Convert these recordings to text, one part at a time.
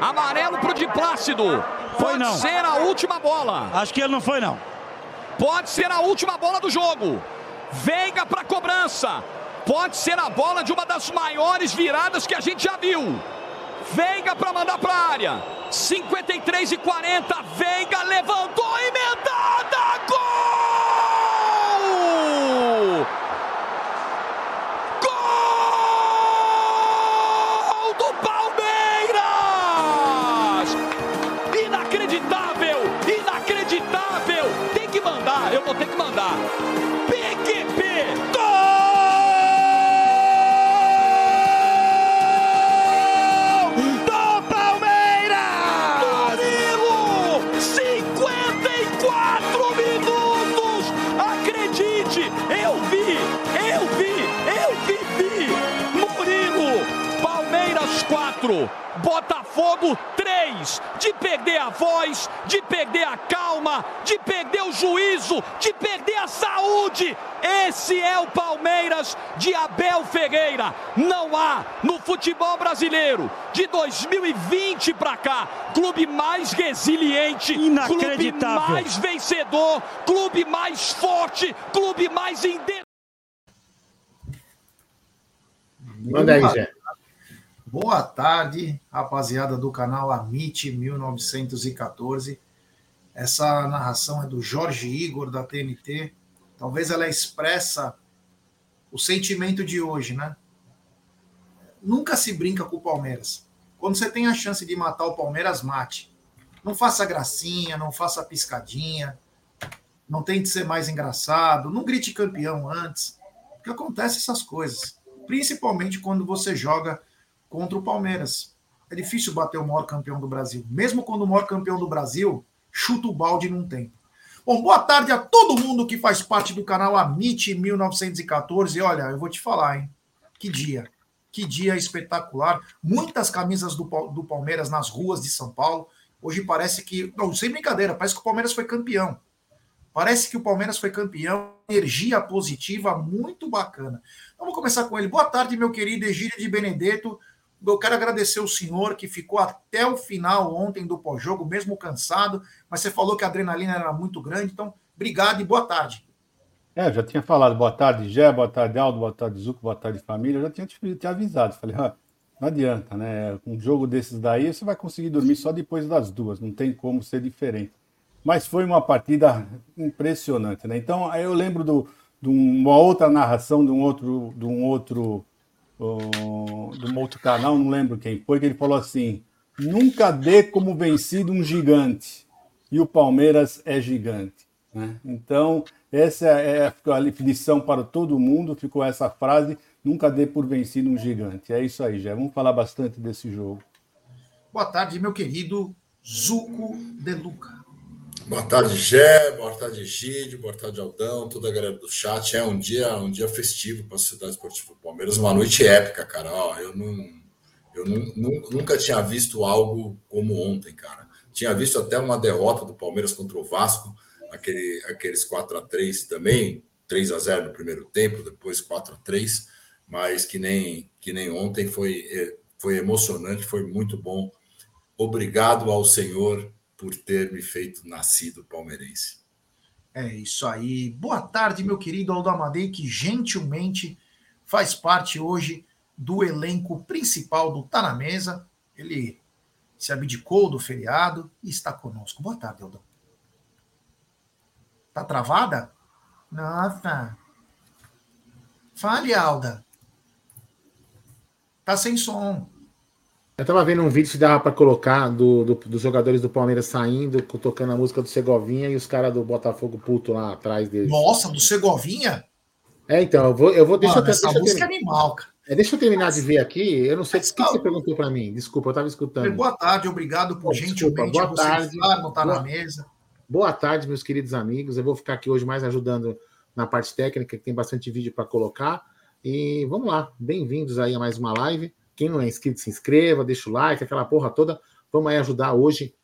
Amarelo pro de Plácido. Foi Pode não. ser a última bola. Acho que ele não foi, não. Pode ser a última bola do jogo. Veiga para cobrança. Pode ser a bola de uma das maiores viradas que a gente já viu. Veiga para mandar para a área. 53 e 40. Veiga levantou emendada. Gol 4, Botafogo 3. De perder a voz, de perder a calma, de perder o juízo, de perder a saúde. Esse é o Palmeiras de Abel Ferreira. Não há no futebol brasileiro de 2020 para cá clube mais resiliente, clube Inacreditável. mais vencedor, clube mais forte, clube mais inde... Manda aí, Zé. Boa tarde, rapaziada do canal Amit 1914. Essa narração é do Jorge Igor da TNT. Talvez ela expressa o sentimento de hoje, né? Nunca se brinca com o Palmeiras. Quando você tem a chance de matar o Palmeiras, mate. Não faça gracinha, não faça piscadinha, não tente ser mais engraçado, não grite campeão antes, porque acontece essas coisas. Principalmente quando você joga contra o Palmeiras. É difícil bater o maior campeão do Brasil. Mesmo quando o maior campeão do Brasil chuta o balde num tempo. Bom, boa tarde a todo mundo que faz parte do canal Amit 1914. E olha, eu vou te falar, hein? Que dia. Que dia espetacular. Muitas camisas do, do Palmeiras nas ruas de São Paulo. Hoje parece que. Não, sem brincadeira, parece que o Palmeiras foi campeão. Parece que o Palmeiras foi campeão. Energia positiva, muito bacana. Então, vou começar com ele. Boa tarde, meu querido Egílio de Benedetto. Eu quero agradecer o senhor que ficou até o final ontem do pós-jogo, mesmo cansado, mas você falou que a adrenalina era muito grande, então obrigado e boa tarde. É, eu já tinha falado boa tarde, Gé, boa tarde, Aldo, boa tarde, Zuco, boa tarde, família. Eu já tinha te, te avisado. Falei, ah, não adianta, né? Um jogo desses daí, você vai conseguir dormir só depois das duas, não tem como ser diferente. Mas foi uma partida impressionante, né? Então, eu lembro do, de uma outra narração de um outro, de um outro, um outro canal, não lembro quem foi, que ele falou assim: nunca dê como vencido um gigante. E o Palmeiras é gigante. Né? Então, essa é a lição para todo mundo, ficou essa frase, nunca dê por vencido um gigante. É isso aí, já. Vamos falar bastante desse jogo. Boa tarde, meu querido Zuco De Luca. Boa tarde, Gé, boa tarde, Gide, boa tarde, Aldão, toda a galera do chat. É um dia, um dia festivo para a Sociedade Esportiva Palmeiras, uma noite épica, cara. Ó, eu não, eu nu- nunca tinha visto algo como ontem, cara. Tinha visto até uma derrota do Palmeiras contra o Vasco, aquele, aqueles 4 a 3 também, 3 a 0 no primeiro tempo, depois 4 a 3 mas que nem, que nem ontem foi, eh, foi emocionante, foi muito bom. Obrigado ao Senhor por ter me feito nascido palmeirense. É isso aí. Boa tarde, meu querido Aldo Amadei, que gentilmente faz parte hoje do elenco principal do Tá na Mesa. Ele se abdicou do feriado e está conosco. Boa tarde, Aldão. Tá travada? Nossa. Fale, Alda. Tá sem som. Eu tava vendo um vídeo que dava pra colocar do, do- dos jogadores do Palmeiras saindo, tocando a música do Segovinha e os caras do Botafogo puto lá atrás deles. Nossa, do Segovinha? É, então, eu vou. Eu vou deixa, Mano, eu, essa deixa, eu música é terminar, animal, cara. é, deixa eu terminar de ver aqui. Eu não sei o que, você calma. perguntou pra mim. Desculpa, eu tava escutando. Boa tarde, obrigado por desculpa, gentilmente boa tarde. estar, não tá na Boa- mesa. Boa tarde, meus queridos amigos. Eu vou ficar aqui hoje mais ajudando na parte técnica, que tem bastante vídeo para colocar. E vamos lá, bem-vindos aí a mais uma live. Quem não é inscrito, se inscreva, deixa o like, aquela porra toda. Vamos aí ajudar hoje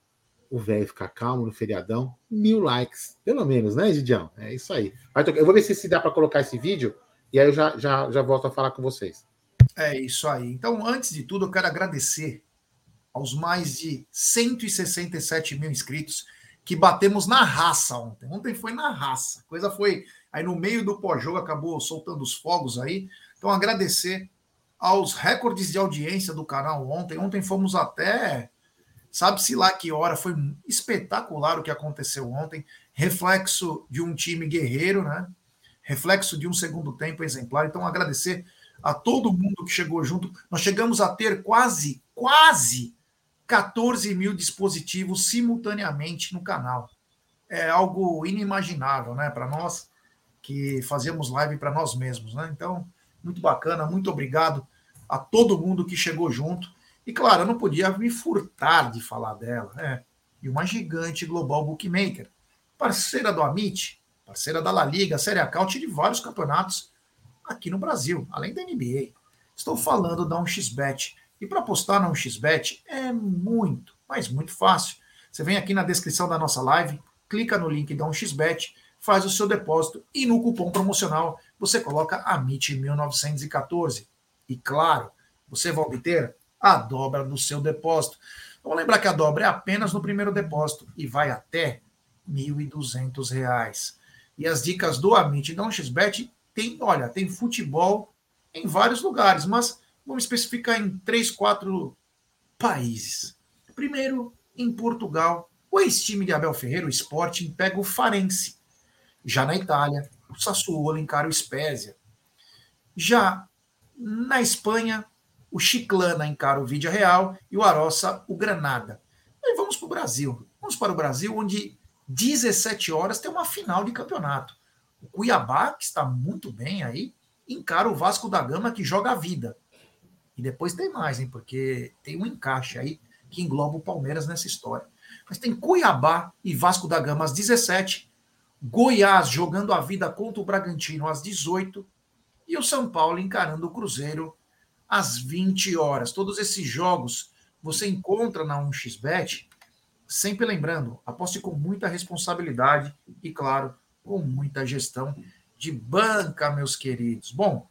o velho ficar calmo no feriadão. Mil likes, pelo menos, né, Gidião? É isso aí. Eu vou ver se, se dá para colocar esse vídeo e aí eu já, já, já volto a falar com vocês. É isso aí. Então, antes de tudo, eu quero agradecer aos mais de 167 mil inscritos que batemos na raça ontem. Ontem foi na raça. A coisa foi. Aí no meio do pós-jogo acabou soltando os fogos aí. Então, agradecer aos recordes de audiência do canal ontem. Ontem fomos até. Sabe-se lá que hora. Foi espetacular o que aconteceu ontem. Reflexo de um time guerreiro, né? Reflexo de um segundo tempo exemplar. Então, agradecer a todo mundo que chegou junto. Nós chegamos a ter quase, quase 14 mil dispositivos simultaneamente no canal. É algo inimaginável, né, para nós que fazemos live para nós mesmos, né? Então, muito bacana, muito obrigado a todo mundo que chegou junto. E claro, eu não podia me furtar de falar dela, né? E uma gigante global bookmaker, parceira do Amit, parceira da La Liga, Série Acaute de vários campeonatos aqui no Brasil, além da NBA. Estou falando da 1xBet. E para apostar na 1xBet é muito, mas muito fácil. Você vem aqui na descrição da nossa live, clica no link da 1xBet, faz o seu depósito e no cupom promocional você coloca AMIT1914. E claro, você vai obter a dobra do seu depósito. Vamos lembrar que a dobra é apenas no primeiro depósito e vai até R$ 1.200. E as dicas do Amit da 1xBet tem, olha, tem futebol em vários lugares, mas Vamos especificar em três, quatro países. Primeiro, em Portugal, o ex-time de Abel Ferreira, o Sporting, pega o Farense. Já na Itália, o Sassuolo encara o Spezia. Já na Espanha, o Chiclana encara o Vídea Real e o Arossa o Granada. E vamos para o Brasil. Vamos para o Brasil, onde 17 horas tem uma final de campeonato. O Cuiabá, que está muito bem aí, encara o Vasco da Gama, que joga a vida. E depois tem mais, hein? Porque tem um encaixe aí que engloba o Palmeiras nessa história. Mas tem Cuiabá e Vasco da Gama às 17, Goiás jogando a vida contra o Bragantino às 18 e o São Paulo encarando o Cruzeiro às 20 horas. Todos esses jogos você encontra na 1xBet, sempre lembrando, aposte com muita responsabilidade e, claro, com muita gestão de banca, meus queridos. Bom,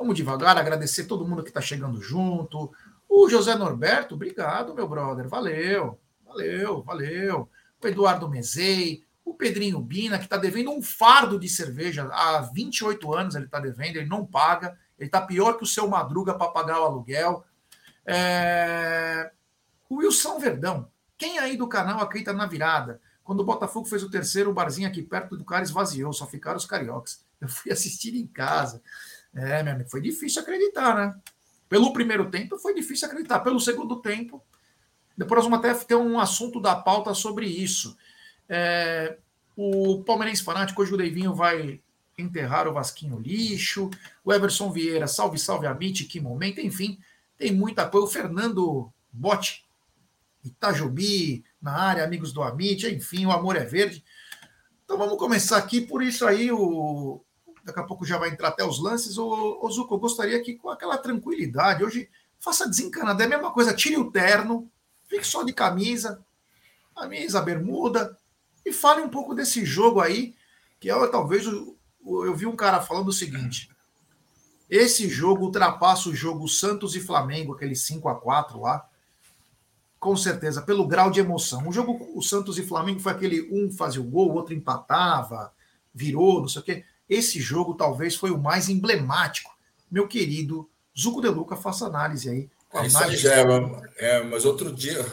Vamos devagar, agradecer todo mundo que está chegando junto. O José Norberto, obrigado, meu brother. Valeu, valeu, valeu. O Eduardo Mezei, o Pedrinho Bina, que está devendo um fardo de cerveja. Há 28 anos ele está devendo, ele não paga. Ele está pior que o seu Madruga para pagar o aluguel. É... O Wilson Verdão. Quem aí do canal acredita na virada? Quando o Botafogo fez o terceiro, o barzinho aqui perto do cara esvaziou, só ficaram os cariocas. Eu fui assistir em casa. É, meu amigo, foi difícil acreditar, né? Pelo primeiro tempo foi difícil acreditar. Pelo segundo tempo, depois nós vamos até ter um assunto da pauta sobre isso. É, o Palmeirense Fanático, hoje o Deivinho vai enterrar o Vasquinho lixo. O Everson Vieira, salve, salve, Amit, que momento. Enfim, tem muita coisa. O Fernando Bote, Itajubi, na área, amigos do Amit, enfim, o amor é verde. Então vamos começar aqui. Por isso aí, o, daqui a pouco já vai entrar até os lances. Ô, ô Zuko, eu gostaria que com aquela tranquilidade, hoje faça desencanada, é a mesma coisa, tire o terno, fique só de camisa, camisa, bermuda, e fale um pouco desse jogo aí, que é talvez o, eu vi um cara falando o seguinte: esse jogo ultrapassa o jogo Santos e Flamengo, aquele 5 a 4 lá, com certeza, pelo grau de emoção. O jogo, o Santos e Flamengo foi aquele um fazia o gol, o outro empatava, virou, não sei o quê. Esse jogo talvez foi o mais emblemático. Meu querido Zuco De Luca, faça análise aí. É é, mas outro dia,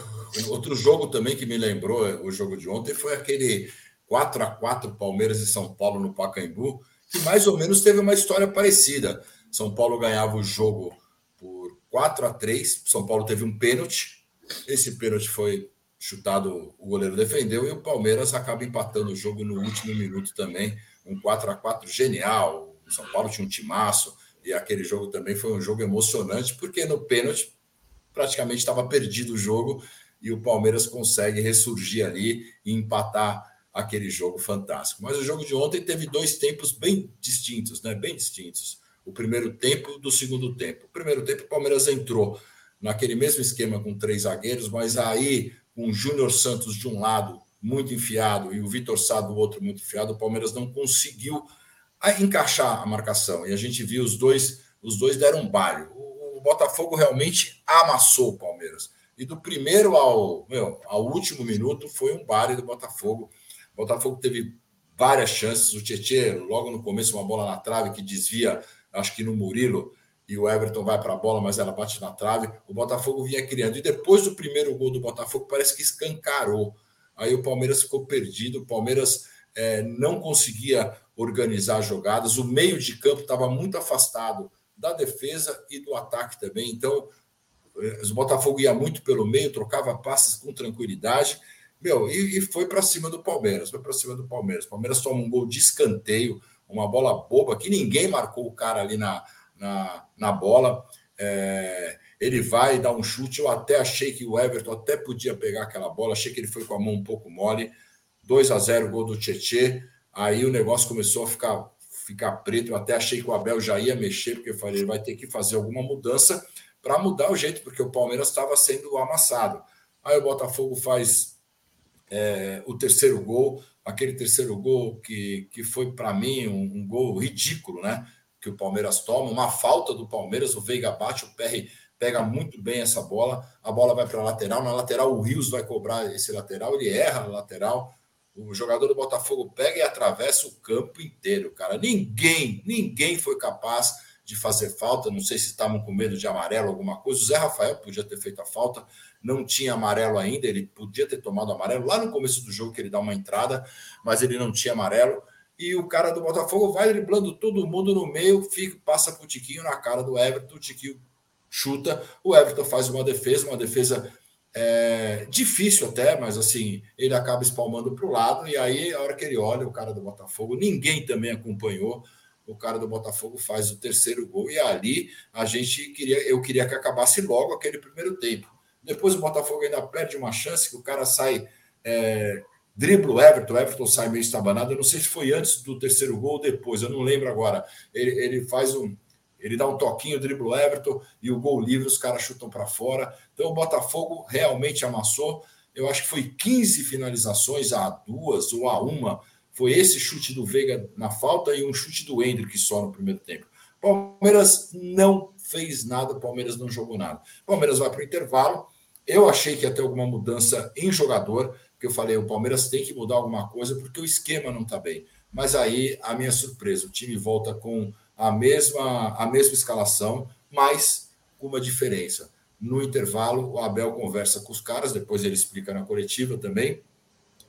outro jogo também que me lembrou o jogo de ontem foi aquele 4 a 4 Palmeiras e São Paulo no Pacaembu, que mais ou menos teve uma história parecida. São Paulo ganhava o jogo por 4 a 3 São Paulo teve um pênalti. Esse pênalti foi chutado, o goleiro defendeu e o Palmeiras acaba empatando o jogo no último minuto também um 4 a 4 genial. O São Paulo tinha um timaço e aquele jogo também foi um jogo emocionante, porque no pênalti praticamente estava perdido o jogo e o Palmeiras consegue ressurgir ali e empatar aquele jogo fantástico. Mas o jogo de ontem teve dois tempos bem distintos, né? Bem distintos. O primeiro tempo do segundo tempo. O primeiro tempo o Palmeiras entrou naquele mesmo esquema com três zagueiros, mas aí com o Júnior Santos de um lado muito enfiado e o Vitor Sá do outro muito enfiado, o Palmeiras não conseguiu encaixar a marcação. E a gente viu os dois, os dois deram um balho. O Botafogo realmente amassou o Palmeiras. E do primeiro ao, meu, ao último minuto foi um baile do Botafogo. O Botafogo teve várias chances. O Tietchan, logo no começo, uma bola na trave que desvia, acho que no Murilo, e o Everton vai para a bola, mas ela bate na trave. O Botafogo vinha criando. E depois do primeiro gol do Botafogo, parece que escancarou. Aí o Palmeiras ficou perdido. O Palmeiras é, não conseguia organizar jogadas. O meio de campo estava muito afastado da defesa e do ataque também. Então, o Botafogo ia muito pelo meio, trocava passes com tranquilidade. Meu, e, e foi para cima do Palmeiras. Foi para cima do Palmeiras. O Palmeiras toma um gol de escanteio, uma bola boba que ninguém marcou o cara ali na na, na bola. É, ele vai dar um chute. Eu até achei que o Everton até podia pegar aquela bola. Achei que ele foi com a mão um pouco mole. 2 a 0 gol do Tietê. Aí o negócio começou a ficar, ficar preto. Eu até achei que o Abel já ia mexer, porque eu falei, ele vai ter que fazer alguma mudança para mudar o jeito, porque o Palmeiras estava sendo amassado. Aí o Botafogo faz é, o terceiro gol, aquele terceiro gol que, que foi para mim um, um, gol ridículo, né? que o Palmeiras toma, uma falta do Palmeiras, o Veiga bate, o PR pega muito bem essa bola, a bola vai para a lateral, na lateral o Rios vai cobrar esse lateral, ele erra na lateral, o jogador do Botafogo pega e atravessa o campo inteiro, cara. Ninguém, ninguém foi capaz de fazer falta, não sei se estavam com medo de amarelo, alguma coisa. O Zé Rafael podia ter feito a falta, não tinha amarelo ainda, ele podia ter tomado amarelo lá no começo do jogo que ele dá uma entrada, mas ele não tinha amarelo. E o cara do Botafogo vai driblando todo mundo no meio, fica, passa o Tiquinho na cara do Everton, o Tiquinho chuta, o Everton faz uma defesa, uma defesa é, difícil até, mas assim, ele acaba espalmando para o lado, e aí, a hora que ele olha, o cara do Botafogo, ninguém também acompanhou, o cara do Botafogo faz o terceiro gol, e ali a gente queria, eu queria que acabasse logo aquele primeiro tempo. Depois o Botafogo ainda perde uma chance que o cara sai. É, dribla o Everton, o Everton sai meio estabanado. Eu não sei se foi antes do terceiro gol ou depois, eu não lembro agora. Ele, ele faz um. Ele dá um toquinho, dribla o Everton e o gol livre, os caras chutam para fora. Então o Botafogo realmente amassou. Eu acho que foi 15 finalizações a duas ou a uma. Foi esse chute do Veiga na falta e um chute do Hendrick só no primeiro tempo. Palmeiras não fez nada, Palmeiras não jogou nada. Palmeiras vai para o intervalo. Eu achei que ia ter alguma mudança em jogador porque eu falei, o Palmeiras tem que mudar alguma coisa porque o esquema não está bem. Mas aí, a minha surpresa, o time volta com a mesma, a mesma escalação, mas com uma diferença. No intervalo, o Abel conversa com os caras, depois ele explica na coletiva também.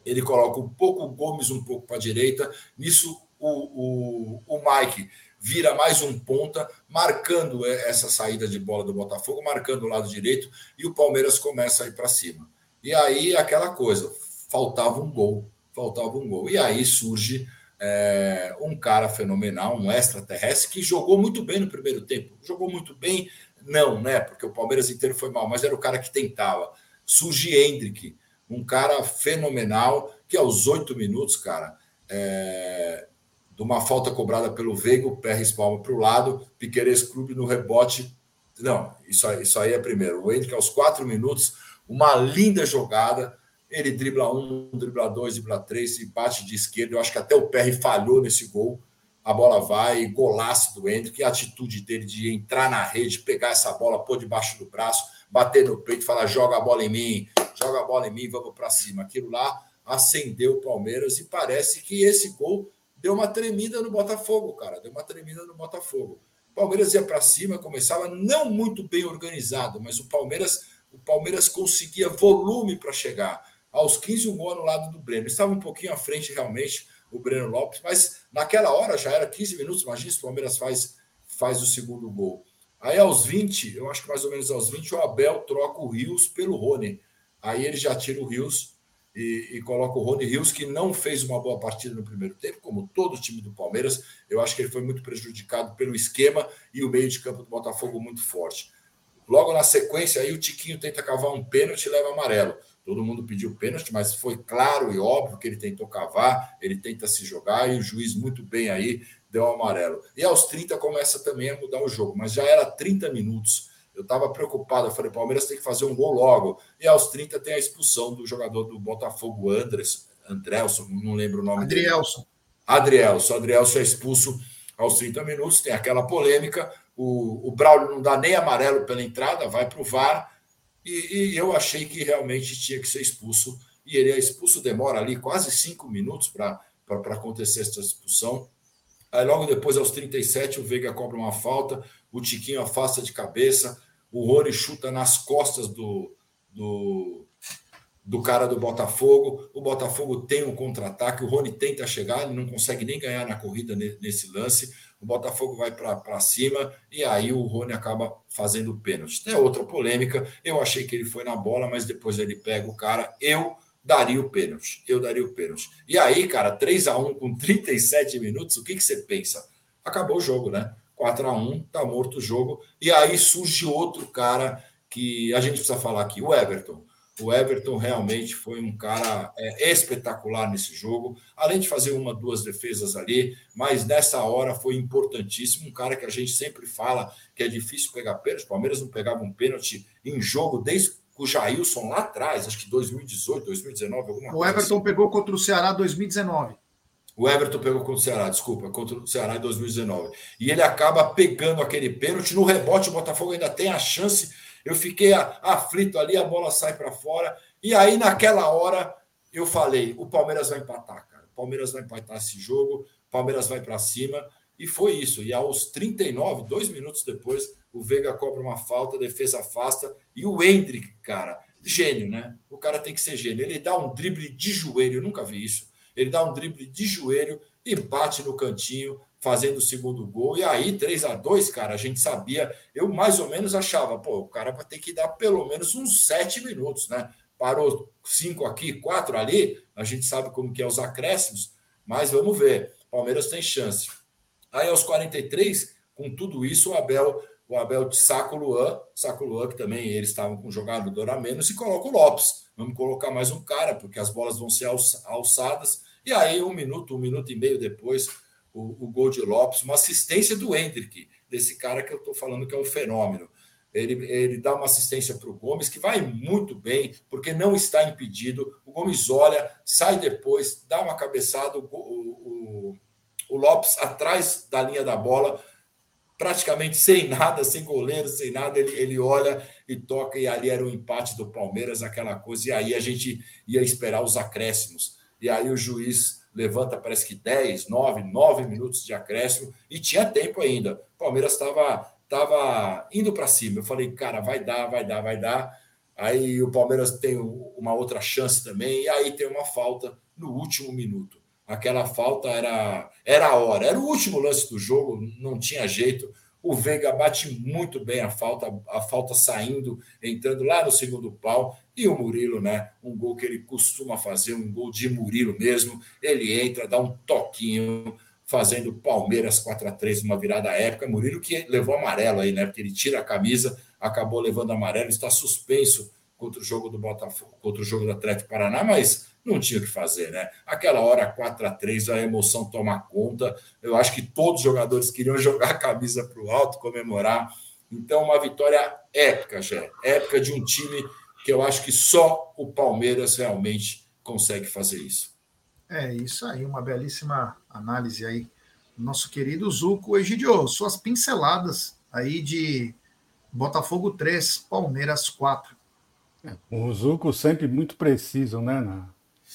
Ele coloca um pouco o Gomes um pouco para a direita. Nisso, o, o, o Mike vira mais um ponta, marcando essa saída de bola do Botafogo, marcando o lado direito, e o Palmeiras começa a ir para cima. E aí aquela coisa, faltava um gol, faltava um gol. E aí surge é, um cara fenomenal, um extraterrestre, que jogou muito bem no primeiro tempo. Jogou muito bem, não, né? Porque o Palmeiras inteiro foi mal, mas era o cara que tentava. Surge Hendrick, um cara fenomenal, que aos oito minutos, cara, é, de uma falta cobrada pelo Veiga, o pé respalma para o lado, Piqueires Clube no rebote. Não, isso aí, isso aí é primeiro. O Hendrick, aos quatro minutos uma linda jogada. Ele dribla um, dribla dois, dribla três e bate de esquerda. Eu acho que até o Perry falhou nesse gol. A bola vai, golaço do Hendrick, a atitude dele de entrar na rede, pegar essa bola, pôr debaixo do braço, bater no peito, falar: joga a bola em mim, joga a bola em mim, vamos para cima. Aquilo lá acendeu o Palmeiras e parece que esse gol deu uma tremida no Botafogo, cara. Deu uma tremida no Botafogo. O Palmeiras ia para cima, começava não muito bem organizado, mas o Palmeiras o Palmeiras conseguia volume para chegar. Aos 15, um gol no lado do Breno. Estava um pouquinho à frente, realmente, o Breno Lopes, mas naquela hora já era 15 minutos. Imagina se o Palmeiras faz, faz o segundo gol. Aí, aos 20, eu acho que mais ou menos aos 20, o Abel troca o Rios pelo Rony. Aí ele já tira o Rios e, e, coloca o Rony Rios, que não fez uma boa partida no primeiro tempo, como todo o time do Palmeiras. Eu acho que ele foi muito prejudicado pelo esquema e o meio de campo do Botafogo muito forte. Logo na sequência, aí o Tiquinho tenta cavar um pênalti e leva amarelo. Todo mundo pediu pênalti, mas foi claro e óbvio que ele tentou cavar, ele tenta se jogar e o juiz muito bem aí deu amarelo. E aos 30 começa também a mudar o jogo, mas já era 30 minutos. Eu estava preocupado, eu falei, Palmeiras tem que fazer um gol logo. E aos 30 tem a expulsão do jogador do Botafogo, Andres, Andrelson, não lembro o nome Adrielson. dele. Adrielson. Adrielson é expulso aos 30 minutos, tem aquela polêmica, o, o Braulio não dá nem amarelo pela entrada, vai para o VAR, E, e, eu achei que realmente tinha que ser expulso. E ele é expulso, demora ali quase cinco minutos para acontecer essa expulsão. Aí logo depois, aos 37, o Veiga cobra uma falta, o Tiquinho afasta de cabeça, o Rony chuta nas costas do, do, do cara do Botafogo. O Botafogo tem um contra-ataque, o Rony tenta chegar, ele não consegue nem ganhar na corrida nesse lance. O Botafogo vai para cima e aí o Rony acaba fazendo o pênalti. Tem outra polêmica. Eu achei que ele foi na bola, mas depois ele pega o cara. Eu daria o pênalti. Eu daria o pênalti. E aí, cara, 3 a 1 com 37 minutos, o que, que você pensa? Acabou o jogo, né? 4 a 1 tá morto o jogo. E aí surge outro cara que a gente precisa falar aqui, o Everton. O Everton realmente foi um cara é, espetacular nesse jogo, além de fazer uma, duas defesas ali, mas nessa hora foi importantíssimo. Um cara que a gente sempre fala que é difícil pegar pênalti. O Palmeiras não pegava um pênalti em jogo desde o Jailson lá atrás, acho que 2018, 2019, alguma o coisa. O Everton assim. pegou contra o Ceará 2019. O Everton pegou contra o Ceará, desculpa, contra o Ceará em 2019. E ele acaba pegando aquele pênalti. No rebote, o Botafogo ainda tem a chance eu fiquei aflito ali, a bola sai para fora. E aí, naquela hora, eu falei: o Palmeiras vai empatar, cara. O Palmeiras vai empatar esse jogo, o Palmeiras vai para cima. E foi isso. E aos 39, dois minutos depois, o Veiga cobra uma falta, a defesa afasta. E o Hendrick, cara, gênio, né? O cara tem que ser gênio. Ele dá um drible de joelho, eu nunca vi isso. Ele dá um drible de joelho e bate no cantinho fazendo o segundo gol. E aí, 3 a 2 cara, a gente sabia, eu mais ou menos achava, pô, o cara vai ter que dar pelo menos uns 7 minutos, né? Parou 5 aqui, 4 ali, a gente sabe como que é os acréscimos, mas vamos ver. Palmeiras tem chance. Aí aos 43, com tudo isso, o Abel, o Abel saca o Luan, saca o Luan, que também eles estavam com jogador a menos, e coloca o Lopes. Vamos colocar mais um cara, porque as bolas vão ser alçadas. E aí, um minuto, um minuto e meio depois, o, o gol de Lopes, uma assistência do Hendrick, desse cara que eu estou falando que é um fenômeno. Ele, ele dá uma assistência para o Gomes, que vai muito bem, porque não está impedido. O Gomes olha, sai depois, dá uma cabeçada, o, o, o Lopes atrás da linha da bola, praticamente sem nada, sem goleiro, sem nada, ele, ele olha e toca, e ali era o empate do Palmeiras, aquela coisa, e aí a gente ia esperar os acréscimos. E aí o juiz levanta parece que 10, 9, 9 minutos de acréscimo e tinha tempo ainda. O Palmeiras estava tava indo para cima. Eu falei, cara, vai dar, vai dar, vai dar. Aí o Palmeiras tem uma outra chance também, e aí tem uma falta no último minuto. Aquela falta era, era a hora, era o último lance do jogo, não tinha jeito. O Veiga bate muito bem a falta, a falta saindo, entrando lá no segundo pau. E o Murilo, né? Um gol que ele costuma fazer, um gol de Murilo mesmo. Ele entra, dá um toquinho, fazendo Palmeiras 4 a 3 numa virada épica. Murilo que levou amarelo aí, né? Porque ele tira a camisa, acabou levando amarelo, está suspenso contra o jogo do Botafogo, contra o jogo do Atlético Paraná, mas não tinha o que fazer, né? Aquela hora 4 a 3 a emoção toma conta. Eu acho que todos os jogadores queriam jogar a camisa para o alto, comemorar. Então, uma vitória épica, já. Épica de um time que eu acho que só o Palmeiras realmente consegue fazer isso. É isso aí, uma belíssima análise aí. Nosso querido Zuco Egidio, suas pinceladas aí de Botafogo 3, Palmeiras 4. O Zuco sempre muito preciso, né, na,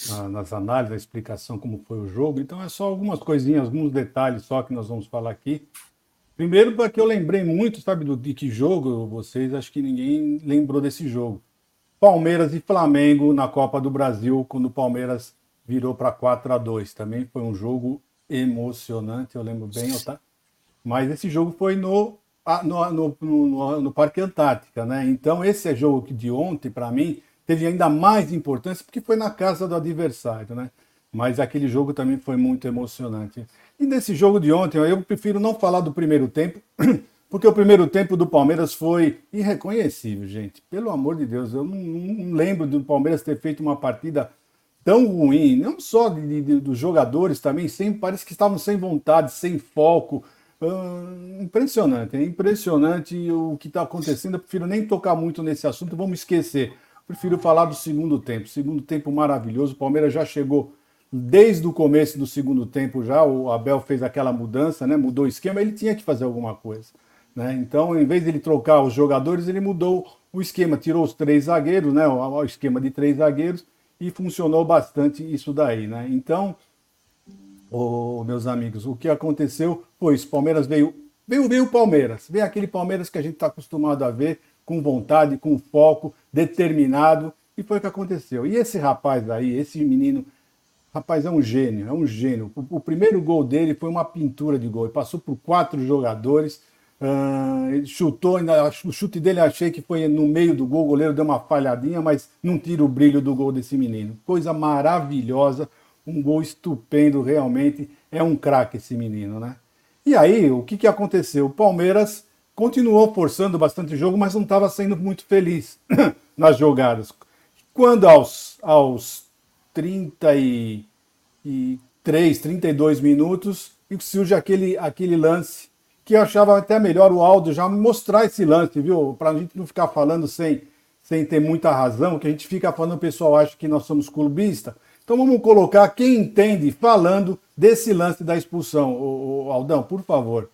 na, nas análises, na explicação como foi o jogo. Então é só algumas coisinhas, alguns detalhes só que nós vamos falar aqui. Primeiro, porque eu lembrei muito, sabe, do, de que jogo vocês, acho que ninguém lembrou desse jogo. Palmeiras e Flamengo na Copa do Brasil, quando o Palmeiras virou para 4 a 2 Também foi um jogo emocionante, eu lembro bem, tá? Mas esse jogo foi no, no, no, no, no Parque Antártica, né? Então, esse jogo de ontem, para mim, teve ainda mais importância porque foi na casa do adversário, né? Mas aquele jogo também foi muito emocionante. E nesse jogo de ontem, eu prefiro não falar do primeiro tempo, porque o primeiro tempo do Palmeiras foi irreconhecível, gente. Pelo amor de Deus, eu não, não lembro do Palmeiras ter feito uma partida tão ruim, não só de, de, dos jogadores também, sem, parece que estavam sem vontade, sem foco. Uh, impressionante, é impressionante o que está acontecendo. Eu prefiro nem tocar muito nesse assunto, vamos esquecer. Prefiro falar do segundo tempo. Segundo tempo maravilhoso. O Palmeiras já chegou desde o começo do segundo tempo já. O Abel fez aquela mudança, né? Mudou o esquema. Ele tinha que fazer alguma coisa, né? Então, em vez de ele trocar os jogadores, ele mudou o esquema tirou os três zagueiros, né? O esquema de três zagueiros, e funcionou bastante isso daí, né? Então, oh, meus amigos, o que aconteceu foi isso. Palmeiras veio, veio, veio o Palmeiras, veio aquele Palmeiras que a gente está acostumado a ver, com vontade, com foco, determinado, e foi o que aconteceu. E esse rapaz aí, esse menino, rapaz, é um gênio, é um gênio. O, o primeiro gol dele foi uma pintura de gol, ele passou por quatro jogadores Uh, ele chutou, o chute dele achei que foi no meio do gol, o goleiro deu uma falhadinha, mas não tira o brilho do gol desse menino. Coisa maravilhosa, um gol estupendo, realmente. É um craque esse menino, né? E aí, o que, que aconteceu? O Palmeiras continuou forçando bastante jogo, mas não estava sendo muito feliz nas jogadas. Quando aos, aos 33, 32 minutos, surge aquele, aquele lance que eu achava até melhor o Aldo já mostrar esse lance, viu? Para a gente não ficar falando sem, sem ter muita razão, que a gente fica falando, o pessoal acha que nós somos clubista. Então vamos colocar quem entende falando desse lance da expulsão. O, Aldão, por favor.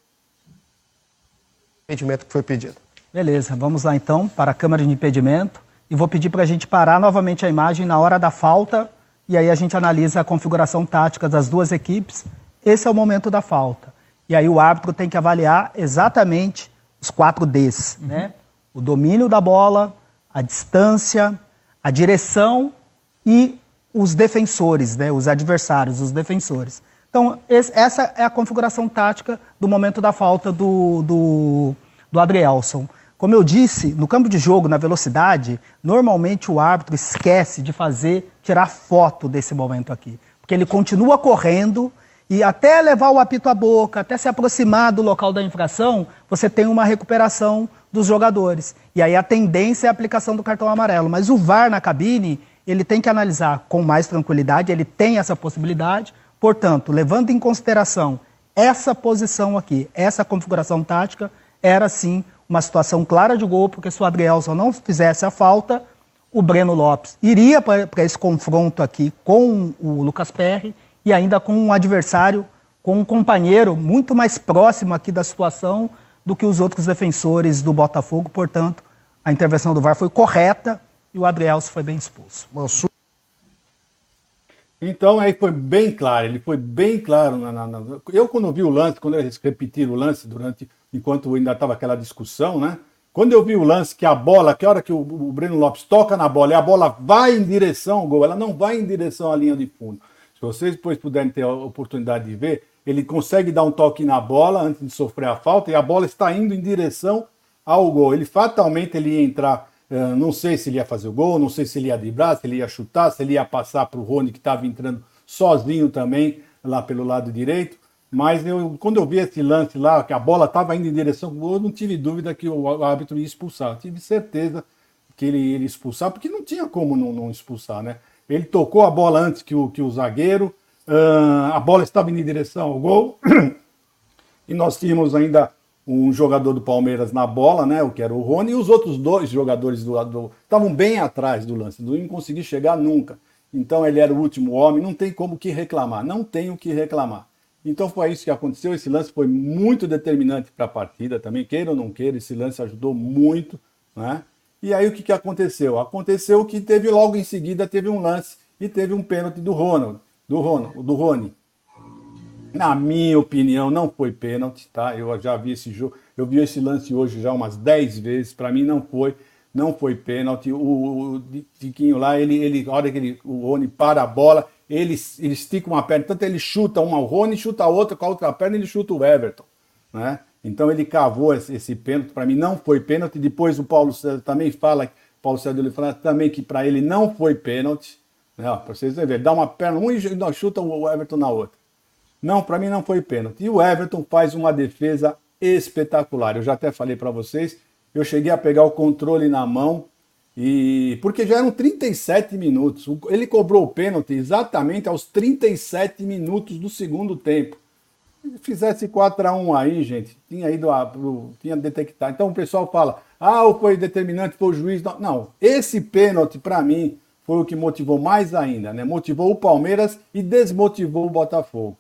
Impedimento que foi pedido. Beleza, vamos lá então para a Câmara de Impedimento. E vou pedir para a gente parar novamente a imagem na hora da falta. E aí a gente analisa a configuração tática das duas equipes. Esse é o momento da falta. E aí o árbitro tem que avaliar exatamente os quatro Ds, uhum. né? O domínio da bola, a distância, a direção e os defensores, né? Os adversários, os defensores. Então, esse, essa é a configuração tática do momento da falta do, do, do Adrielson. Como eu disse, no campo de jogo, na velocidade, normalmente o árbitro esquece de fazer, tirar foto desse momento aqui. Porque ele continua correndo, e até levar o apito à boca, até se aproximar do local da infração, você tem uma recuperação dos jogadores. E aí a tendência é a aplicação do cartão amarelo. Mas o VAR na cabine, ele tem que analisar com mais tranquilidade, ele tem essa possibilidade. Portanto, levando em consideração essa posição aqui, essa configuração tática, era sim uma situação clara de gol, porque se o Adrielson não fizesse a falta, o Breno Lopes iria para esse confronto aqui com o Lucas Perry e ainda com um adversário, com um companheiro muito mais próximo aqui da situação do que os outros defensores do Botafogo. Portanto, a intervenção do VAR foi correta e o Adrielso foi bem expulso. Então aí foi bem claro, ele foi bem claro. Na, na, na... Eu quando vi o lance, quando eles repetiram o lance durante, enquanto ainda estava aquela discussão, né? Quando eu vi o lance que a bola, que a hora que o, o Breno Lopes toca na bola e a bola vai em direção ao gol, ela não vai em direção à linha de fundo. Se vocês depois puderem ter a oportunidade de ver, ele consegue dar um toque na bola antes de sofrer a falta e a bola está indo em direção ao gol. Ele fatalmente ele ia entrar, uh, não sei se ele ia fazer o gol, não sei se ele ia driblar, se ele ia chutar, se ele ia passar para o Rony que estava entrando sozinho também lá pelo lado direito. Mas eu, quando eu vi esse lance lá, que a bola estava indo em direção ao gol, eu não tive dúvida que o árbitro ia expulsar. Eu tive certeza que ele ia expulsar, porque não tinha como não, não expulsar, né? Ele tocou a bola antes que o, que o zagueiro, uh, a bola estava indo em direção ao gol. e nós tínhamos ainda um jogador do Palmeiras na bola, né? O que era o Rony, e os outros dois jogadores do lado estavam bem atrás do lance, não iam conseguir chegar nunca. Então ele era o último homem, não tem como que reclamar, não tem o que reclamar. Então foi isso que aconteceu. Esse lance foi muito determinante para a partida também, queira ou não queira, esse lance ajudou muito, né? E aí o que, que aconteceu? Aconteceu que teve logo em seguida teve um lance e teve um pênalti do Ronald, do Ronald, do Rony. Na minha opinião, não foi pênalti, tá? Eu já vi esse jogo, eu vi esse lance hoje já umas 10 vezes. Para mim não foi, não foi pênalti. O, o Tiquinho lá, ele, ele, a hora que ele, o Rony para a bola, ele, ele estica uma perna, tanto ele chuta uma, o Rony chuta a outra, com a outra perna ele chuta o Everton, né? Então ele cavou esse, esse pênalti, para mim não foi pênalti. Depois o Paulo César também fala, Paulo César ele fala também que para ele não foi pênalti. Né? Para vocês verem, dá uma perna um e chuta o Everton na outra. Não, para mim não foi pênalti. E o Everton faz uma defesa espetacular. Eu já até falei para vocês, eu cheguei a pegar o controle na mão e porque já eram 37 minutos. Ele cobrou o pênalti exatamente aos 37 minutos do segundo tempo fizesse 4 a 1 aí, gente, tinha ido a, tinha detectado. Então o pessoal fala: "Ah, foi determinante foi o juiz". Não, não. esse pênalti para mim foi o que motivou mais ainda, né? Motivou o Palmeiras e desmotivou o Botafogo?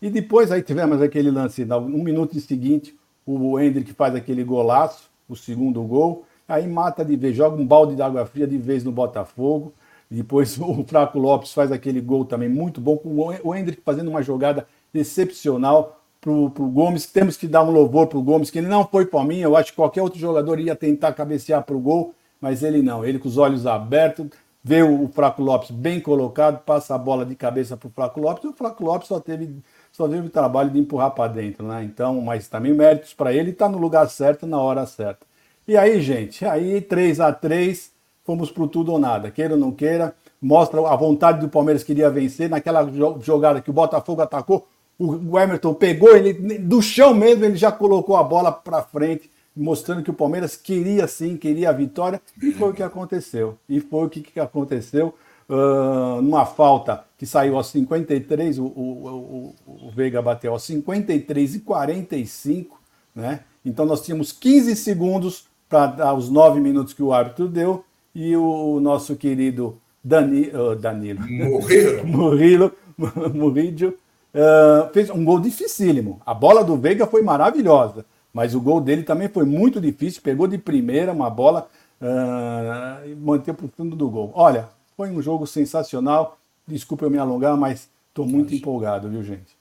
E depois aí tivemos aquele lance, um minuto seguinte, o Hendrick faz aquele golaço, o segundo gol. aí mata de vez, joga um balde de água fria de vez no Botafogo. Depois o Fraco Lopes faz aquele gol também muito bom, com o Hendrick fazendo uma jogada excepcional para o Gomes. Temos que dar um louvor para o Gomes, que ele não foi para mim. Eu acho que qualquer outro jogador ia tentar cabecear para o gol, mas ele não. Ele com os olhos abertos, vê o Fraco Lopes bem colocado, passa a bola de cabeça para o Fraco Lopes, e o Fraco Lopes só teve, teve o trabalho de empurrar para dentro, né? Então, mas também méritos para ele, está no lugar certo, na hora certa. E aí, gente, aí 3 a 3 fomos pro tudo ou nada, queira ou não queira, mostra a vontade do Palmeiras que queria vencer, naquela jogada que o Botafogo atacou, o Emerson pegou ele do chão mesmo, ele já colocou a bola para frente, mostrando que o Palmeiras queria sim, queria a vitória, e foi o que aconteceu. E foi o que, que aconteceu. Uh, numa falta que saiu aos 53, o, o, o, o Veiga bateu aos 53 e 45, né? Então nós tínhamos 15 segundos para dar os 9 minutos que o árbitro deu, e o nosso querido Dani, uh, Danilo Murilo, Murilo, Murillo, uh, fez um gol dificílimo. A bola do Veiga foi maravilhosa. Mas o gol dele também foi muito difícil, pegou de primeira uma bola uh, e manteve para o fundo do gol. Olha, foi um jogo sensacional. Desculpa eu me alongar, mas estou muito empolgado, viu, gente?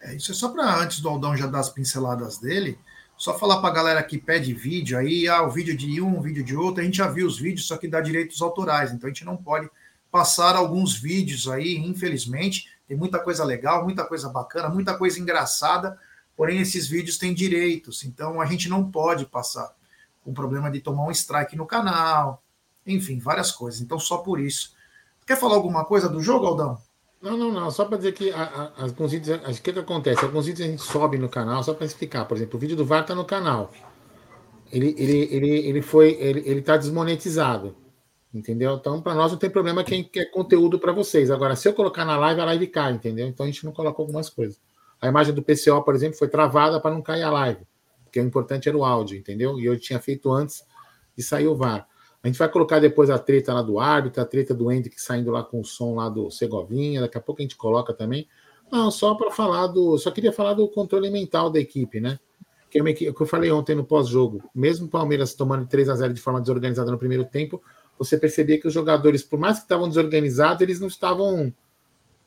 É, isso é só para antes do Aldão já dar as pinceladas dele. Só falar para a galera que pede vídeo aí, ah, o vídeo de um, o vídeo de outro, a gente já viu os vídeos, só que dá direitos autorais, então a gente não pode passar alguns vídeos aí, infelizmente. Tem muita coisa legal, muita coisa bacana, muita coisa engraçada, Porém, esses vídeos têm direitos, então a gente não pode passar com problema de tomar um strike no canal, enfim, várias coisas. Então, só por isso. Quer falar alguma coisa do jogo, Aldão? Não, não, não. Só para dizer que alguns vídeos. O que, que acontece? Alguns vídeos a gente sobe no canal, só para explicar. Por exemplo, o vídeo do VAR está no canal. Ele, ele, ele, ele foi. Ele, ele tá desmonetizado. Entendeu? Então, para nós não tem problema quem quer conteúdo para vocês. Agora, se eu colocar na live, a live cai, entendeu? Então a gente não coloca algumas coisas. A imagem do PCO, por exemplo, foi travada para não cair a live, porque o importante era o áudio, entendeu? E eu tinha feito antes de sair o VAR. A gente vai colocar depois a treta lá do árbitro, a treta do Hendrick saindo lá com o som lá do Segovinha, daqui a pouco a gente coloca também. Não, só para falar do. Só queria falar do controle mental da equipe, né? Que é o que eu falei ontem no pós-jogo. Mesmo o Palmeiras tomando 3 a 0 de forma desorganizada no primeiro tempo, você percebia que os jogadores, por mais que estavam desorganizados, eles não estavam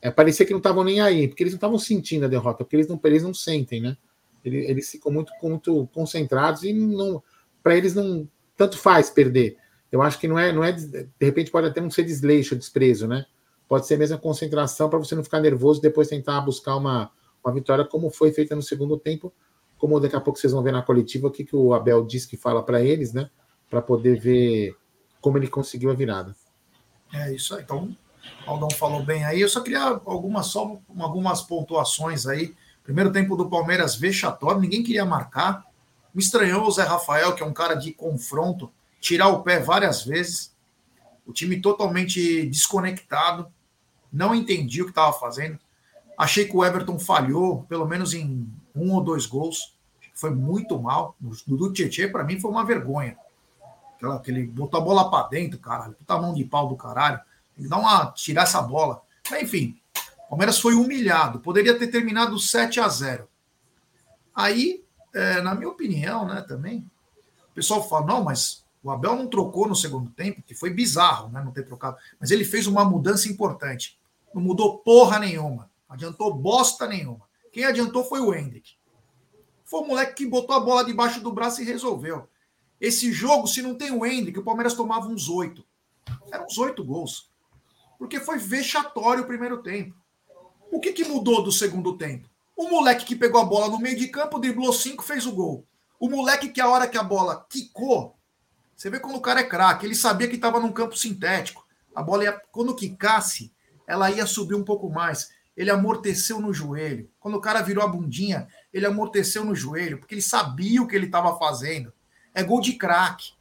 é, parecia que não estavam nem aí, porque eles não estavam sentindo a derrota, porque eles não, eles não sentem, né? Eles, eles ficam muito, muito concentrados e não, para eles não tanto faz perder. Eu acho que não é, não é, de repente pode até não ser desleixo, desprezo, né? Pode ser mesmo concentração para você não ficar nervoso e depois tentar buscar uma, uma vitória como foi feita no segundo tempo, como daqui a pouco vocês vão ver na coletiva o que, que o Abel diz que fala para eles, né? Para poder ver como ele conseguiu a virada. É isso aí. Então, o Aldão falou bem aí. Eu só queria algumas, só algumas pontuações aí. Primeiro tempo do Palmeiras vexatório, ninguém queria marcar. Me estranhou o Zé Rafael, que é um cara de confronto, tirar o pé várias vezes. O time totalmente desconectado. Não entendi o que estava fazendo. Achei que o Everton falhou, pelo menos em um ou dois gols. Foi muito mal. O do Tietchan, para mim, foi uma vergonha. Aquela, aquele botou a bola para dentro, caralho. Puta mão de pau do caralho. Dar uma. tirar essa bola. Mas, enfim, o Palmeiras foi humilhado. Poderia ter terminado 7 a 0 Aí, é, na minha opinião, né, também, o pessoal fala: não, mas o Abel não trocou no segundo tempo, que foi bizarro, né, não ter trocado. Mas ele fez uma mudança importante. Não mudou porra nenhuma. Adiantou bosta nenhuma. Quem adiantou foi o Hendrick. Foi o moleque que botou a bola debaixo do braço e resolveu. Esse jogo, se não tem o Hendrick, o Palmeiras tomava uns oito. Eram uns oito gols porque foi vexatório o primeiro tempo. O que, que mudou do segundo tempo? O moleque que pegou a bola no meio de campo, driblou cinco, fez o gol. O moleque que a hora que a bola quicou, você vê quando o cara é craque, ele sabia que estava num campo sintético. A bola ia, quando quicasse, ela ia subir um pouco mais. Ele amorteceu no joelho. Quando o cara virou a bundinha, ele amorteceu no joelho, porque ele sabia o que ele estava fazendo. É gol de craque.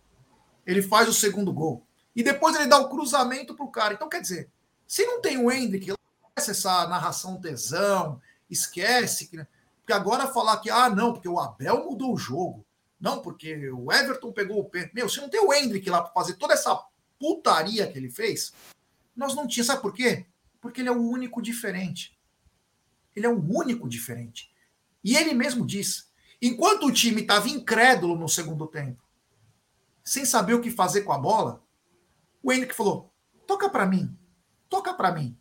Ele faz o segundo gol e depois ele dá o cruzamento para o cara. Então, quer dizer, se não tem o Hendrick, esquece essa narração tesão, esquece que. Porque agora falar que, ah, não, porque o Abel mudou o jogo. Não, porque o Everton pegou o pé. Meu, se não tem o Hendrick lá para fazer toda essa putaria que ele fez, nós não tínhamos. Sabe por quê? Porque ele é o único diferente. Ele é o único diferente. E ele mesmo diz: enquanto o time estava incrédulo no segundo tempo, sem saber o que fazer com a bola, o Hendrick falou: toca para mim, toca para mim.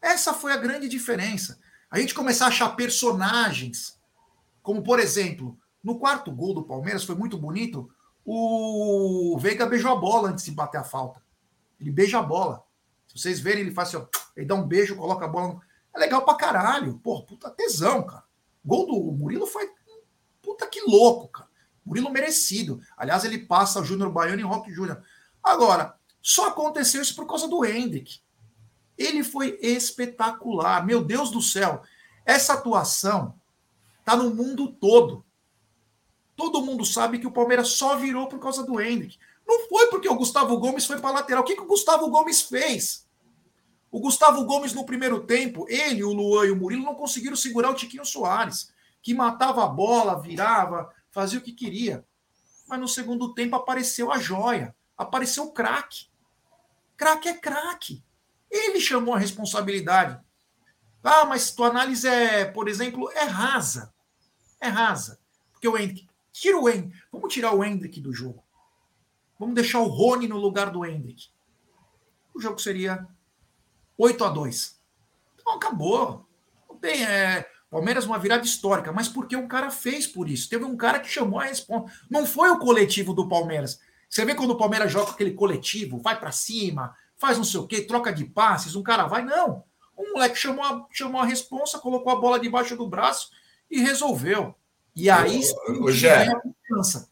Essa foi a grande diferença. A gente começar a achar personagens, como por exemplo, no quarto gol do Palmeiras, foi muito bonito, o Veiga beijou a bola antes de bater a falta. Ele beija a bola. Se vocês verem, ele faz assim, ó, ele dá um beijo, coloca a bola. No... É legal pra caralho. Pô, puta tesão, cara. Gol do Murilo foi. Puta que louco, cara. Murilo merecido. Aliás, ele passa o Júnior Baiano e Rock Júnior. Agora, só aconteceu isso por causa do Hendrick. Ele foi espetacular. Meu Deus do céu. Essa atuação tá no mundo todo. Todo mundo sabe que o Palmeiras só virou por causa do Hendrick. Não foi porque o Gustavo Gomes foi para lateral. O que, que o Gustavo Gomes fez? O Gustavo Gomes, no primeiro tempo, ele, o Luan e o Murilo não conseguiram segurar o Tiquinho Soares, que matava a bola, virava, fazia o que queria. Mas no segundo tempo apareceu a joia, apareceu o craque. Craque é craque. Ele chamou a responsabilidade. Ah, mas tua análise é, por exemplo, é rasa. É rasa. Porque o Hendrick. Tira o Hendrick. Vamos tirar o Hendrick do jogo. Vamos deixar o Rony no lugar do Hendrick. O jogo seria 8 a 2 Então acabou. Tem. É, Palmeiras uma virada histórica, mas porque um cara fez por isso. Teve um cara que chamou a resposta. Não foi o coletivo do Palmeiras. Você vê quando o Palmeiras joga aquele coletivo, vai para cima, faz não sei o quê, troca de passes, um cara vai. Não. O moleque chamou a, chamou a responsa, colocou a bola debaixo do braço e resolveu. E aí o, o, Gé, a confiança.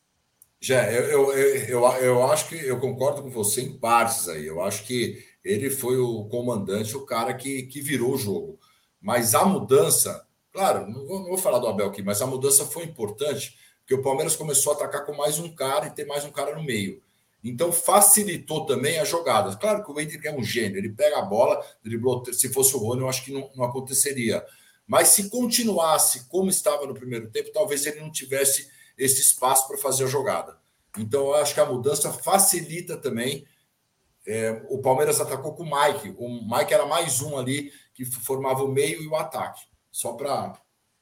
Jé, eu, eu, eu, eu acho que eu concordo com você em partes aí. Eu acho que ele foi o comandante, o cara que, que virou o jogo. Mas a mudança, claro, não vou, não vou falar do Abel aqui, mas a mudança foi importante, porque o Palmeiras começou a atacar com mais um cara e ter mais um cara no meio. Então facilitou também as jogadas. Claro que o Hendrick é um gênio, ele pega a bola, driblou. Se fosse o Rony, eu acho que não, não aconteceria. Mas se continuasse como estava no primeiro tempo, talvez ele não tivesse esse espaço para fazer a jogada. Então, eu acho que a mudança facilita também. É, o Palmeiras atacou com o Mike. O Mike era mais um ali que formava o meio e o ataque. Só para.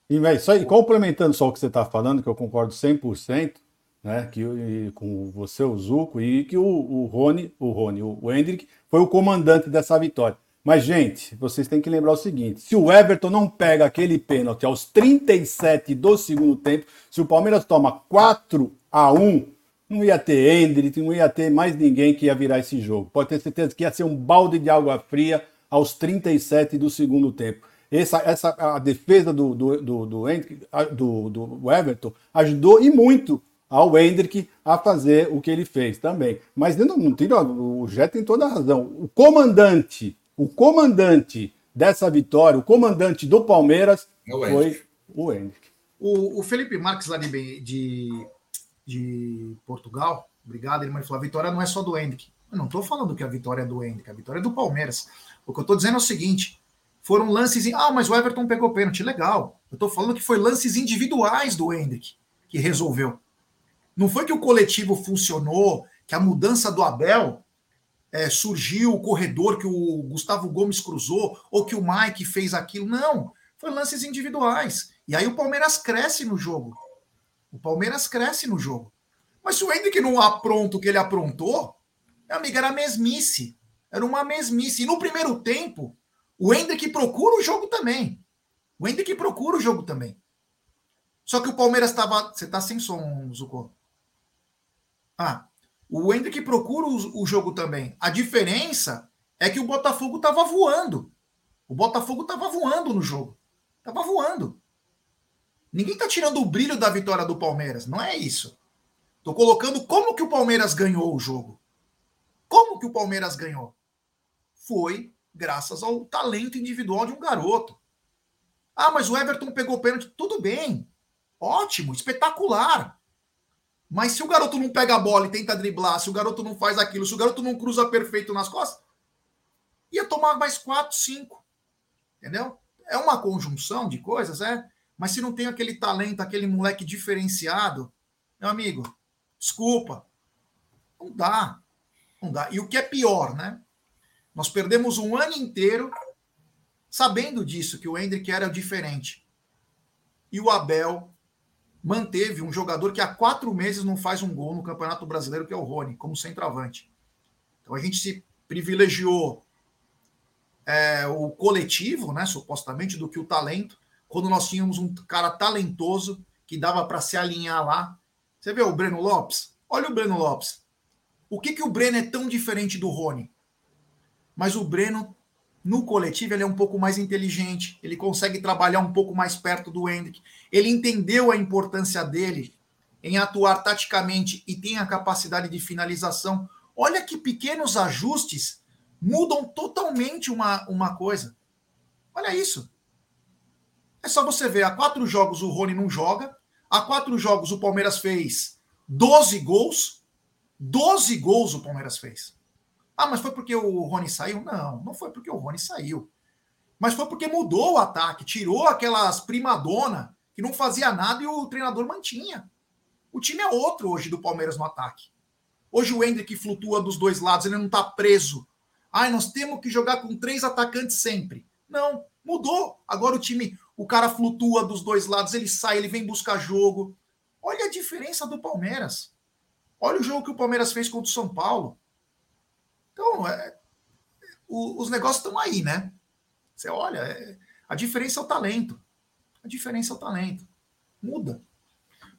E, véio, só, complementando só o que você está falando, que eu concordo 100%, né, que, e, com você, o Zuco, e que o, o Rony, o Rony, o Hendrick, foi o comandante dessa vitória. Mas, gente, vocês têm que lembrar o seguinte: se o Everton não pega aquele pênalti aos 37 do segundo tempo, se o Palmeiras toma 4 a 1 não ia ter Hendrick, não ia ter mais ninguém que ia virar esse jogo. Pode ter certeza que ia ser um balde de água fria aos 37 do segundo tempo. Essa, essa a defesa do, do, do, do, Hendrick, do, do Everton ajudou e muito ao Hendrick a fazer o que ele fez também. Mas não, não tira, o Jé tem toda a razão. O comandante o comandante dessa vitória, o comandante do Palmeiras, é o foi o Henrique. O, o, Felipe Marques, lá de, de, de Portugal, obrigado, ele falou: a vitória não é só do Henrique. Eu não estou falando que a vitória é do Henrique, a vitória é do Palmeiras. O que eu estou dizendo é o seguinte: foram lances. Em... Ah, mas o Everton pegou pênalti. Legal. Eu estou falando que foi lances individuais do Hendrick que resolveu. Não foi que o coletivo funcionou, que a mudança do Abel é, surgiu o corredor que o Gustavo Gomes cruzou, ou que o Mike fez aquilo. Não, foi lances individuais. E aí o Palmeiras cresce no jogo. O Palmeiras cresce no jogo. Mas se o Hendrick não apronta o que ele aprontou, amiga, era mesmice. Era uma mesmice. E no primeiro tempo, o Hendrick procura o jogo também. O Hendrick procura o jogo também. Só que o Palmeiras estava. Você está sem som, Zucco. Ah, o Hendrick procura o, o jogo também. A diferença é que o Botafogo estava voando. O Botafogo estava voando no jogo. Estava voando. Ninguém está tirando o brilho da vitória do Palmeiras. Não é isso. Estou colocando como que o Palmeiras ganhou o jogo. Como que o Palmeiras ganhou? Foi graças ao talento individual de um garoto. Ah, mas o Everton pegou pênalti. Tudo bem. Ótimo, espetacular. Mas se o garoto não pega a bola e tenta driblar, se o garoto não faz aquilo, se o garoto não cruza perfeito nas costas, ia tomar mais quatro, cinco. Entendeu? É uma conjunção de coisas, é. Mas se não tem aquele talento, aquele moleque diferenciado, meu amigo, desculpa. Não dá. Não dá. E o que é pior, né? Nós perdemos um ano inteiro sabendo disso, que o Hendrick era diferente. E o Abel manteve um jogador que há quatro meses não faz um gol no Campeonato Brasileiro, que é o Rony, como centroavante. Então a gente se privilegiou é, o coletivo, né, supostamente, do que o talento, quando nós tínhamos um cara talentoso que dava para se alinhar lá. Você vê o Breno Lopes? Olha o Breno Lopes. O que, que o Breno é tão diferente do Rony? Mas o Breno, no coletivo, ele é um pouco mais inteligente, ele consegue trabalhar um pouco mais perto do Hendrick. Ele entendeu a importância dele em atuar taticamente e tem a capacidade de finalização. Olha que pequenos ajustes mudam totalmente uma, uma coisa. Olha isso. É só você ver, há quatro jogos o Rony não joga, há quatro jogos o Palmeiras fez 12 gols, 12 gols o Palmeiras fez. Ah, mas foi porque o Rony saiu? Não, não foi porque o Rony saiu. Mas foi porque mudou o ataque, tirou aquelas primadona que não fazia nada e o treinador mantinha. O time é outro hoje do Palmeiras no ataque. Hoje o Hendrick flutua dos dois lados, ele não está preso. Ai, nós temos que jogar com três atacantes sempre. Não, mudou. Agora o time, o cara flutua dos dois lados, ele sai, ele vem buscar jogo. Olha a diferença do Palmeiras. Olha o jogo que o Palmeiras fez contra o São Paulo. Então, é, o, os negócios estão aí, né? Você olha, é, a diferença é o talento. A diferença é o talento. Muda.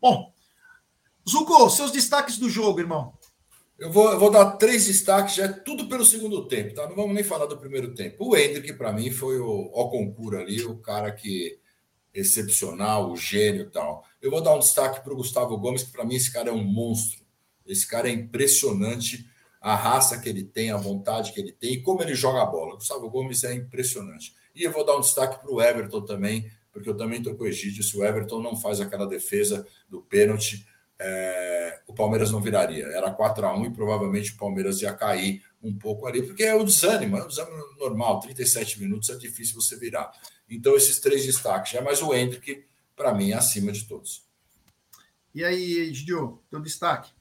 Bom, Zuko, seus destaques do jogo, irmão. Eu vou, eu vou dar três destaques, já é tudo pelo segundo tempo, tá? Não vamos nem falar do primeiro tempo. O Hendrick, para mim, foi o, o concurso ali, o cara que excepcional, o gênio e tal. Eu vou dar um destaque para o Gustavo Gomes, que para mim esse cara é um monstro. Esse cara é impressionante, a raça que ele tem, a vontade que ele tem e como ele joga a bola. Gustavo Gomes é impressionante. E eu vou dar um destaque para o Everton também, porque eu também estou com o Egídio. Se o Everton não faz aquela defesa do pênalti, é, o Palmeiras não viraria. Era 4 a 1 e provavelmente o Palmeiras ia cair um pouco ali, porque é o desânimo, é o desânimo normal. 37 minutos é difícil você virar. Então, esses três destaques. Já mais o Hendrick, para mim, é acima de todos. E aí, Gidio, teu destaque?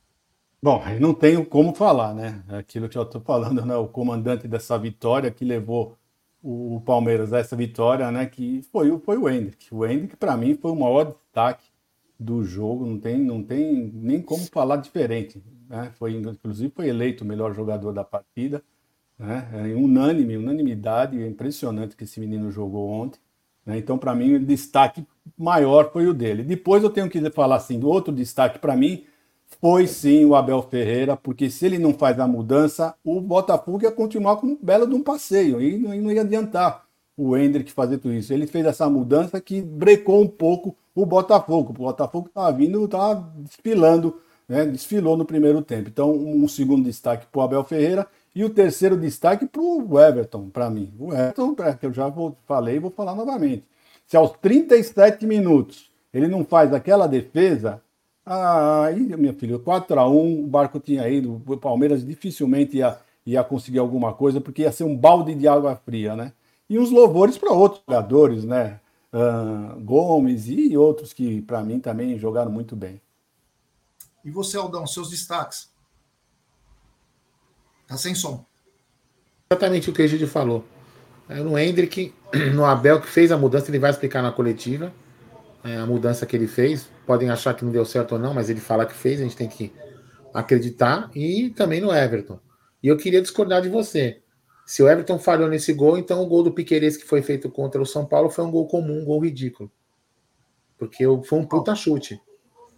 Bom, eu não tenho como falar, né? Aquilo que eu estou falando, né? O comandante dessa vitória que levou o Palmeiras a essa vitória, né? Que foi, foi o Hendrick. O Hendrick, para mim, foi o maior destaque do jogo. Não tem, não tem nem como falar diferente. Né? Foi, inclusive, foi eleito o melhor jogador da partida. Né? É unânime, unanimidade. É impressionante que esse menino jogou ontem. Né? Então, para mim, o destaque maior foi o dele. Depois eu tenho que falar assim, do outro destaque para mim foi sim o Abel Ferreira, porque se ele não faz a mudança, o Botafogo ia continuar com um belo de um passeio e não, não ia adiantar o Hendrick fazer tudo isso. Ele fez essa mudança que brecou um pouco o Botafogo. O Botafogo estava vindo, estava desfilando, né? desfilou no primeiro tempo. Então, um segundo destaque para o Abel Ferreira e o terceiro destaque para o Everton, para mim. O Everton, que eu já vou, falei e vou falar novamente. Se aos 37 minutos ele não faz aquela defesa, aí, minha filha, 4 a 1 o barco tinha ido, o Palmeiras dificilmente ia, ia conseguir alguma coisa, porque ia ser um balde de água fria, né? E uns louvores para outros jogadores, né? Uh, Gomes e outros que, para mim, também jogaram muito bem. E você, Aldão, seus destaques? Tá sem som. Exatamente o que a gente falou. É, no Hendrick, no Abel, que fez a mudança, ele vai explicar na coletiva é, a mudança que ele fez. Podem achar que não deu certo ou não, mas ele fala que fez, a gente tem que acreditar. E também no Everton. E eu queria discordar de você. Se o Everton falhou nesse gol, então o gol do Piqueires que foi feito contra o São Paulo foi um gol comum, um gol ridículo. Porque foi um puta chute.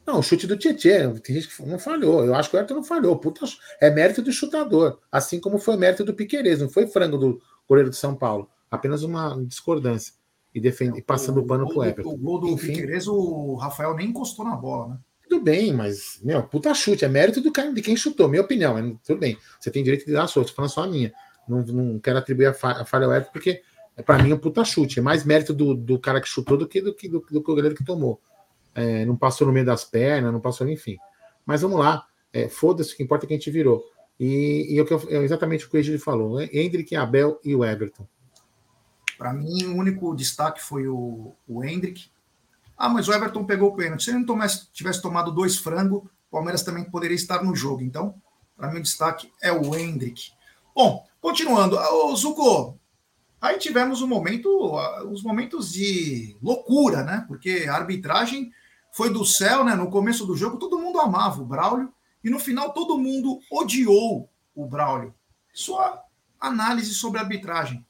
Não, o chute do Tietchan, tem gente que não falhou. Eu acho que o Everton não falhou. Puta, é mérito do chutador. Assim como foi mérito do Piqueires, não foi frango do goleiro de São Paulo. Apenas uma discordância. E defende, passando o pano pro Everton. O gol do Enfim, Piqueires, o Rafael nem encostou na bola, né? Tudo bem, mas, meu, puta chute. É mérito do cara, de quem chutou, minha opinião. Mas, tudo bem. Você tem direito de dar a sua, tô falando só a minha. Não, não quero atribuir a falha, a falha ao Everton, porque é, para mim é um puta chute. É mais mérito do, do cara que chutou do que do, do, do, do goleiro que tomou é, não passou no meio das pernas, não passou, enfim. Mas vamos lá, é, foda-se, o que importa é que a gente virou. E, e é, é exatamente o que o Egílio falou: né? Hendrick, Abel e o Everton. Para mim, o único destaque foi o, o Hendrick. Ah, mas o Everton pegou o pênalti. Se ele não tomasse, tivesse tomado dois frangos, o Palmeiras também poderia estar no jogo. Então, para mim, o destaque é o Hendrick. Bom, continuando. O Zuko, aí tivemos um momento, os momentos de loucura, né? Porque a arbitragem foi do céu, né? No começo do jogo, todo mundo amava o Braulio e no final todo mundo odiou o Braulio. Sua análise sobre a arbitragem.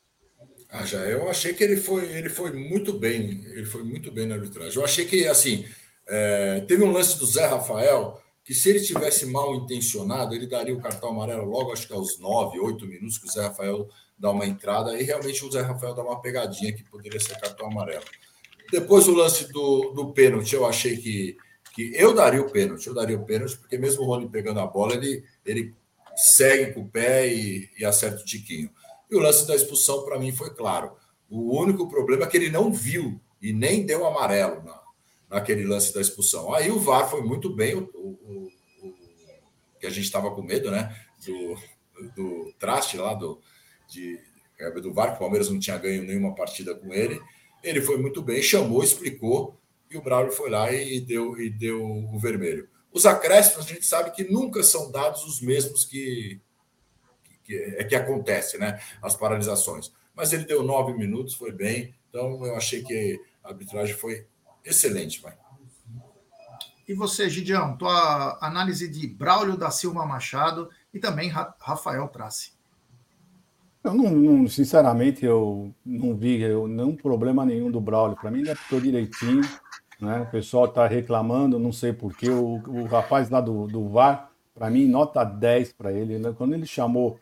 Ah, já eu achei que ele foi, ele foi muito bem, ele foi muito bem na arbitragem. Eu achei que assim é, teve um lance do Zé Rafael que se ele tivesse mal intencionado, ele daria o cartão amarelo logo, acho que aos 9, 8 minutos que o Zé Rafael dá uma entrada, e realmente o Zé Rafael dá uma pegadinha que poderia ser cartão amarelo. Depois o lance do, do pênalti, eu achei que, que eu daria o pênalti, eu daria o pênalti, porque mesmo o Rony pegando a bola, ele, ele segue com o pé e, e acerta o tiquinho. E o lance da expulsão, para mim, foi claro. O único problema é que ele não viu e nem deu amarelo na, naquele lance da expulsão. Aí o VAR foi muito bem, o, o, o que a gente estava com medo, né? Do, do traste lá do, de, é, do VAR, que o Palmeiras não tinha ganho nenhuma partida com ele. Ele foi muito bem, chamou, explicou, e o Braulio foi lá e deu, e deu o vermelho. Os acréscimos, a gente sabe que nunca são dados os mesmos que, que, é que acontece, né? As paralisações. Mas ele deu nove minutos, foi bem. Então eu achei que a arbitragem foi excelente, vai. E você, Gidião, tua análise de Braulio da Silva Machado e também Rafael Trace. Eu não, não, sinceramente, eu não vi eu, nenhum problema nenhum do Braulio. Para mim, ele apitou direitinho. Né? O pessoal está reclamando, não sei porquê. O, o rapaz lá do, do VAR, para mim, nota 10 para ele. Né? Quando ele chamou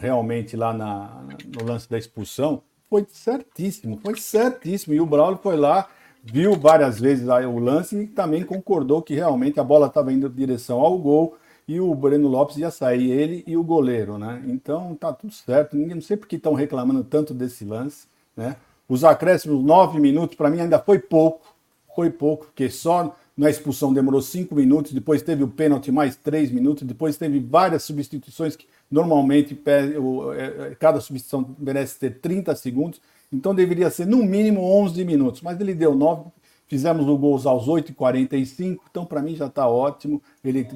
realmente lá na, no lance da expulsão, foi certíssimo, foi certíssimo. E o Braulio foi lá, viu várias vezes o lance e também concordou que realmente a bola estava indo em direção ao gol e o Breno Lopes ia sair, ele e o goleiro, né? Então tá tudo certo. Não sei porque estão reclamando tanto desse lance, né? Os acréscimos, nove minutos, para mim ainda foi pouco, foi pouco, porque só na expulsão demorou cinco minutos, depois teve o pênalti mais três minutos, depois teve várias substituições que normalmente é, é, cada substituição merece ter 30 segundos, então deveria ser no mínimo 11 minutos, mas ele deu nove Fizemos o gol aos 8h45, então para mim já está ótimo. Ele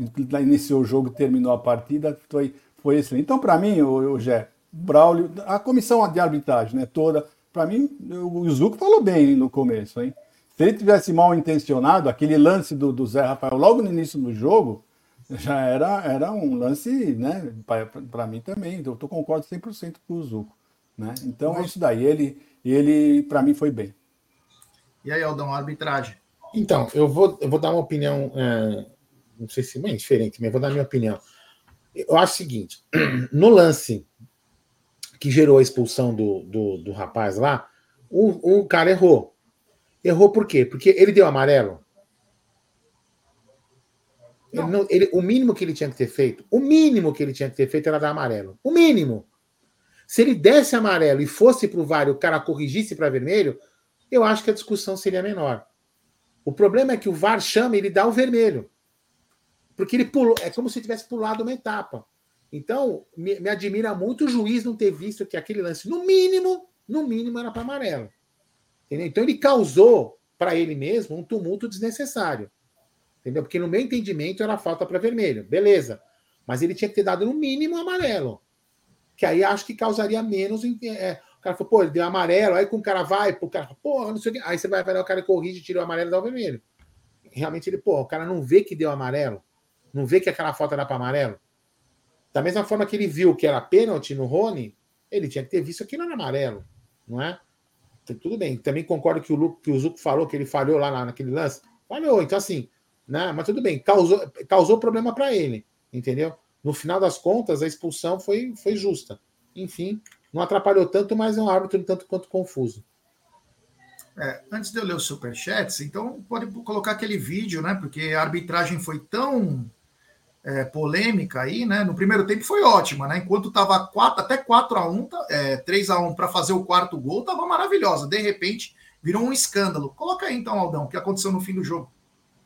iniciou o jogo, terminou a partida, foi, foi excelente. Então, para mim, o, o Gé, Braulio, a comissão de arbitragem né, toda, para mim, o Zuco falou bem no começo, hein? Se ele tivesse mal intencionado, aquele lance do, do Zé Rafael logo no início do jogo, já era, era um lance, né? Para mim também. Então, eu concordo 100% com o Zuco. Né? Então é isso daí. Ele, ele para mim, foi bem. E aí, Aldão, arbitragem? Então, eu vou, eu vou dar uma opinião, é, não sei se é diferente, mas vou dar a minha opinião. Eu acho o seguinte: no lance que gerou a expulsão do, do, do rapaz lá, o, o cara errou. Errou por quê? Porque ele deu amarelo. Ele não, ele, o mínimo que ele tinha que ter feito, o mínimo que ele tinha que ter feito era dar amarelo. O mínimo. Se ele desse amarelo e fosse para o VAR e o cara corrigisse para vermelho, eu acho que a discussão seria menor. O problema é que o VAR chama e ele dá o vermelho. Porque ele pulou, é como se tivesse pulado uma etapa. Então, me, me admira muito o juiz não ter visto que aquele lance, no mínimo, no mínimo, era para amarelo. Entendeu? Então, ele causou para ele mesmo um tumulto desnecessário. Entendeu? Porque no meu entendimento era falta para vermelho. Beleza. Mas ele tinha que ter dado no mínimo amarelo. Que aí acho que causaria menos. É, o cara falou, pô, ele deu amarelo. Aí com o cara vai, o cara porra, não sei o quê. Aí você vai, vai o cara corrige, tira o amarelo e dá o vermelho. Realmente ele, pô, o cara não vê que deu amarelo. Não vê que aquela falta era para amarelo. Da mesma forma que ele viu que era pênalti no Rony, ele tinha que ter visto aquilo era amarelo, não é? Então, tudo bem. Também concordo que o, Lu, que o Zuco falou que ele falhou lá naquele lance. Falhou, então assim, né? Mas tudo bem, causou, causou problema para ele, entendeu? No final das contas, a expulsão foi, foi justa. Enfim, não atrapalhou tanto, mas é um árbitro tanto quanto confuso. É, antes de eu ler os superchats, então pode colocar aquele vídeo, né? Porque a arbitragem foi tão é, polêmica aí, né? No primeiro tempo foi ótima, né? Enquanto estava até 4 a 1 é, 3 a 1 para fazer o quarto gol, estava maravilhosa. De repente, virou um escândalo. Coloca aí então, Aldão, o que aconteceu no fim do jogo.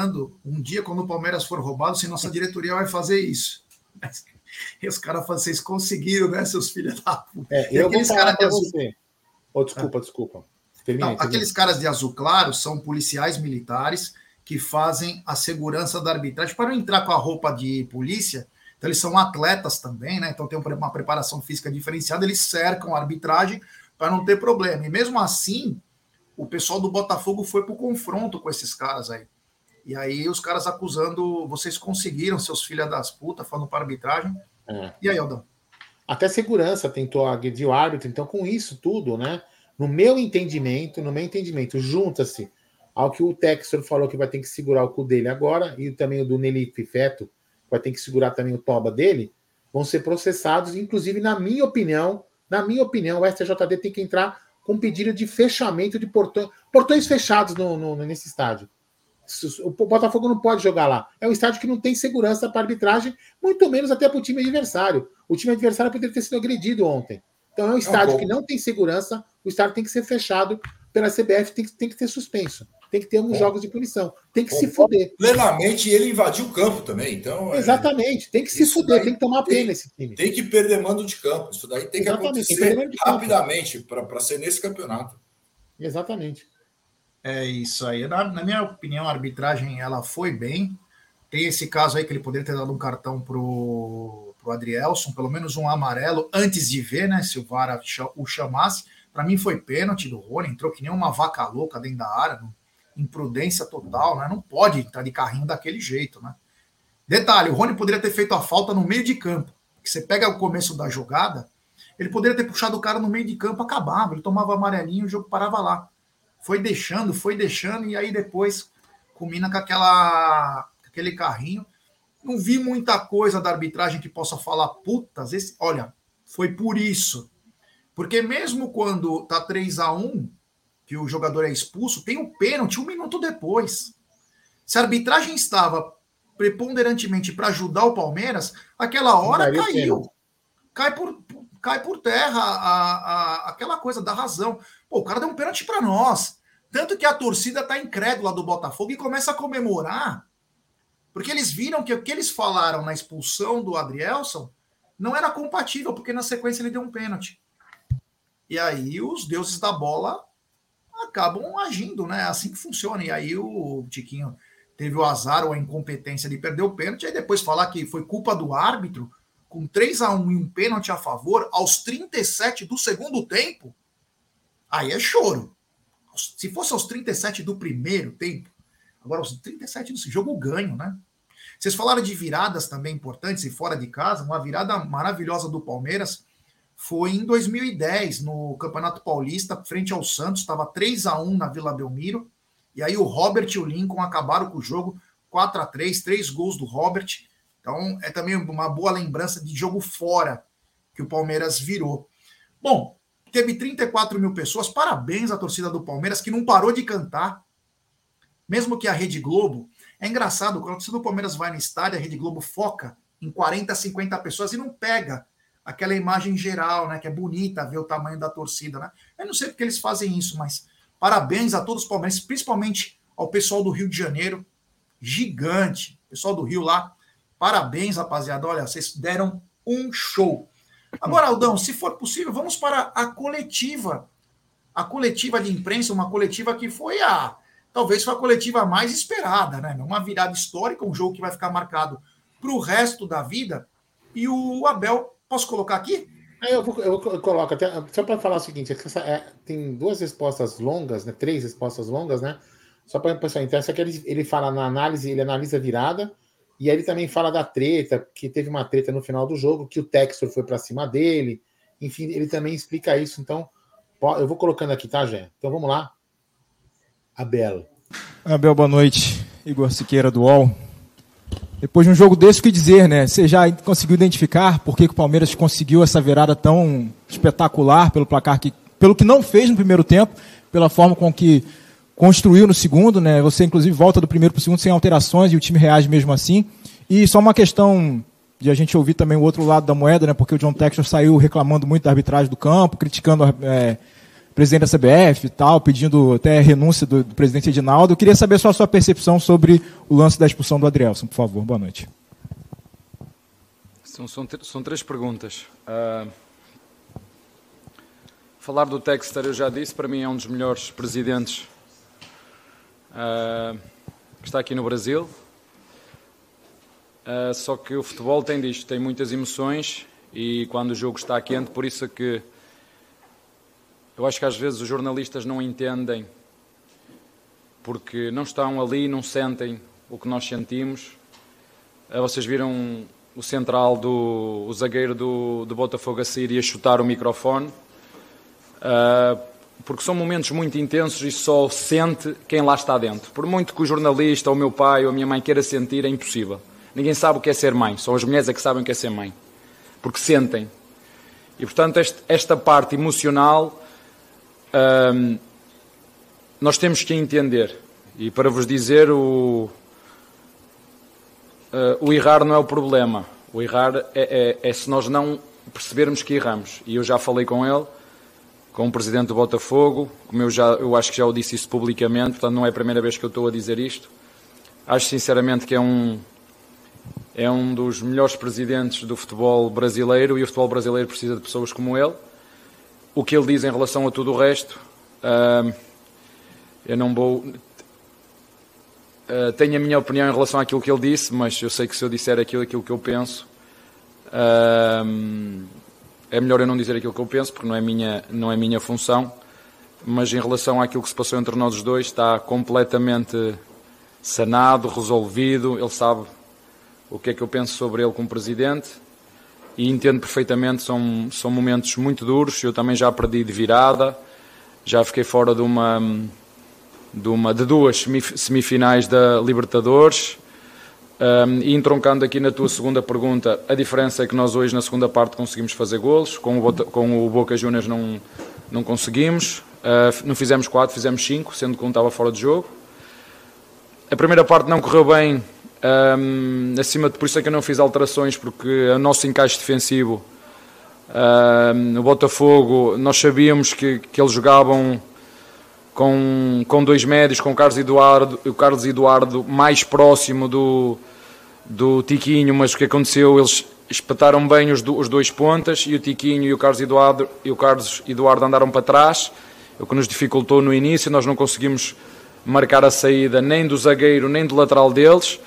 imaginando um dia quando o Palmeiras for roubado, se nossa diretoria vai fazer isso. E os caras falam, vocês conseguiram, né, seus filhos da puta. É, eu vou falar azul... você. Oh, desculpa, ah. desculpa. Termina, Não, aqueles caras de azul claro são policiais militares que fazem a segurança da arbitragem para não entrar com a roupa de polícia. Então, eles são atletas também, né? Então, tem uma preparação física diferenciada. Eles cercam a arbitragem para não ter problema. E mesmo assim, o pessoal do Botafogo foi para o confronto com esses caras aí. E aí, os caras acusando, vocês conseguiram, seus filhos das putas, falando para arbitragem. É. E aí, Aldão? Até segurança tentou agredir o árbitro. Então, com isso tudo, né? No meu entendimento, no meu entendimento, junta-se ao que o Textor falou que vai ter que segurar o cu dele agora, e também o do Nelly Feto, vai ter que segurar também o toba dele, vão ser processados, inclusive, na minha opinião, na minha opinião, o STJD tem que entrar com pedido de fechamento de portões, portões fechados no, no, nesse estádio. O Botafogo não pode jogar lá. É um estádio que não tem segurança para arbitragem, muito menos até para o time adversário. O time adversário poderia ter sido agredido ontem. Então é um estádio é um que não tem segurança, o estádio tem que ser fechado pela CBF, tem que, tem que ter suspenso. Tem que ter alguns jogos de punição. Tem que se fuder. Plenamente ele invadiu o campo também. Então, é Exatamente. Tem que se fuder, tem que tomar tem, pena esse time. Tem que perder mando de campo. Isso daí tem Exatamente, que acontecer tem rapidamente para ser nesse campeonato. Exatamente. É isso aí. Na, na, minha opinião, a arbitragem ela foi bem. Tem esse caso aí que ele poderia ter dado um cartão pro para o Adrielson, pelo menos um amarelo, antes de ver, né? Se o VAR o chamasse. Para mim foi pênalti do Rony, entrou que nem uma vaca louca dentro da área, imprudência total, né? Não pode estar de carrinho daquele jeito, né? Detalhe, o Rony poderia ter feito a falta no meio de campo. Que você pega o começo da jogada, ele poderia ter puxado o cara no meio de campo, acabava, ele tomava amarelinho, o jogo parava lá. Foi deixando, foi deixando, e aí depois culmina com aquela, aquele carrinho. Não vi muita coisa da arbitragem que possa falar, putas, esse, olha, foi por isso. Porque mesmo quando tá 3 a 1 que o jogador é expulso, tem o um pênalti um minuto depois. Se a arbitragem estava preponderantemente para ajudar o Palmeiras, aquela hora caiu. Cai por, cai por terra a, a, aquela coisa da razão. Pô, o cara deu um pênalti para nós. Tanto que a torcida tá incrédula do Botafogo e começa a comemorar porque eles viram que o que eles falaram na expulsão do Adrielson não era compatível, porque na sequência ele deu um pênalti. E aí os deuses da bola acabam agindo, né? É assim que funciona. E aí o Tiquinho teve o azar ou a incompetência de perder o pênalti, aí depois falar que foi culpa do árbitro, com 3 a 1 e um pênalti a favor, aos 37 do segundo tempo, aí é choro. Se fosse aos 37 do primeiro tempo, Agora, os 37 desse jogo ganho, né? Vocês falaram de viradas também importantes e fora de casa. Uma virada maravilhosa do Palmeiras foi em 2010, no Campeonato Paulista, frente ao Santos. Estava 3 a 1 na Vila Belmiro. E aí o Robert e o Lincoln acabaram com o jogo 4 a 3 três gols do Robert. Então é também uma boa lembrança de jogo fora que o Palmeiras virou. Bom, teve 34 mil pessoas. Parabéns à torcida do Palmeiras, que não parou de cantar mesmo que a Rede Globo. É engraçado, quando o Palmeiras vai no estádio, a Rede Globo foca em 40, 50 pessoas e não pega aquela imagem geral, né? Que é bonita ver o tamanho da torcida, né? Eu não sei porque eles fazem isso, mas parabéns a todos os palmeirenses, principalmente ao pessoal do Rio de Janeiro, gigante, pessoal do Rio lá, parabéns, rapaziada, olha, vocês deram um show. Agora, Aldão, se for possível, vamos para a coletiva, a coletiva de imprensa, uma coletiva que foi a talvez foi a coletiva mais esperada, né? Uma virada histórica, um jogo que vai ficar marcado para o resto da vida. E o Abel, posso colocar aqui? Eu, vou, eu, coloco até só para falar o seguinte: essa, é, tem duas respostas longas, né? Três respostas longas, né? Só para o pessoal entender, essa que ele, ele fala na análise, ele analisa a virada, e aí ele também fala da treta, que teve uma treta no final do jogo, que o Textor foi para cima dele. Enfim, ele também explica isso. Então, eu vou colocando aqui, tá, Jé? Então vamos lá. Abel. Abel, boa noite. Igor Siqueira do UOL. Depois de um jogo desse, o que dizer, né? Você já conseguiu identificar por que, o Palmeiras conseguiu essa virada tão espetacular pelo placar que, pelo que não fez no primeiro tempo, pela forma com que construiu no segundo, né? Você inclusive volta do primeiro para o segundo sem alterações e o time reage mesmo assim. E só uma questão de a gente ouvir também o outro lado da moeda, né? Porque o John Texas saiu reclamando muito da arbitragem do campo, criticando é, presidente da CBF e tal, pedindo até renúncia do, do presidente Edinaldo. Eu queria saber só a sua percepção sobre o lance da expulsão do Adrielson, por favor. Boa noite. São, são, são três perguntas. Uh, falar do Texter, eu já disse, para mim é um dos melhores presidentes uh, que está aqui no Brasil. Uh, só que o futebol tem disto, tem muitas emoções e quando o jogo está quente, por isso é que eu acho que às vezes os jornalistas não entendem porque não estão ali, não sentem o que nós sentimos. Uh, vocês viram o central do o zagueiro do, do Botafogo a sair e a chutar o microfone. Porque são momentos muito intensos e só sente quem lá está dentro. Por muito que o jornalista, ou o meu pai, ou a minha mãe queira sentir, é impossível. Ninguém sabe o que é ser mãe, só as mulheres é que sabem o que é ser mãe. Porque sentem. E portanto, este, esta parte emocional hum, nós temos que entender. E para vos dizer, o, uh, o errar não é o problema. O errar é, é, é se nós não percebermos que erramos. E eu já falei com ele com o presidente do Botafogo, como eu, já, eu acho que já o disse isso publicamente, portanto não é a primeira vez que eu estou a dizer isto. Acho sinceramente que é um, é um dos melhores presidentes do futebol brasileiro e o futebol brasileiro precisa de pessoas como ele. O que ele diz em relação a tudo o resto, uh, eu não vou. Uh, tenho a minha opinião em relação àquilo que ele disse, mas eu sei que se eu disser aquilo, aquilo que eu penso, uh, é melhor eu não dizer aquilo que eu penso, porque não é minha, não é minha função, mas em relação àquilo que se passou entre nós dois, está completamente sanado, resolvido, ele sabe o que é que eu penso sobre ele como presidente e entendo perfeitamente, são, são momentos muito duros, eu também já perdi de virada, já fiquei fora de uma de, uma, de duas semifinais da Libertadores, um, e entroncando aqui na tua segunda pergunta, a diferença é que nós hoje na segunda parte conseguimos fazer golos, com o, com o Boca Juniors não, não conseguimos, uh, não fizemos quatro, fizemos cinco, sendo que um estava fora de jogo. A primeira parte não correu bem, um, acima de, por isso é que eu não fiz alterações, porque o nosso encaixe defensivo, um, o Botafogo, nós sabíamos que, que eles jogavam com, com dois médios, com o Carlos Eduardo, o Carlos Eduardo mais próximo do, do Tiquinho, mas o que aconteceu, eles espetaram bem os, os dois pontas e o Tiquinho e o Carlos Eduardo, e o Carlos Eduardo andaram para trás, o que nos dificultou no início, nós não conseguimos marcar a saída nem do zagueiro nem do lateral deles,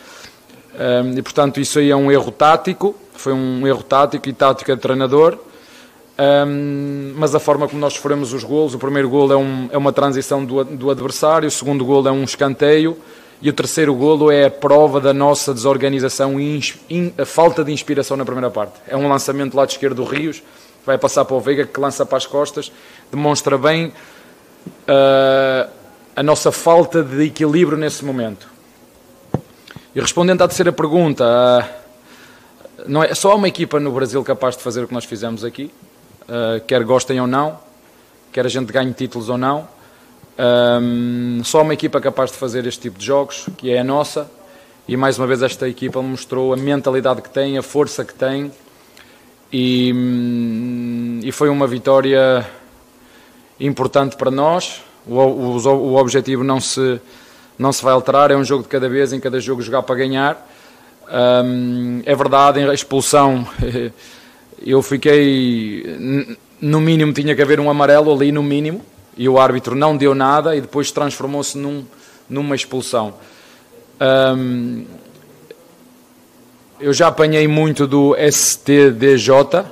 um, e portanto isso aí é um erro tático, foi um erro tático e tática de treinador, um, mas a forma como nós sofremos os golos, o primeiro gol é, um, é uma transição do, do adversário, o segundo gol é um escanteio, e o terceiro golo é a prova da nossa desorganização e a falta de inspiração na primeira parte. É um lançamento do lado esquerdo do Rios, vai passar para o Veiga, que lança para as costas, demonstra bem uh, a nossa falta de equilíbrio nesse momento. E respondendo à terceira pergunta, uh, não é só uma equipa no Brasil capaz de fazer o que nós fizemos aqui, uh, quer gostem ou não, quer a gente ganhe títulos ou não. Um, só uma equipa capaz de fazer este tipo de jogos, que é a nossa, e mais uma vez esta equipa mostrou a mentalidade que tem, a força que tem, e, hum, e foi uma vitória importante para nós. O, o, o, objetivo não se, não se vai alterar, é um jogo de cada vez, em cada jogo jogar para ganhar. Um, é verdade, a expulsão, eu fiquei, no mínimo tinha que haver um amarelo ali, no mínimo, e o árbitro não deu nada e depois transformou-se num, numa expulsão. Um, eu já apanhei muito do STDJ,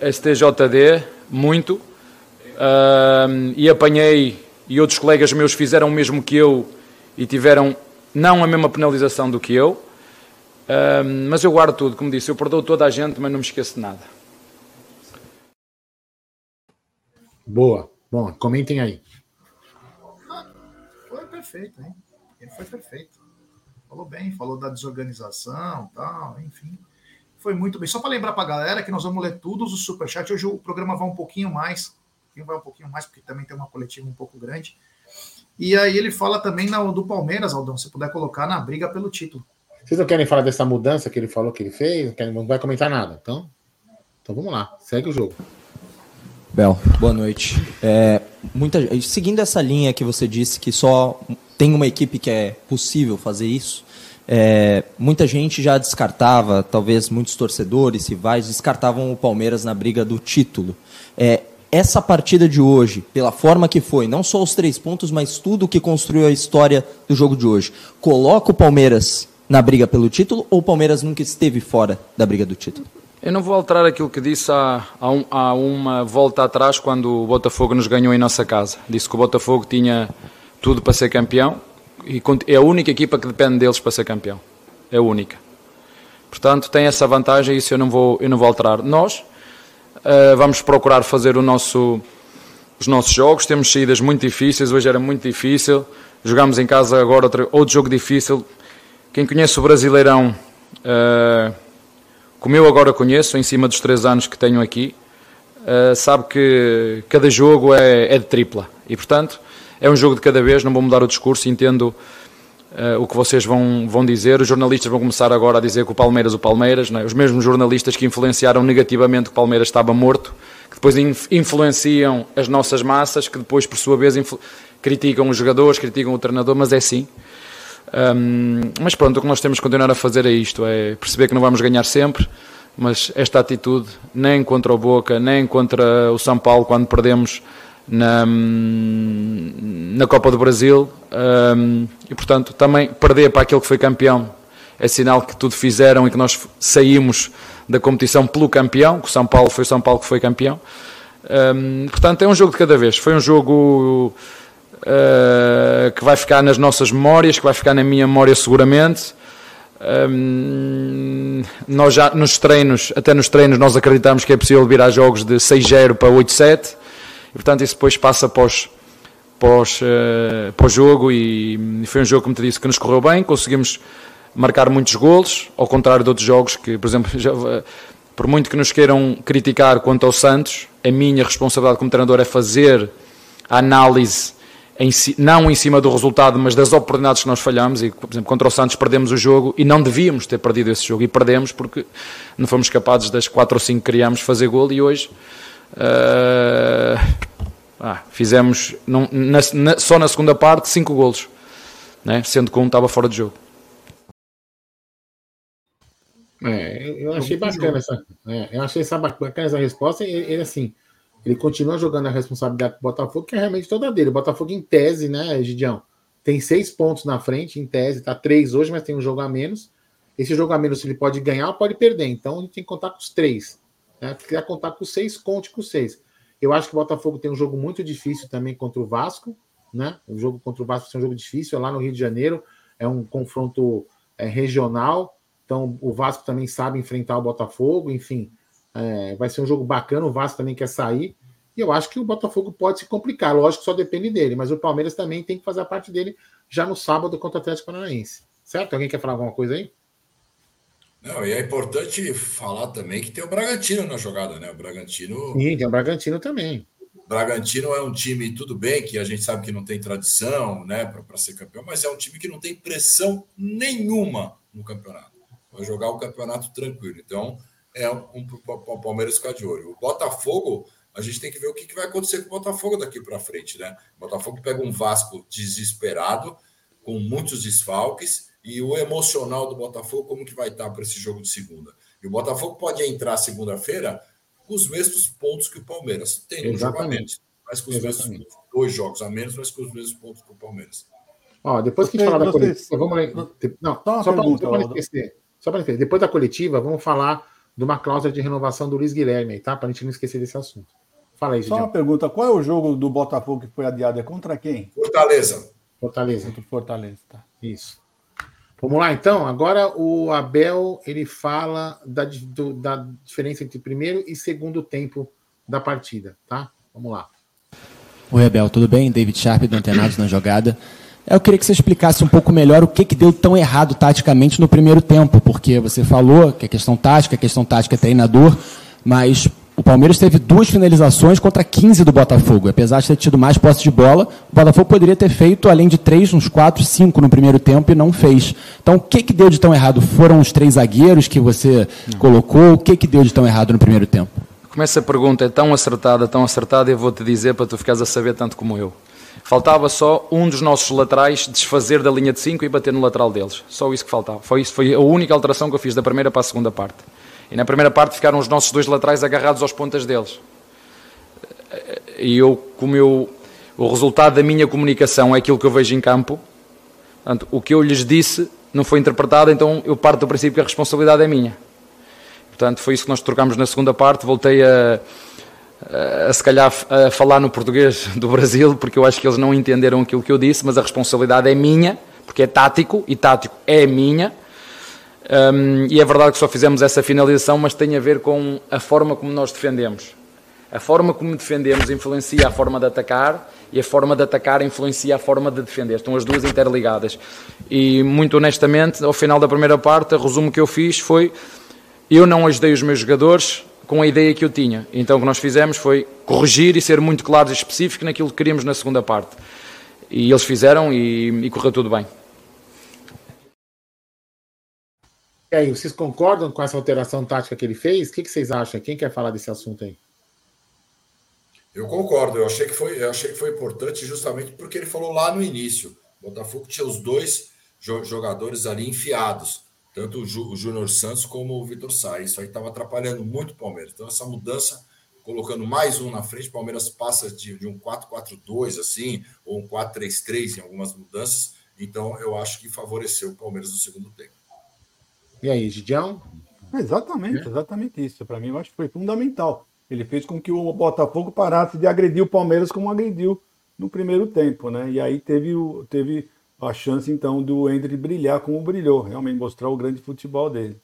STJD, muito, um, e apanhei, e outros colegas meus fizeram o mesmo que eu e tiveram não a mesma penalização do que eu, um, mas eu guardo tudo, como disse, eu perdoo toda a gente, mas não me esqueço de nada. Boa. Bom, comentem aí. Foi perfeito, hein? Ele foi perfeito. Falou bem, falou da desorganização, tal, enfim. Foi muito bem. Só para lembrar para a galera que nós vamos ler todos os superchats. Hoje o programa vai um pouquinho mais, vai um pouquinho mais, porque também tem uma coletiva um pouco grande. E aí ele fala também na, do Palmeiras, Aldão, se puder colocar na briga pelo título. Vocês não querem falar dessa mudança que ele falou que ele fez? Não vai comentar nada, então? Então vamos lá, segue o jogo. Bel, boa noite. É, muita, seguindo essa linha que você disse que só tem uma equipe que é possível fazer isso, é, muita gente já descartava, talvez muitos torcedores, rivais, descartavam o Palmeiras na briga do título. É, essa partida de hoje, pela forma que foi, não só os três pontos, mas tudo que construiu a história do jogo de hoje, coloca o Palmeiras na briga pelo título ou o Palmeiras nunca esteve fora da briga do título? Eu não vou alterar aquilo que disse há, há, um, há, uma volta atrás, quando o Botafogo nos ganhou em nossa casa. Disse que o Botafogo tinha tudo para ser campeão e é a única equipa que depende deles para ser campeão. É a única. Portanto, tem essa vantagem e isso eu não vou, eu não vou alterar. Nós uh, vamos procurar fazer nosso, os nossos jogos. Temos saídas muito difíceis. Hoje era muito difícil. Jogamos em casa agora outro, outro jogo difícil. Quem conhece o Brasileirão. Uh, como eu agora conheço, em cima dos três anos que tenho aqui, uh, sabe que cada jogo é, é, de tripla. E, portanto, é um jogo de cada vez, não vou mudar o discurso, entendo uh, o que vocês vão, vão dizer. Os jornalistas vão começar agora a dizer que o Palmeiras, o Palmeiras, é? os mesmos jornalistas que influenciaram negativamente que o Palmeiras estava morto, que depois influenciam as nossas massas, que depois, por sua vez, criticam os jogadores, criticam o treinador, mas é assim. Um, mas pronto, o que nós temos que continuar a fazer é isto: é perceber que não vamos ganhar sempre, mas esta atitude, nem contra o Boca, nem contra o São Paulo, quando perdemos na, na Copa do Brasil, um, e portanto também perder para aquele que foi campeão é sinal que tudo fizeram e que nós saímos da competição pelo campeão, que o São Paulo foi o São Paulo que foi campeão. Um, portanto, é um jogo de cada vez. Foi um jogo uh, que vai ficar nas nossas memórias, que vai ficar na minha memória seguramente. Um, nós já nos treinos, até nos treinos, nós acreditamos que é possível virar jogos de 6-0 para 8-7 e portanto isso depois passa pós, pós, uh, pós jogo e, e, foi um jogo, como te disse, que nos correu bem, conseguimos marcar muitos golos, ao contrário de outros jogos que, por exemplo, já, por muito que nos queiram criticar quanto ao Santos, a minha responsabilidade como treinador é fazer a análise em, não em cima do resultado, mas das oportunidades que nós falhamos. E, por exemplo, contra o Santos perdemos o jogo e não devíamos ter perdido esse jogo. E perdemos porque não fomos capazes das 4 ou 5 que criámos fazer gol. E hoje uh, ah, fizemos não, na, na, só na segunda parte 5 golos, né? sendo que um estava fora de jogo. É, eu achei bacana essa, é, eu achei essa bacana essa resposta. E ele assim, ele continua jogando a responsabilidade do Botafogo, que é realmente toda dele. O Botafogo, em tese, né, Gidião? Tem seis pontos na frente, em tese, tá três hoje, mas tem um jogo a menos. Esse jogo a menos ele pode ganhar ou pode perder. Então a gente tem que contar com os três. Né? Se quiser contar com os seis, conte com os seis. Eu acho que o Botafogo tem um jogo muito difícil também contra o Vasco. Né? O jogo contra o Vasco é um jogo difícil, é lá no Rio de Janeiro. É um confronto é, regional. Então o Vasco também sabe enfrentar o Botafogo. Enfim, é, vai ser um jogo bacana. O Vasco também quer sair. E eu acho que o Botafogo pode se complicar. Lógico que só depende dele. Mas o Palmeiras também tem que fazer a parte dele já no sábado contra o Atlético Paranaense. Certo? Alguém quer falar alguma coisa aí? Não, e é importante falar também que tem o Bragantino na jogada, né? O Bragantino. Sim, tem o Bragantino também. O Bragantino é um time, tudo bem, que a gente sabe que não tem tradição, né, para ser campeão, mas é um time que não tem pressão nenhuma no campeonato. Vai jogar o campeonato tranquilo. Então, é um, um, um Palmeiras ficar de olho. O Botafogo, a gente tem que ver o que, que vai acontecer com o Botafogo daqui para frente, né? O Botafogo pega um Vasco desesperado, com muitos desfalques, e o emocional do Botafogo, como que vai estar para esse jogo de segunda? E o Botafogo pode entrar segunda-feira com os mesmos pontos que o Palmeiras. Tem um jogo a menos, mas com os Exatamente. mesmos dois jogos a menos, mas com os mesmos pontos que o Palmeiras. Ó, depois que a gente falar da coletiva, vamos Não, só para não esquecer. Só para Depois da coletiva, vamos falar de uma cláusula de renovação do Luiz Guilherme, tá? Para a gente não esquecer desse assunto. Fala aí, Só uma pergunta: qual é o jogo do Botafogo que foi adiado? É contra quem? Fortaleza. Fortaleza. Contra Fortaleza, tá. Isso. Vamos lá, então. Agora o Abel ele fala da, do, da diferença entre primeiro e segundo tempo da partida, tá? Vamos lá. Oi, Abel, tudo bem? David Sharp do Antenados na jogada. Eu queria que você explicasse um pouco melhor o que, que deu tão errado taticamente no primeiro tempo, porque você falou que a questão tática, a questão tática é treinador, mas o Palmeiras teve duas finalizações contra 15 do Botafogo. Apesar de ter tido mais posse de bola, o Botafogo poderia ter feito, além de três, uns quatro, cinco no primeiro tempo e não fez. Então, o que, que deu de tão errado? Foram os três zagueiros que você não. colocou? O que, que deu de tão errado no primeiro tempo? Como essa pergunta é tão acertada, tão acertada, eu vou-te dizer para tu ficares a saber tanto como eu. Faltava só um dos nossos laterais desfazer da linha de 5 e bater no lateral deles. Só isso que faltava. Foi, isso, foi a única alteração que eu fiz da primeira para a segunda parte. E na primeira parte ficaram os nossos dois laterais agarrados aos pontas deles. E eu, como eu, o resultado da minha comunicação é aquilo que eu vejo em campo, portanto, o que eu lhes disse não foi interpretado, então eu parto do princípio que a responsabilidade é minha. Portanto, foi isso que nós trocámos na segunda parte. Voltei a, a, a, se calhar a falar no português do Brasil, porque eu acho que eles não entenderam aquilo que eu disse, mas a responsabilidade é minha, porque é tático, e tático é minha. Um, e é verdade que só fizemos essa finalização, mas tem a ver com a forma como nós defendemos. A forma como defendemos influencia a forma de atacar e a forma de atacar influencia a forma de defender. Estão as duas interligadas. E muito honestamente, ao final da primeira parte, o resumo que eu fiz foi: eu não ajudei os meus jogadores com a ideia que eu tinha. Então o que nós fizemos foi corrigir e ser muito claros e específicos naquilo que queríamos na segunda parte. E eles fizeram e, e correu tudo bem. E aí, vocês concordam com essa alteração tática que ele fez? O que, que vocês acham? Quem quer falar desse assunto aí? Eu concordo, eu achei que foi, eu achei que foi importante justamente porque ele falou lá no início. O Botafogo tinha os dois jogadores ali enfiados, tanto o, Júnior Santos como o Vitor Sá. Isso aí estava atrapalhando muito o Palmeiras. Então, essa mudança, colocando mais um na frente, o Palmeiras passa de, de um 4-4-2, assim, ou um 4-3-3 em algumas mudanças. Então, eu acho que favoreceu o Palmeiras no segundo tempo. E aí, Gidião? Exatamente, exatamente isso. Para mim, eu acho que foi fundamental. Ele fez com que o Botafogo parasse de agredir o Palmeiras como agrediu no primeiro tempo, né? E aí teve, o, teve a chance, então, do Hendrick brilhar como brilhou, realmente mostrar o grande futebol dele.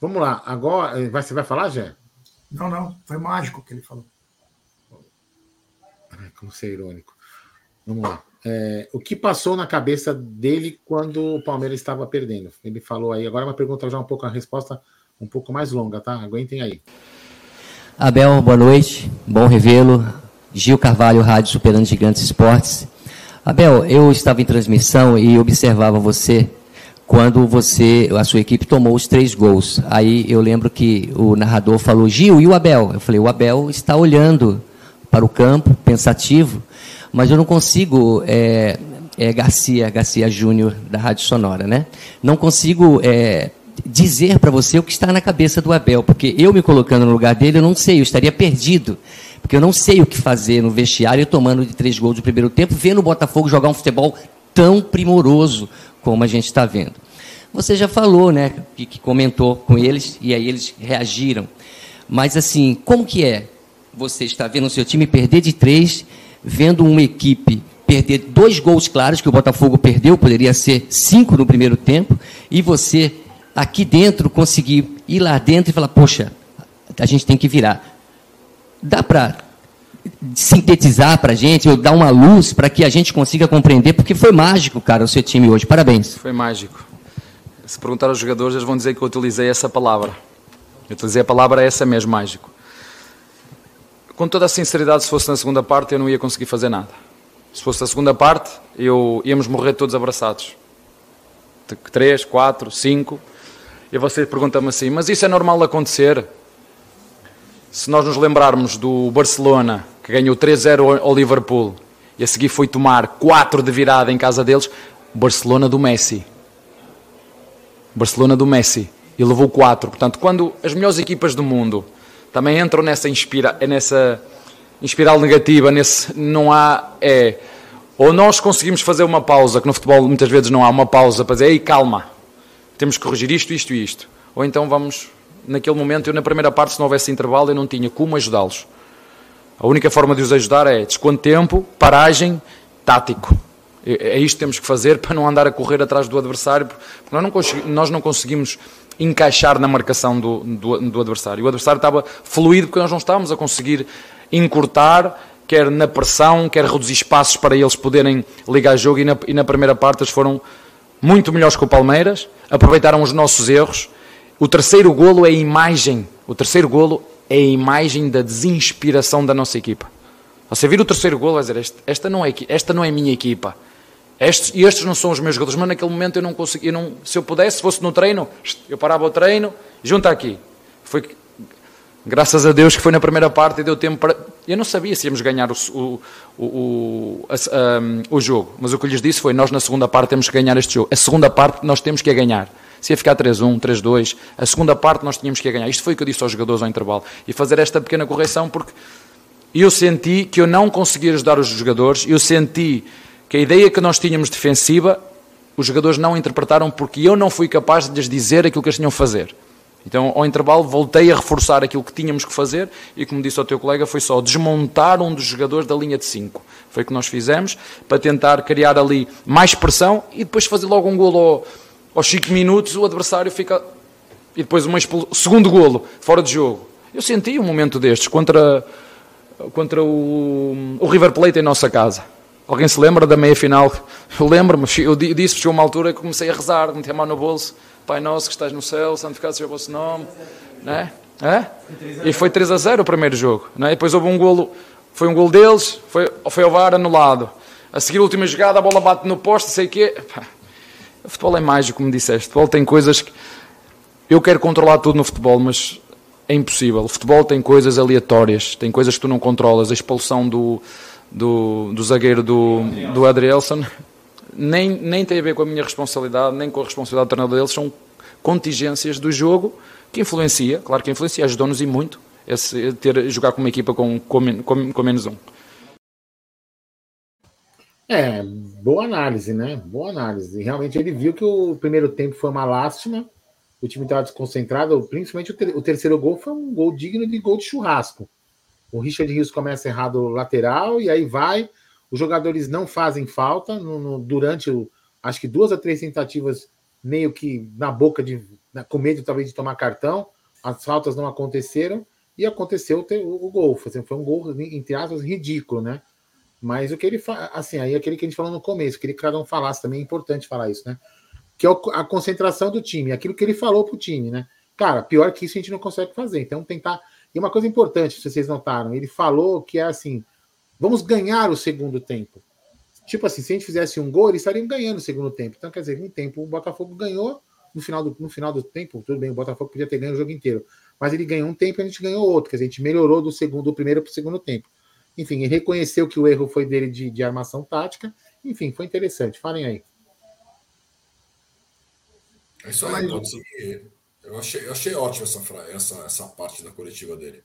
Vamos lá, agora eh, você vai falar, Jé? Não, não, foi mágico o que ele falou. Como ser irônico. Vamos lá. É, o que passou na cabeça dele quando o Palmeiras estava perdendo? Ele falou aí. Agora uma pergunta já um pouco a resposta um pouco mais longa, tá? Aguentem aí. Abel, boa noite. Bom revê-lo. Gil Carvalho, Rádio Superando Gigantes Esportes. Abel, eu estava em transmissão e observava você quando você, a sua equipe tomou os três gols. Aí eu lembro que o narrador falou, Gil, e o Abel? Eu falei, o Abel está olhando para o campo, pensativo, mas eu não consigo, é, é Garcia, Garcia Júnior, da Rádio Sonora, né? Não consigo é, dizer para você o que está na cabeça do Abel, porque eu me colocando no lugar dele, eu não sei, eu estaria perdido. Porque eu não sei o que fazer no vestiário, tomando de três gols no primeiro tempo, vendo o Botafogo jogar um futebol tão primoroso como a gente está vendo. Você já falou, né, que, que comentou com eles, e aí eles reagiram. Mas assim, como que é você está vendo o seu time perder de três vendo uma equipe perder dois gols claros que o Botafogo perdeu, poderia ser cinco no primeiro tempo, e você aqui dentro conseguir ir lá dentro e falar, poxa, a gente tem que virar. Dá para sintetizar para a gente, ou dar uma luz para que a gente consiga compreender, porque foi mágico, cara, o seu time hoje. Parabéns. Foi mágico. Se perguntar aos jogadores, eles vão dizer que eu utilizei essa palavra. Eu utilizei a palavra essa mesmo, mágico com toda a sinceridade, se fosse na segunda parte, eu não ia conseguir fazer nada. Se fosse na segunda parte, eu íamos morrer todos abraçados. Três, quatro, cinco. E você pergunta-me assim: mas isso é normal acontecer? Se nós nos lembrarmos do Barcelona, que ganhou 3-0 ao Liverpool, e a seguir foi tomar 4 de virada em casa deles, Barcelona do Messi. Barcelona do Messi. E levou 4. Portanto, quando as melhores equipas do mundo também entram nessa, inspira, nessa espiral negativa, nesse não há é ou nós conseguimos fazer uma pausa, que no futebol muitas vezes não há uma pausa para dizer, ei, calma, temos que corrigir isto, isto e isto. Ou então vamos, naquele momento, eu na primeira parte, se não houvesse intervalo, eu não tinha como ajudá-los. A única forma de os ajudar é desconto de tempo, paragem, tático. É, é isto que temos que fazer para não andar a correr atrás do adversário, porque nós não, nós não conseguimos encaixar na marcação do, do, do adversário. O adversário estava fluido porque nós não estávamos a conseguir encurtar, quer na pressão, quer reduzir espaços para eles poderem ligar jogo. E na, e na primeira parte eles foram muito melhores que o Palmeiras, aproveitaram os nossos erros. O terceiro golo é a imagem, o terceiro golo é a imagem da desinspiração da nossa equipa. Você vira o terceiro golo vai dizer, esta não é, esta não é minha equipa. Estes, e estes não são os meus jogadores, mas naquele momento eu não conseguia, eu não, se eu pudesse, se fosse no treino, eu parava o treino, junta aqui. Foi Graças a Deus que foi na primeira parte e deu tempo para. Eu não sabia se íamos ganhar o, o, o, a, um, o jogo, mas o que lhes disse foi: nós na segunda parte temos que ganhar este jogo. A segunda parte nós temos que a ganhar. Se ia ficar 3-1, 3-2, a segunda parte nós tínhamos que ganhar. Isto foi o que eu disse aos jogadores ao intervalo. E fazer esta pequena correção porque eu senti que eu não conseguia ajudar os jogadores, eu senti que a ideia que nós tínhamos defensiva, os jogadores não interpretaram porque eu não fui capaz de lhes dizer aquilo que eles tinham a fazer. Então, ao intervalo, voltei a reforçar aquilo que tínhamos que fazer e, como disse ao teu colega, foi só desmontar um dos jogadores da linha de 5. Foi o que nós fizemos para tentar criar ali mais pressão e depois fazer logo um golo aos 5 minutos. O adversário fica. E depois uma expul... segundo golo, fora de jogo. Eu senti um momento destes contra, contra o, o River Plate em nossa casa. Alguém se lembra da meia final? Eu lembro-me, eu disse, chegou uma altura que comecei a rezar, meti a mão no bolso Pai nosso que estás no céu, santificado seja o vosso nome. Né? É? E foi 3 a 0 o primeiro jogo. Né? Depois houve um golo, foi um golo deles, foi, foi ao VAR anulado. A seguir a última jogada, a bola bate no poste, sei o quê. O futebol é mágico, como disseste. O futebol tem coisas que. Eu quero controlar tudo no futebol, mas é impossível. O futebol tem coisas aleatórias, tem coisas que tu não controlas. A expulsão do, do, do zagueiro do, do Adrielson nem, nem tem a ver com a minha responsabilidade, nem com a responsabilidade do treinador deles, são contingências do jogo que influencia, claro que influencia, ajudou-nos e muito esse, ter, jogar com uma equipa com, com, com, com menos um. É, boa análise, né? Boa análise. Realmente ele viu que o primeiro tempo foi uma lástima, o time estava desconcentrado, principalmente o, ter, o, terceiro gol foi um gol digno de gol de churrasco. O Richard Rios começa errado lateral e aí vai, os jogadores não fazem falta no, no, durante o, acho que duas a três tentativas meio que na boca de na, com medo talvez de tomar cartão. As faltas não aconteceram e aconteceu o, o gol. Foi, foi um gol entre aspas ridículo, né? Mas o que ele faz, assim, aí aquele que a gente falou no começo, que cada um falasse também é importante falar isso, né? Que é a concentração do time, aquilo que ele falou pro time, né? Cara, pior que isso a gente não consegue fazer. Então tentar. E uma coisa importante, se vocês notaram, ele falou que é assim, Vamos ganhar o segundo tempo. Tipo assim, se a gente fizesse um gol, eles estariam ganhando o segundo tempo. Então, quer dizer, um tempo o Botafogo ganhou, no final do, no final do tempo, tudo bem, o Botafogo podia ter ganho o jogo inteiro. Mas ele ganhou um tempo e a gente ganhou outro. Quer dizer, a gente melhorou do segundo, do primeiro para o segundo tempo. Enfim, ele reconheceu que o erro foi dele de, de armação tática. Enfim, foi interessante. Falem aí. É isso aí, eu achei, eu achei ótimo essa, essa, essa parte da coletiva dele.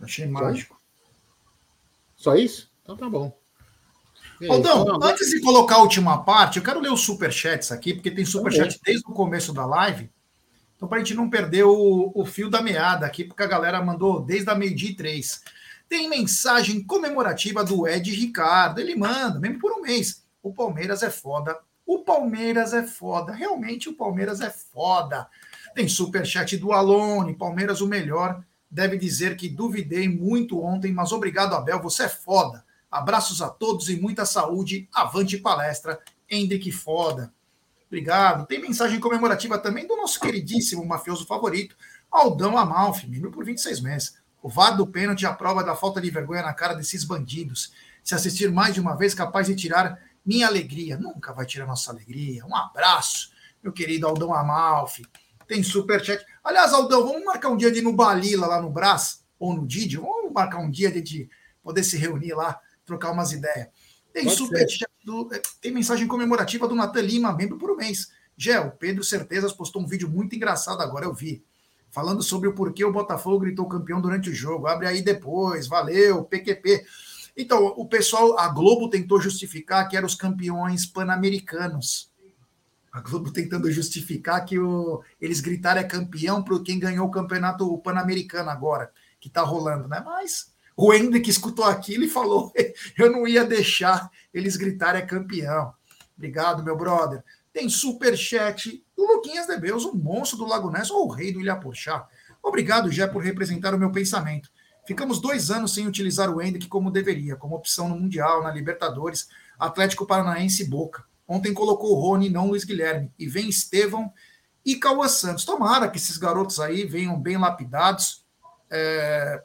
Achei mágico. Só isso? Então tá bom. Aldão, então, antes de colocar a última parte, eu quero ler os superchats aqui, porque tem superchat desde o começo da live. Então, para a gente não perder o, o, fio da meada aqui, porque a galera mandou desde a meio-dia e três. Tem mensagem comemorativa do Ed Ricardo. Ele manda, mesmo por um mês. O Palmeiras é foda. O Palmeiras é foda. Realmente o Palmeiras é foda. Tem superchat do Alone. Palmeiras o melhor deve dizer que duvidei muito ontem, mas obrigado, Abel, você é foda. Abraços a todos e muita saúde. Avante palestra, Hendrick foda. Obrigado. Tem mensagem comemorativa também do nosso queridíssimo mafioso favorito, Aldão Amalfi, membro por 26 meses. O VAR do pênalti a prova da falta de vergonha na cara desses bandidos. Se assistir mais de uma vez, capaz de tirar minha alegria. Nunca vai tirar nossa alegria. Um abraço, meu querido Aldão Amalfi. Tem superchat. Aliás, Aldão, vamos marcar um dia de ir no Balila, lá no Brás, ou no Didi. Vamos marcar um dia de poder se reunir lá, trocar umas ideias. Tem superchat, do, eh, tem mensagem comemorativa do Natan Lima, membro por um mês. O Pedro Certezas postou um vídeo muito engraçado agora, eu vi. Falando sobre o porquê o Botafogo gritou campeão durante o jogo. Abre aí depois, valeu, PQP. Então, o pessoal, a Globo tentou justificar que eram os campeões pan-americanos. A Globo tentando justificar que o, eles gritaram é campeão para quem ganhou o campeonato pan-americano agora, que está rolando, né? Mas o Hendrick escutou aquilo e falou: eu não ia deixar eles gritarem é campeão. Obrigado, meu brother. Tem super chat do Luquinhas de Beus, o monstro do Lago Ness, ou o rei do Ilha Porchá. Obrigado, Jé, por representar o meu pensamento. Ficamos dois anos sem utilizar o Hendrick como deveria, como opção no Mundial, na Libertadores, Atlético Paranaense e Boca. Ontem colocou o Rony, não o Luiz Guilherme. E vem Estevão e Cauã Santos. Tomara que esses garotos aí venham bem lapidados é,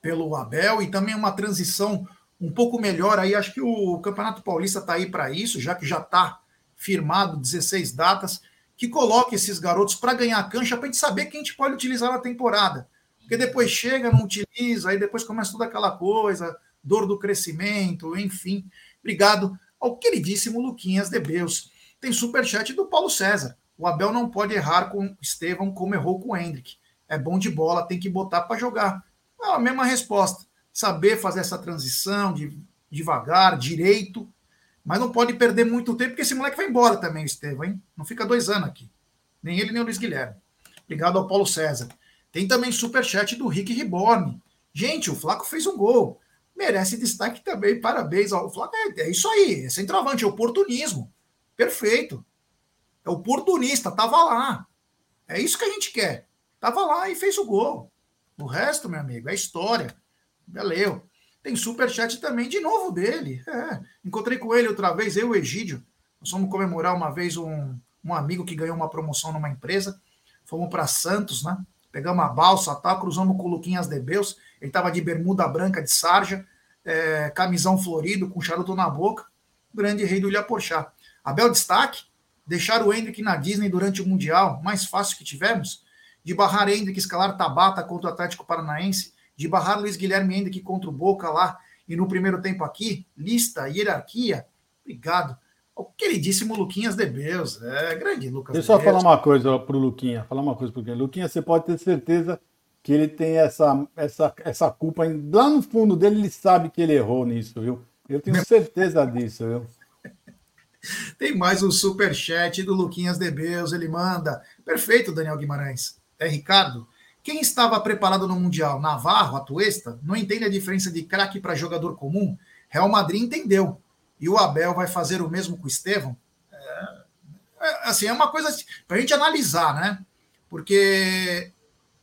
pelo Abel e também uma transição um pouco melhor aí. Acho que o Campeonato Paulista está aí para isso, já que já está firmado 16 datas, que coloque esses garotos para ganhar cancha, para a gente saber quem a gente pode utilizar na temporada. Porque depois chega, não utiliza, aí depois começa toda aquela coisa, dor do crescimento, enfim. Obrigado ao queridíssimo Luquinhas de Beus. Tem superchat do Paulo César. O Abel não pode errar com o como errou com o Hendrick. É bom de bola, tem que botar para jogar. É a mesma resposta. Saber fazer essa transição de, devagar, direito, mas não pode perder muito tempo, porque esse moleque vai embora também, o Estevão, hein? Não fica dois anos aqui. Nem ele, nem o Luiz Guilherme. Obrigado ao Paulo César. Tem também superchat do Rick Riborne. Gente, o Flaco fez um gol. Merece destaque também. Parabéns ao Flaco. É, é isso aí. É centroavante, é oportunismo. Perfeito. É oportunista, tava lá. É isso que a gente quer. Tava lá e fez o gol. O resto, meu amigo, é história. Valeu. Tem superchat também de novo dele. É. Encontrei com ele outra vez, eu e o Egídio. Nós fomos comemorar uma vez um, um amigo que ganhou uma promoção numa empresa. Fomos para Santos, né? Pegamos a balsa, tá? cruzamos com o Luquinhas Debeus. Ele estava de bermuda branca de sarja, é, camisão florido, com charuto na boca. Grande rei do Ilha Porchá. Abel destaque, deixar o Hendrick na Disney durante o Mundial, mais fácil que tivemos. De barrar Hendrick escalar Tabata contra o Atlético Paranaense de barrar Luiz Guilherme Henrique contra o Boca lá e no primeiro tempo aqui, lista, hierarquia. Obrigado. O queridíssimo Luquinhas de Beus. É, grande Lucas. Deixa eu só falar uma coisa para o Luquinha. Falar uma coisa para o Luquinha, você pode ter certeza que ele tem essa, essa, essa culpa. Lá no fundo dele, ele sabe que ele errou nisso, viu? Eu tenho certeza disso, viu? Tem mais um super chat do Luquinhas de Beus. Ele manda. Perfeito, Daniel Guimarães. É Ricardo. Quem estava preparado no Mundial? Navarro, Atuesta? Não entende a diferença de craque para jogador comum? Real Madrid entendeu. E o Abel vai fazer o mesmo com o Estevão? É, é, assim, é uma coisa para a gente analisar, né? Porque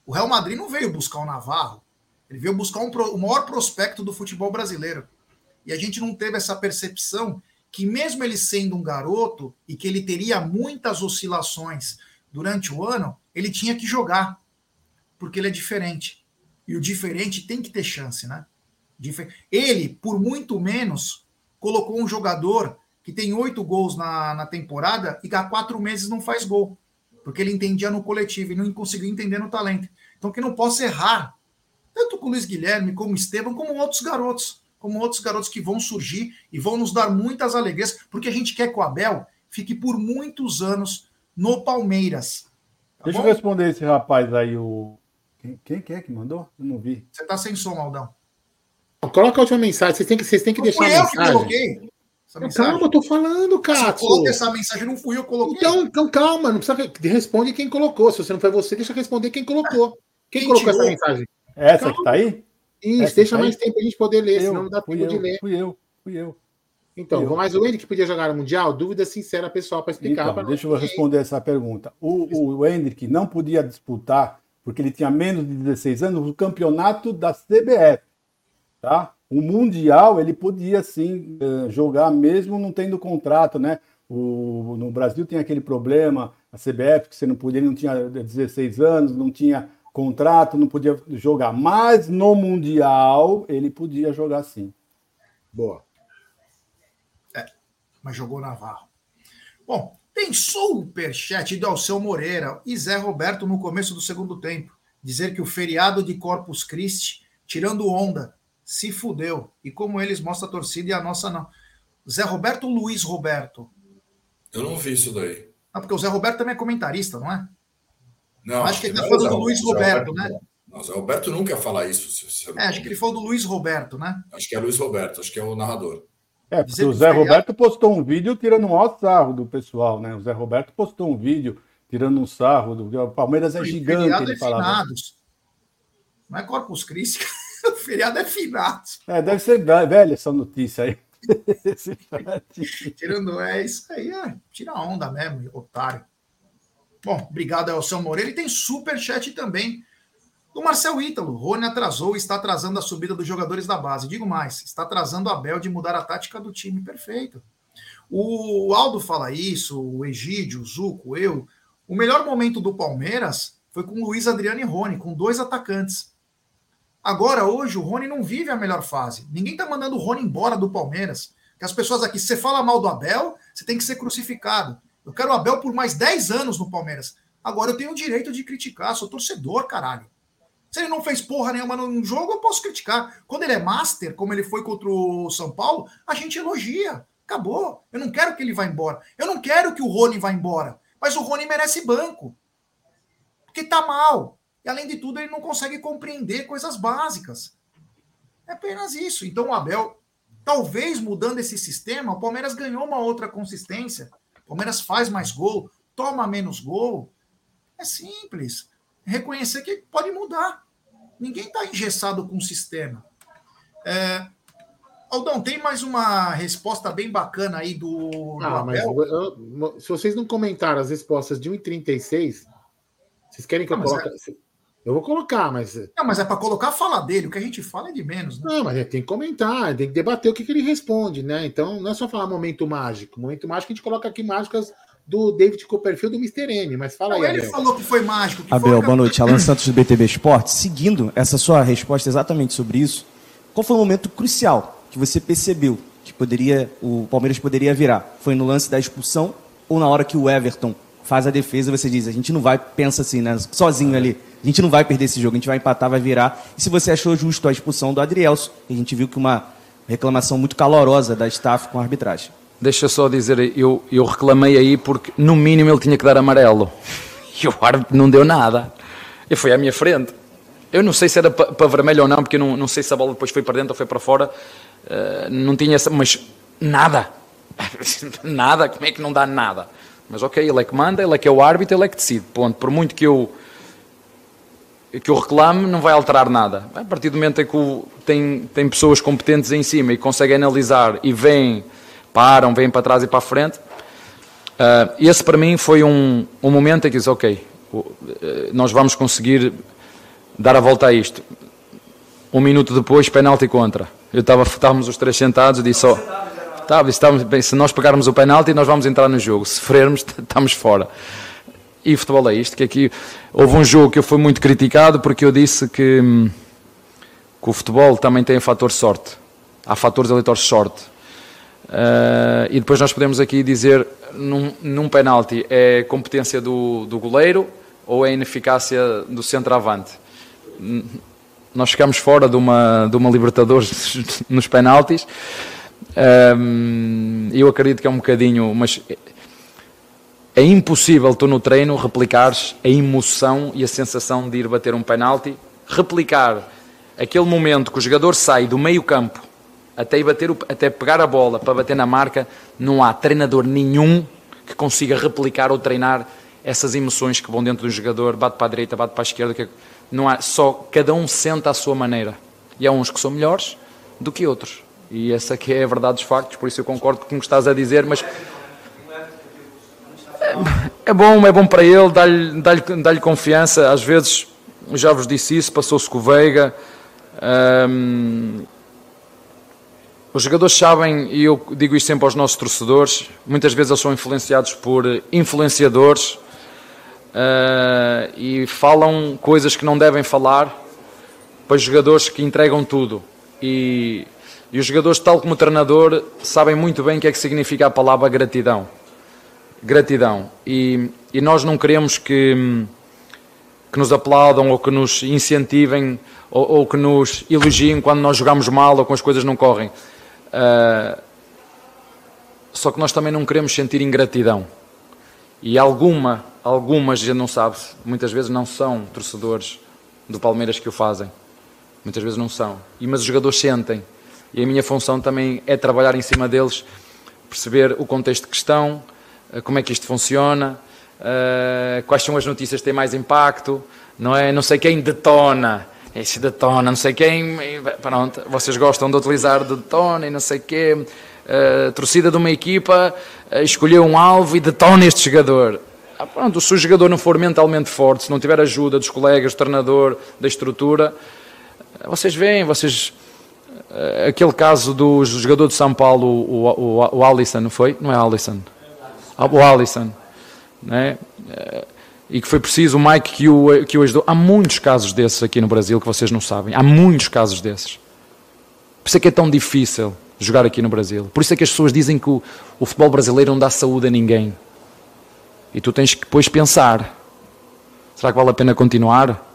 o Real Madrid não veio buscar o Navarro. Ele veio buscar um, o maior prospecto do futebol brasileiro. E a gente não teve essa percepção que, mesmo ele sendo um garoto e que ele teria muitas oscilações durante o ano, ele tinha que jogar porque ele é diferente. E o diferente tem que ter chance, né? Ele, por muito menos, colocou um jogador que tem oito gols na, na temporada e há quatro meses não faz gol. Porque ele entendia no coletivo e não conseguiu entender no talento. Então que não possa errar. Tanto com o Luiz Guilherme, como o Estevam, como outros garotos. Como outros garotos que vão surgir e vão nos dar muitas alegrias, porque a gente quer que o Abel fique por muitos anos no Palmeiras. Tá Deixa bom? eu responder esse rapaz aí, o quem, quem, quem é que mandou? Eu não vi. Você tá sem som, Aldão. Coloca a última mensagem. Vocês têm que, vocês têm que deixar a mensagem. eu que coloquei. Calma, eu tô falando, cara. Coloca essa mensagem, não fui eu coloquei. Então, então calma, não precisa. Responde quem colocou. Se você não foi você, deixa responder quem colocou. Quem, quem colocou essa mensagem? Essa calma. que tá aí? Isso, essa deixa tá mais aí? tempo pra gente poder ler, eu, senão não dá tempo de ler. Fui eu, fui eu. Então, fui mas o Hendrick podia jogar no Mundial? Dúvida sincera pessoal para explicar. Então, deixa eu responder essa pergunta. O, o Hendrick não podia disputar porque ele tinha menos de 16 anos, o campeonato da CBF. Tá? O Mundial ele podia sim eh, jogar mesmo não tendo contrato, né? O, no Brasil tem aquele problema, a CBF, que você não podia, ele não tinha 16 anos, não tinha contrato, não podia jogar. Mas no Mundial ele podia jogar sim. Boa. É, mas jogou Navarro. Bom, tem superchat do Alceu Moreira e Zé Roberto no começo do segundo tempo. Dizer que o feriado de Corpus Christi, tirando onda, se fudeu. E como eles mostram a torcida e a nossa não. Zé Roberto ou Luiz Roberto? Eu não vi isso daí. Ah, porque o Zé Roberto também é comentarista, não é? Não. Acho que ele está falando do Luiz Roberto, Roberto, né? Não, Zé Roberto nunca fala isso. Se, se é, acho que ele falou do Luiz Roberto, né? Acho que é Luiz Roberto, acho que é o narrador. É, porque o Zé Roberto postou um vídeo tirando um maior sarro do pessoal, né? O Zé Roberto postou um vídeo tirando um sarro do o Palmeiras é gigante, ele é falava. Finados. Não é Corpus Christi, o feriado é finados. É, deve ser velha essa notícia aí. Tirando é isso aí, é, tira onda mesmo, otário. Bom, obrigado seu Moreira. E tem super chat também do Marcel Ítalo. Rony atrasou e está atrasando a subida dos jogadores da base. Digo mais, está atrasando a Bel de mudar a tática do time. Perfeito. O Aldo fala isso, o Egídio, o Zuco, eu. O melhor momento do Palmeiras foi com Luiz Adriano e Rony, com dois atacantes. Agora, hoje, o Rony não vive a melhor fase. Ninguém está mandando o Rony embora do Palmeiras. Que as pessoas aqui, se você fala mal do Abel, você tem que ser crucificado. Eu quero o Abel por mais 10 anos no Palmeiras. Agora eu tenho o direito de criticar, sou torcedor, caralho. Se ele não fez porra nenhuma no jogo, eu posso criticar. Quando ele é master, como ele foi contra o São Paulo, a gente elogia. Acabou. Eu não quero que ele vá embora. Eu não quero que o Rony vá embora. Mas o Rony merece banco. Porque tá mal. E além de tudo, ele não consegue compreender coisas básicas. É apenas isso. Então o Abel, talvez mudando esse sistema, o Palmeiras ganhou uma outra consistência. O Palmeiras faz mais gol, toma menos gol. É simples reconhecer que pode mudar. Ninguém está engessado com o sistema. É... Aldão, tem mais uma resposta bem bacana aí do, ah? Mas eu, se vocês não comentaram as respostas de 1,36, vocês querem que ah, eu coloque. É... Eu vou colocar, mas. Não, mas é para colocar a fala dele. O que a gente fala é de menos. Né? Não, mas tem que comentar, tem que debater o que, que ele responde, né? Então, não é só falar momento mágico. Momento mágico a gente coloca aqui mágicas do David Copperfield do Mr. M. Mas fala não, aí, Ele Abel. falou que foi mágico. Que Abel, foi... boa noite. Alan Santos do BTV Esporte. Seguindo essa sua resposta exatamente sobre isso, qual foi o momento crucial que você percebeu que poderia o Palmeiras poderia virar? Foi no lance da expulsão ou na hora que o Everton faz a defesa você diz, a gente não vai, pensa assim, né, sozinho ali, a gente não vai perder esse jogo, a gente vai empatar, vai virar. E se você achou justo a expulsão do Adrielso, a gente viu que uma reclamação muito calorosa da staff com a arbitragem. Deixa só dizer, eu, eu reclamei aí porque no mínimo ele tinha que dar amarelo. E o árbitro não deu nada. E foi à minha frente. Eu não sei se era para vermelho ou não, porque eu não, não sei se a bola depois foi para dentro ou foi para fora. Uh, não tinha essa, mas nada. nada, como é que não dá nada? Mas ok, ele é que manda, ele é que é o árbitro, ele é que decide. Ponto. Por muito que eu que eu reclame, não vai alterar nada. A partir do momento em que o, tem, tem pessoas competentes em cima e conseguem analisar e vêm param, vêm para trás e para a frente. Uh, esse para mim foi um, um momento em que disse, ok, eh, nós vamos conseguir dar a volta a isto. Um minuto depois, penalti contra. Eu estava, estávamos os três sentados disse, oh, tá, estávamos, se nós pegarmos o penalti, nós vamos entrar no jogo. Se sofrermos, estamos fora. E o futebol é isto, que aqui houve um jogo que eu fui muito criticado porque eu disse que, hum, que o futebol também tem um fator sorte. Há fatores eleitores sorte. Uh, e depois nós podemos aqui dizer, num, num penalti, é competência do, do goleiro ou é ineficácia do centroavante? Nós ficamos fora de uma, de uma Libertadores nos penaltis. Um, eu acredito que é um bocadinho, mas é impossível tu no treino replicares a emoção e a sensação de ir bater um penalti, replicar aquele momento que o jogador sai do meio campo até, bater o, até pegar a bola para bater na marca, não há treinador nenhum que consiga replicar ou treinar essas emoções que vão dentro do jogador, bate para a direita, bate para a esquerda, que não há, só cada um senta à sua maneira. E há uns que são melhores do que outros. E essa aqui é a verdade dos factos, por isso eu concordo com o que estás a dizer, mas é, é bom, é bom para ele, dá-lhe dá dá confiança. Às vezes, já vos disse isso, passou-se com o Veiga. Os jogadores sabem, e eu digo isto sempre aos nossos torcedores, muitas vezes eles são influenciados por influenciadores uh, e falam coisas que não devem falar para jogadores que entregam tudo. E, e os jogadores, tal como o treinador, sabem muito bem o que é que significa a palavra gratidão. Gratidão. E, e nós não queremos que, que nos aplaudam ou que nos incentivem ou, ou que nos elogiem quando nós jogamos mal ou quando as coisas não correm. Uh, só que nós também não queremos sentir ingratidão. E alguma, algumas, gente não sabe, muitas vezes não são torcedores do Palmeiras que o fazem. Muitas vezes não são. E, mas os jogadores sentem. E a minha função também é trabalhar em cima deles, perceber o contexto de questão, ah, como é que isto funciona, uh, quais são as notícias que têm mais impacto, não é? Não sei quem detona esse detona, não sei quem, pronto, vocês gostam de utilizar detona e não sei quê, uh, torcida de uma equipa uh, escolheu um alvo e detona este jogador. Ah, pronto, se o jogador não for mentalmente forte, se não tiver ajuda dos colegas, do treinador, da estrutura, vocês veem, vocês aquele caso do jogador de São Paulo, o, o, o Alisson, não foi? Não é Alisson? O Alisson, né? E que foi preciso o Mike que o, que o ajudou. Há muitos casos desses aqui no Brasil que vocês não sabem. Há muitos casos desses. Por isso é que é tão difícil jogar aqui no Brasil. Por isso é que as pessoas dizem que o, o futebol brasileiro não dá saúde a ninguém. E tu tens que depois pensar: será que vale a pena continuar?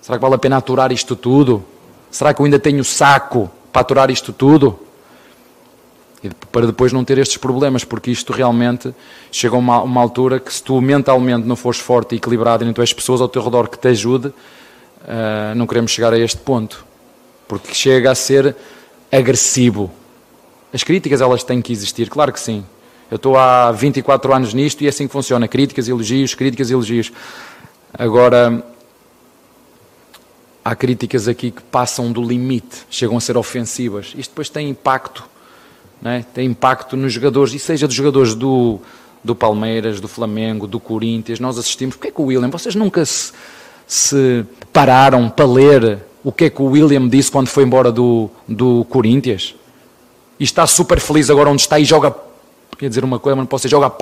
Será que vale a pena aturar isto tudo? Será que eu ainda tenho saco para aturar isto tudo? Para depois não ter estes problemas, porque isto realmente chega a uma, uma, altura que se tu mentalmente não fores forte e equilibrado e não tens pessoas ao teu redor que te ajude, uh, não queremos chegar a este ponto. Porque chega a ser agressivo. As críticas elas têm que existir, claro que sim. Eu estou há 24 anos nisto e é assim que funciona. Críticas, elogios, críticas, elogios. Agora, há críticas aqui que passam do limite, chegam a ser ofensivas. Isto depois tem impacto, é? tem impacto nos jogadores, e seja dos jogadores do, do Palmeiras, do Flamengo, do Corinthians, nós assistimos. Porquê é que o William, vocês nunca se, se pararam para ler o que é que o William disse quando foi embora do, do Corinthians? E está super feliz agora onde está e joga, quer dizer uma coisa, mas não posso dizer, joga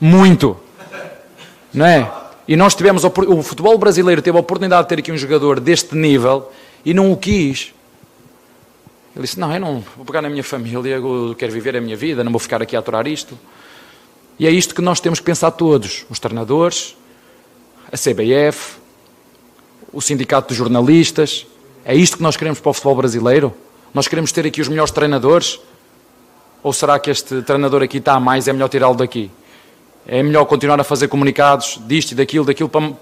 muito, não é? E nós tivemos, o futebol brasileiro teve a oportunidade de ter aqui um jogador deste nível e não o quis. Ele disse: Não, eu não vou pegar na minha família, eu quero viver a minha vida, não vou ficar aqui a aturar isto. E é isto que nós temos que pensar todos: os treinadores, a CBF, o Sindicato de Jornalistas. É isto que nós queremos para o futebol brasileiro? Nós queremos ter aqui os melhores treinadores? Ou será que este treinador aqui está a mais, é melhor tirá-lo daqui? é melhor continuar a fazer comunicados disto e daquilo, daquilo para,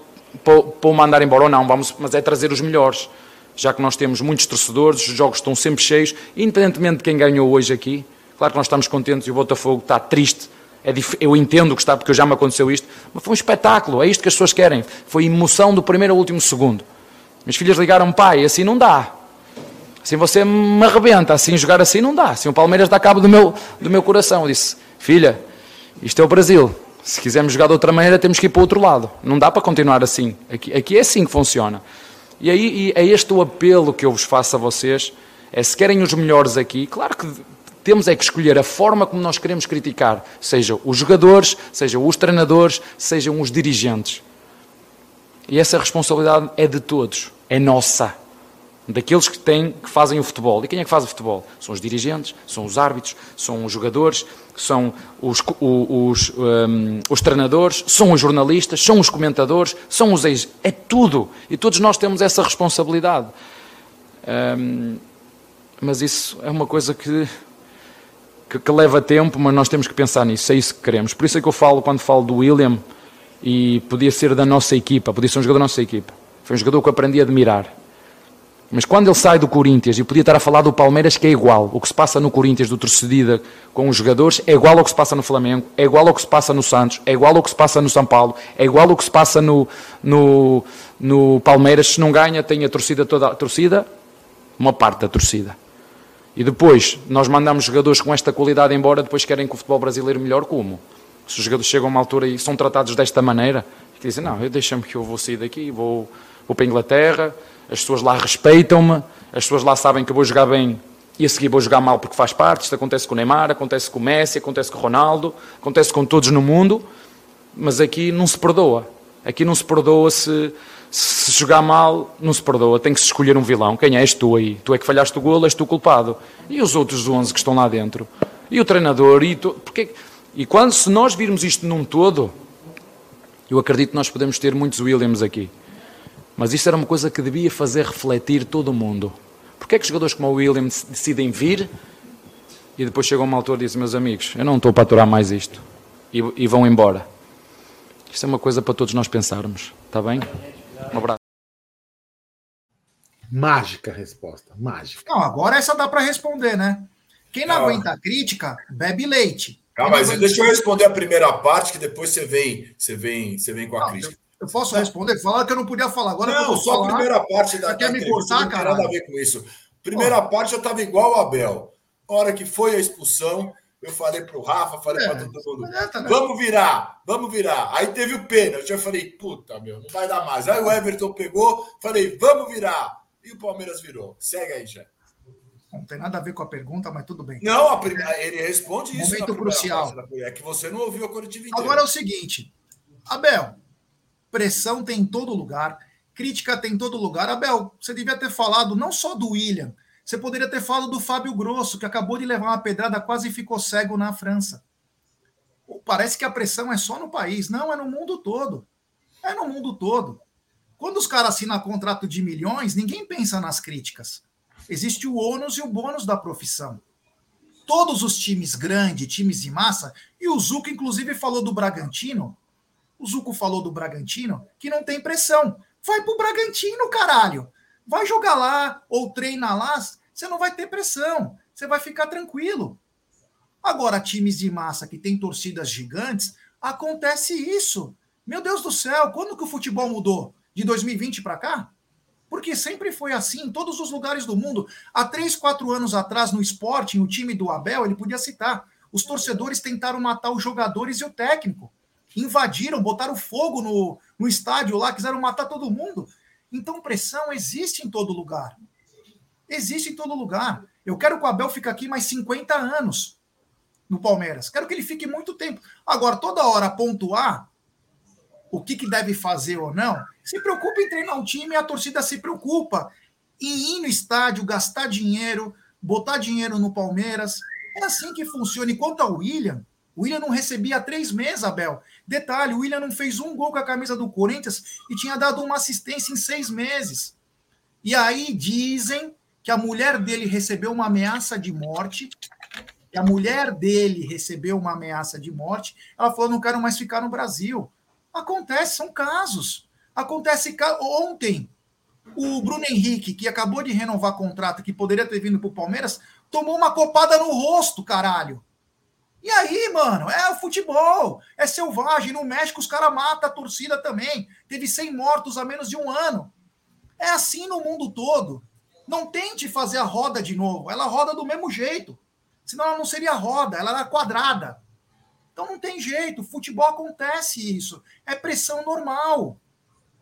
para, para o mandar embora ou não, vamos, mas é trazer os melhores. Já que nós temos muitos torcedores, os jogos estão sempre cheios, independentemente de quem ganhou hoje aqui. Claro que nós estamos contentes e o Botafogo está triste. É eu entendo que está, porque já me aconteceu isto, mas foi um espetáculo, é isto que as pessoas querem. Foi emoção do primeiro ao último segundo. Minhas filhas ligaram, pai, assim não dá. Assim você me arrebenta, assim jogar assim não dá. Assim o Palmeiras dá cabo do meu, do meu coração. Eu disse, filha, isto é o Brasil. Se quisermos jogar de outra maneira, temos que ir para o outro lado. Não dá para continuar assim. Aqui, aqui é assim que funciona. E aí e é este o apelo que eu vos faço a vocês. É se querem os melhores aqui, claro que temos é que escolher a forma como nós queremos criticar, seja os jogadores, sejam os treinadores, sejam os dirigentes. E essa responsabilidade é de todos, é nossa daqueles que têm, que fazem o futebol. E quem é que faz o futebol? São os dirigentes, são os árbitros, são os jogadores, são os, os, um, os treinadores, são os jornalistas, são os comentadores, são os ex. É tudo. E todos nós temos essa responsabilidade. Um, mas isso é uma coisa que, que, que, leva tempo, mas nós temos que pensar nisso. É isso que queremos. Por isso é que eu falo, quando falo do William, e podia ser da nossa equipa, podia ser um jogador da nossa equipa. Foi um jogador que eu aprendi a admirar mas quando ele sai do Corinthians, e podia estar a falar do Palmeiras, que é igual. O que se passa no Corinthians, do torcedida com os jogadores, é igual ao que se passa no Flamengo, é igual ao que se passa no Santos, é igual ao que se passa no São Paulo, é igual ao que se passa no, no, no Palmeiras. Se não ganha, tem a torcida toda. A torcida, uma parte da torcida. E depois, nós mandamos jogadores com esta qualidade embora, depois querem que o futebol brasileiro melhore como? Se os jogadores chegam a uma altura e são tratados desta maneira, dizem, não, deixa-me que eu vou sair daqui, vou, vou para a Inglaterra, as pessoas lá respeitam-me, as pessoas lá sabem que eu vou jogar bem e a seguir vou jogar mal porque faz parte. Isto acontece com o Neymar, acontece com o Messi, acontece com o Ronaldo, acontece com todos no mundo, mas aqui não se perdoa. Aqui não se perdoa se, se jogar mal, não se perdoa. Tem que se escolher um vilão. Quem é? És tu aí. Tu é que falhaste o golo, és tu o culpado. E os outros 11 que estão lá dentro? E o treinador? E, tu... Porque... e quando, se nós virmos isto num todo, eu acredito que nós podemos ter muitos Williams aqui. Mas isso era uma coisa que devia fazer refletir todo o mundo. Porquê é que jogadores como o William decidem vir e depois chegam a uma altura e dizem, meus amigos, eu não estou para aturar mais isto. E, e vão embora. Isto é uma coisa para todos nós pensarmos. Está bem? Um abraço. Mágica resposta, mágica. Não, agora essa dá para responder, né? Quem não ah. aguenta a crítica, bebe leite. Calma, mas deixa eu responder a primeira parte, que depois você vem, você vem, você vem com a não, crítica. Eu posso responder? Falaram que eu não podia falar. Agora não, só falar, a primeira parte da. quer me cortar, cara? Não tem nada a ver com isso. Primeira Pô. parte eu estava igual o Abel. A hora que foi a expulsão, eu falei para o Rafa, falei é, para todo mundo: é, tá vamos virar, vamos virar. Aí teve o pênalti. Eu falei: puta, meu, não vai dar mais. Aí o Everton pegou, falei: vamos virar. E o Palmeiras virou. Segue aí, já. Não tem nada a ver com a pergunta, mas tudo bem. Não, a primeira, ele responde isso. Momento crucial. É que você não ouviu a inteira. Agora é o seguinte, Abel, pressão tem em todo lugar, crítica tem em todo lugar. Abel, você devia ter falado não só do William, você poderia ter falado do Fábio Grosso, que acabou de levar uma pedrada, quase ficou cego na França. parece que a pressão é só no país. Não, é no mundo todo. É no mundo todo. Quando os caras assinam contrato de milhões, ninguém pensa nas críticas. Existe o ônus e o bônus da profissão. Todos os times grandes, times de massa, e o Zuco, inclusive, falou do Bragantino. O Zuco falou do Bragantino que não tem pressão. Vai pro Bragantino, caralho. Vai jogar lá ou treina lá, você não vai ter pressão. Você vai ficar tranquilo. Agora, times de massa que tem torcidas gigantes, acontece isso. Meu Deus do céu, quando que o futebol mudou? De 2020 para cá? Porque sempre foi assim em todos os lugares do mundo. Há três, quatro anos atrás, no esporte, no time do Abel, ele podia citar. Os torcedores tentaram matar os jogadores e o técnico. Invadiram, botaram fogo no, no estádio lá, quiseram matar todo mundo. Então, pressão existe em todo lugar. Existe em todo lugar. Eu quero que o Abel fique aqui mais 50 anos no Palmeiras. Quero que ele fique muito tempo. Agora, toda hora pontuar o que, que deve fazer ou não, se preocupa em treinar o time, a torcida se preocupa em ir no estádio, gastar dinheiro, botar dinheiro no Palmeiras. É assim que funciona. E quanto ao William, o William não recebia há três meses, Abel. Detalhe, o William não fez um gol com a camisa do Corinthians e tinha dado uma assistência em seis meses. E aí dizem que a mulher dele recebeu uma ameaça de morte que a mulher dele recebeu uma ameaça de morte, ela falou: não quero mais ficar no Brasil. Acontece, são casos. Acontece ontem. O Bruno Henrique, que acabou de renovar contrato, que poderia ter vindo para o Palmeiras, tomou uma copada no rosto, caralho. E aí, mano, é o futebol, é selvagem. No México, os caras matam a torcida também. Teve 100 mortos há menos de um ano. É assim no mundo todo. Não tente fazer a roda de novo, ela roda do mesmo jeito. Senão ela não seria roda, ela era quadrada. Então não tem jeito, futebol acontece isso. É pressão normal.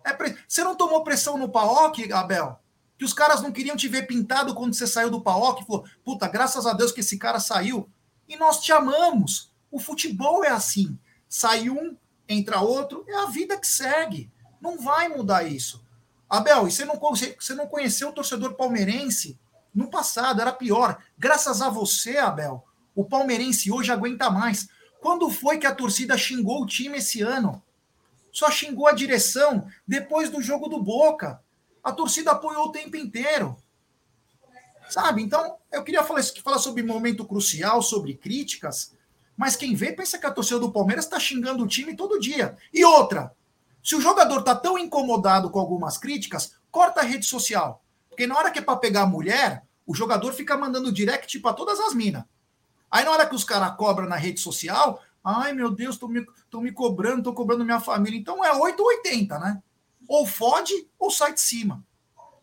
É pre... Você não tomou pressão no PAOC, Abel? Que os caras não queriam te ver pintado quando você saiu do PAOC? Falou, puta, graças a Deus que esse cara saiu. E nós te amamos. O futebol é assim. Sai um, entra outro, é a vida que segue. Não vai mudar isso. Abel, e você não, você não conheceu o torcedor palmeirense no passado era pior. Graças a você, Abel, o palmeirense hoje aguenta mais. Quando foi que a torcida xingou o time esse ano? Só xingou a direção depois do jogo do Boca. A torcida apoiou o tempo inteiro. Sabe? Então, eu queria falar, falar sobre momento crucial, sobre críticas, mas quem vê pensa que a torcida do Palmeiras está xingando o time todo dia. E outra, se o jogador está tão incomodado com algumas críticas, corta a rede social. Porque na hora que é para pegar a mulher, o jogador fica mandando direct para todas as minas. Aí na hora que os caras cobram na rede social, ai meu Deus, estão me, me cobrando, estão cobrando minha família. Então é 8 ou 80, né? Ou fode ou sai de cima.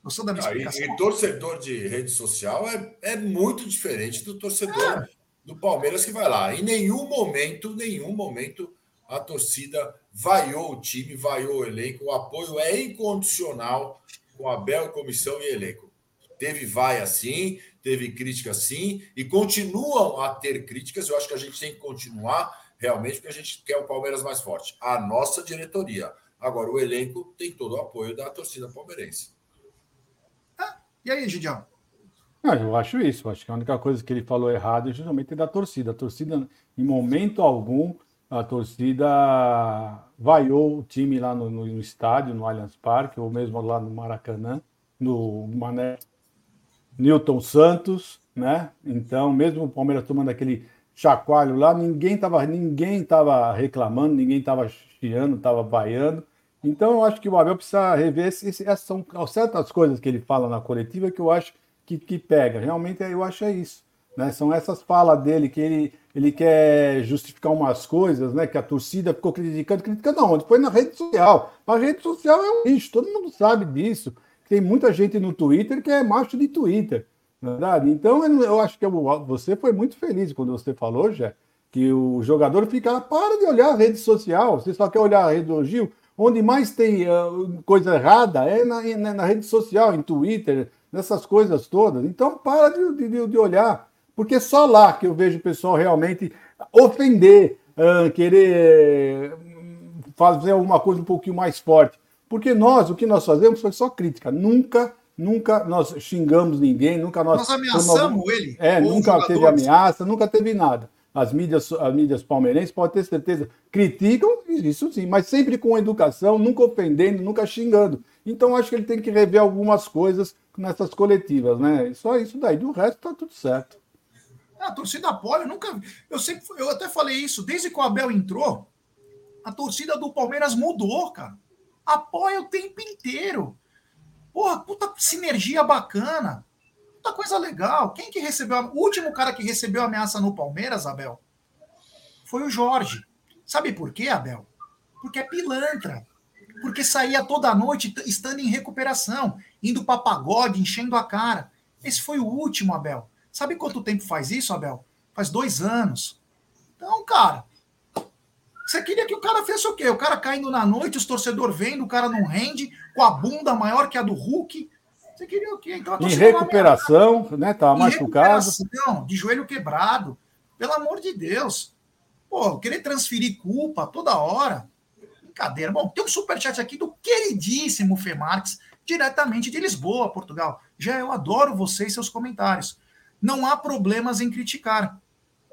Gostou da minha ah, explicação? E, e, torcedor de rede social é, é muito diferente do torcedor é. do Palmeiras que vai lá. Em nenhum momento, nenhum momento, a torcida vaiou o time, vaiou o elenco. O apoio é incondicional com Abel, comissão e elenco. Teve vai assim, teve crítica sim, e continuam a ter críticas. Eu acho que a gente tem que continuar realmente, porque a gente quer o Palmeiras mais forte. A nossa diretoria. Agora, o elenco tem todo o apoio da torcida palmeirense. E aí, Gidião? Ah, eu acho isso. Eu acho que a única coisa que ele falou errado é justamente da torcida. A torcida, em momento algum, a torcida vaiou o time lá no, no, no, estádio, no Allianz Parque, ou mesmo lá no Maracanã, no Mané Newton Santos, né? Então, mesmo o Palmeiras tomando aquele chacoalho lá, ninguém estava ninguém tava reclamando, ninguém estava chiando, estava vaiando. Então, eu acho que o Abel precisa rever. essas são certas coisas que ele fala na coletiva que eu acho que, que pega. Realmente, eu acho é isso. Né? São essas falas dele que ele, ele quer justificar umas coisas, né? Que a torcida ficou criticando, criticando onde? Foi na rede social. A rede social é um lixo, todo mundo sabe disso. Tem muita gente no Twitter que é macho de Twitter, verdade. Então eu acho que você foi muito feliz quando você falou, já que o jogador fica para de olhar a rede social, você só quer olhar a rede do Gil. Onde mais tem uh, coisa errada é na, na, na, rede social, em Twitter, nessas coisas todas. Então para de, de, de olhar porque é só lá que eu vejo o pessoal realmente ofender, uh, querer fazer alguma coisa um pouquinho mais forte. Porque nós, o que nós fazemos foi só crítica. Nunca, nunca nós xingamos ninguém, nunca nós. Nós ameaçamos algum... ele. É, nunca teve ameaça, nunca teve nada. As mídias, as mídias palmeirenses, pode ter certeza, criticam, isso sim, mas sempre com educação, nunca ofendendo, nunca xingando. Então acho que ele tem que rever algumas coisas nessas coletivas, né? Só isso daí, do resto tá tudo certo. A torcida apoia, eu nunca. Eu sempre eu até falei isso, desde que o Abel entrou, a torcida do Palmeiras mudou, cara. Apoia o tempo inteiro. Porra, puta sinergia bacana. Puta coisa legal. Quem que recebeu. O último cara que recebeu ameaça no Palmeiras, Abel, foi o Jorge. Sabe por quê, Abel? Porque é pilantra. Porque saía toda noite estando em recuperação, indo para pagode, enchendo a cara. Esse foi o último, Abel. Sabe quanto tempo faz isso, Abel? Faz dois anos. Então, cara, você queria que o cara fizesse o quê? O cara caindo na noite, os torcedores vendo, o cara não rende, com a bunda maior que a do Hulk. Você queria o quê? Então, em recuperação, né? Tava mais caso. De joelho quebrado. Pelo amor de Deus. Pô, querer transferir culpa toda hora. Brincadeira. Bom, tem um superchat aqui do queridíssimo Fê Marques, diretamente de Lisboa, Portugal. Já eu adoro você e seus comentários. Não há problemas em criticar.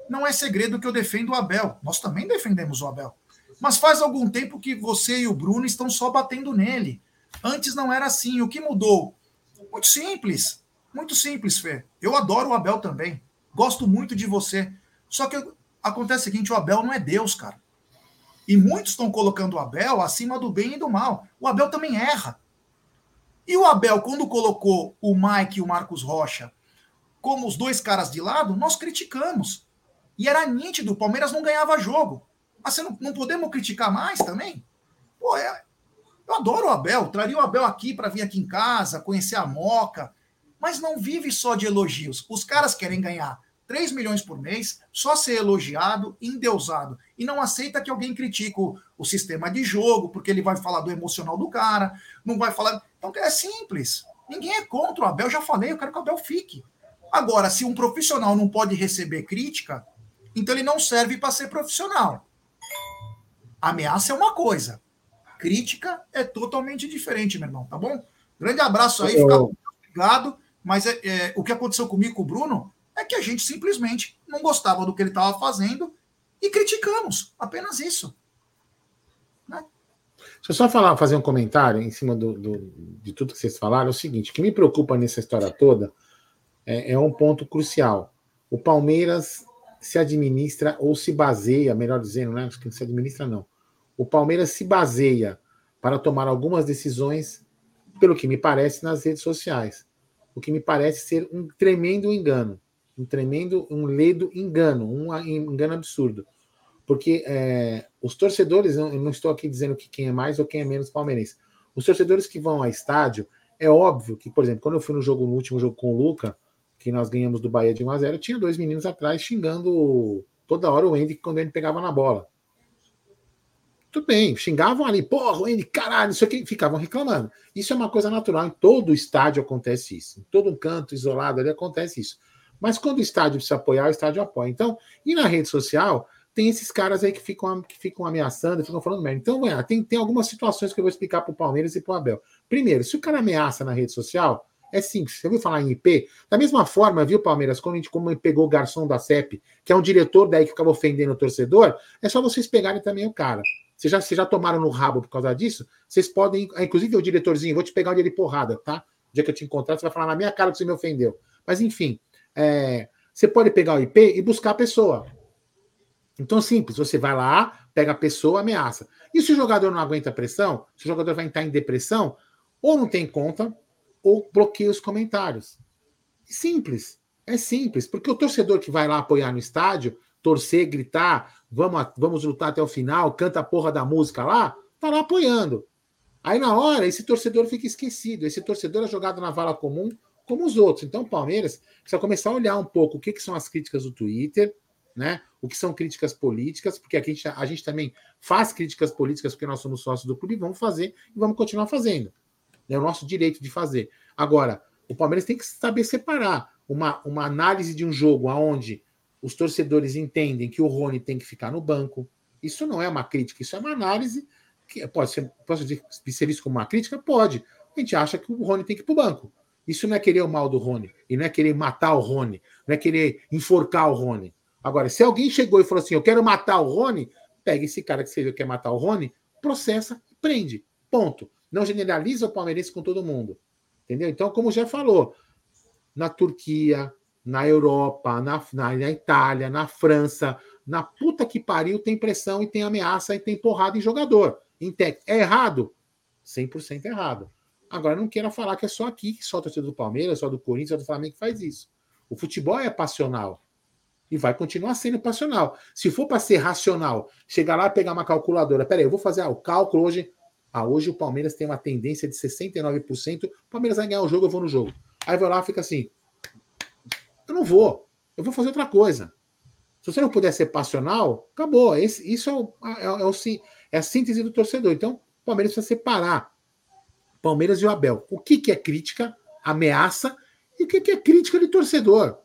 Não é segredo que eu defendo o Abel. Nós também defendemos o Abel. Mas faz algum tempo que você e o Bruno estão só batendo nele. Antes não era assim. O que mudou? Muito simples. Muito simples, Fê. Eu adoro o Abel também. Gosto muito de você. Só que acontece o seguinte: o Abel não é Deus, cara. E muitos estão colocando o Abel acima do bem e do mal. O Abel também erra. E o Abel, quando colocou o Mike e o Marcos Rocha como os dois caras de lado, nós criticamos. E era nítido, o Palmeiras não ganhava jogo. Mas você não, não podemos criticar mais também? Pô, é, eu adoro o Abel, traria o Abel aqui para vir aqui em casa, conhecer a Moca, mas não vive só de elogios. Os caras querem ganhar 3 milhões por mês, só ser elogiado, endeusado, e não aceita que alguém critique o, o sistema de jogo, porque ele vai falar do emocional do cara, não vai falar. Então é simples. Ninguém é contra o Abel, já falei, eu quero que o Abel fique. Agora, se um profissional não pode receber crítica, então ele não serve para ser profissional. Ameaça é uma coisa, crítica é totalmente diferente, meu irmão, tá bom? Grande abraço aí, fica obrigado. Mas é, é, o que aconteceu comigo com o Bruno é que a gente simplesmente não gostava do que ele estava fazendo e criticamos. Apenas isso. Né? Deixa eu só falar, fazer um comentário em cima do, do, de tudo que vocês falaram. É o seguinte: o que me preocupa nessa história toda é, é um ponto crucial. O Palmeiras se administra ou se baseia, melhor dizendo, né? Acho que não se administra, não. O Palmeiras se baseia para tomar algumas decisões, pelo que me parece, nas redes sociais. O que me parece ser um tremendo engano. Um tremendo, um ledo engano, um engano absurdo. Porque é, os torcedores, eu não estou aqui dizendo que quem é mais ou quem é menos palmeirense. Os torcedores que vão ao estádio, é óbvio que, por exemplo, quando eu fui no jogo, no último jogo com o Luca, que nós ganhamos do Bahia de 1 a 0 tinha dois meninos atrás xingando toda hora o Andy quando ele pegava na bola. Tudo bem, xingavam ali, porra, Andy, caralho, isso aqui, ficavam reclamando. Isso é uma coisa natural, em todo estádio acontece isso. Em todo um canto isolado ali acontece isso. Mas quando o estádio precisa apoiar, o estádio apoia. Então, e na rede social, tem esses caras aí que ficam, que ficam ameaçando, ficam falando merda. Então, tem, tem algumas situações que eu vou explicar para o Palmeiras e para o Abel. Primeiro, se o cara ameaça na rede social, é simples. Você ouviu falar em IP? Da mesma forma, viu, Palmeiras, quando a gente como pegou o garçom da CEP, que é um diretor daí que ficava ofendendo o torcedor, é só vocês pegarem também o cara. Vocês já, vocês já tomaram no rabo por causa disso? Vocês podem, inclusive o diretorzinho, vou te pegar onde ele porrada, tá? O dia que eu te encontrar, você vai falar na minha cara que você me ofendeu. Mas enfim, é, você pode pegar o IP e buscar a pessoa. Então, simples, você vai lá, pega a pessoa, ameaça. E se o jogador não aguenta pressão, se o jogador vai entrar em depressão, ou não tem conta, ou bloqueia os comentários. Simples, é simples, porque o torcedor que vai lá apoiar no estádio, torcer, gritar, vamos, vamos lutar até o final, canta a porra da música lá, tá lá apoiando. Aí na hora, esse torcedor fica esquecido, esse torcedor é jogado na vala comum como os outros. Então o Palmeiras precisa começar a olhar um pouco o que, que são as críticas do Twitter, né? O que são críticas políticas, porque a gente, a gente também faz críticas políticas porque nós somos sócios do clube, vamos fazer e vamos continuar fazendo. É o nosso direito de fazer. Agora, o Palmeiras tem que saber separar uma, uma análise de um jogo onde os torcedores entendem que o Rony tem que ficar no banco. Isso não é uma crítica, isso é uma análise que pode ser, posso ser isso como uma crítica? Pode. A gente acha que o Rony tem que ir para o banco. Isso não é querer o mal do Rony, e não é querer matar o Rony, não é querer enforcar o Rony. Agora, se alguém chegou e falou assim: eu quero matar o Rony, pega esse cara que você quer matar o Rony, processa e prende. Ponto. Não generaliza o palmeirense com todo mundo. Entendeu? Então, como já falou, na Turquia, na Europa, na, na, na, Itália, na França, na puta que pariu, tem pressão e tem ameaça e tem porrada em jogador. Em. É errado? 100% errado. Agora, não queira falar que é só aqui que só o torcedor do Palmeiras, só do Corinthians, só do Flamengo que faz isso. O futebol é passional. E vai continuar sendo passional. Se for para ser racional, chegar lá e pegar uma calculadora, peraí, eu vou fazer ah, o cálculo hoje. Ah, hoje o Palmeiras tem uma tendência de 69%. O Palmeiras vai ganhar o jogo, eu vou no jogo. Aí vai lá fica assim: eu não vou, eu vou fazer outra coisa. Se você não puder ser passional, acabou. Esse, isso é, o, é, é, o, é a síntese do torcedor. Então, o Palmeiras precisa separar Palmeiras e o Abel. O que, que é crítica, ameaça, e o que, que é crítica de torcedor.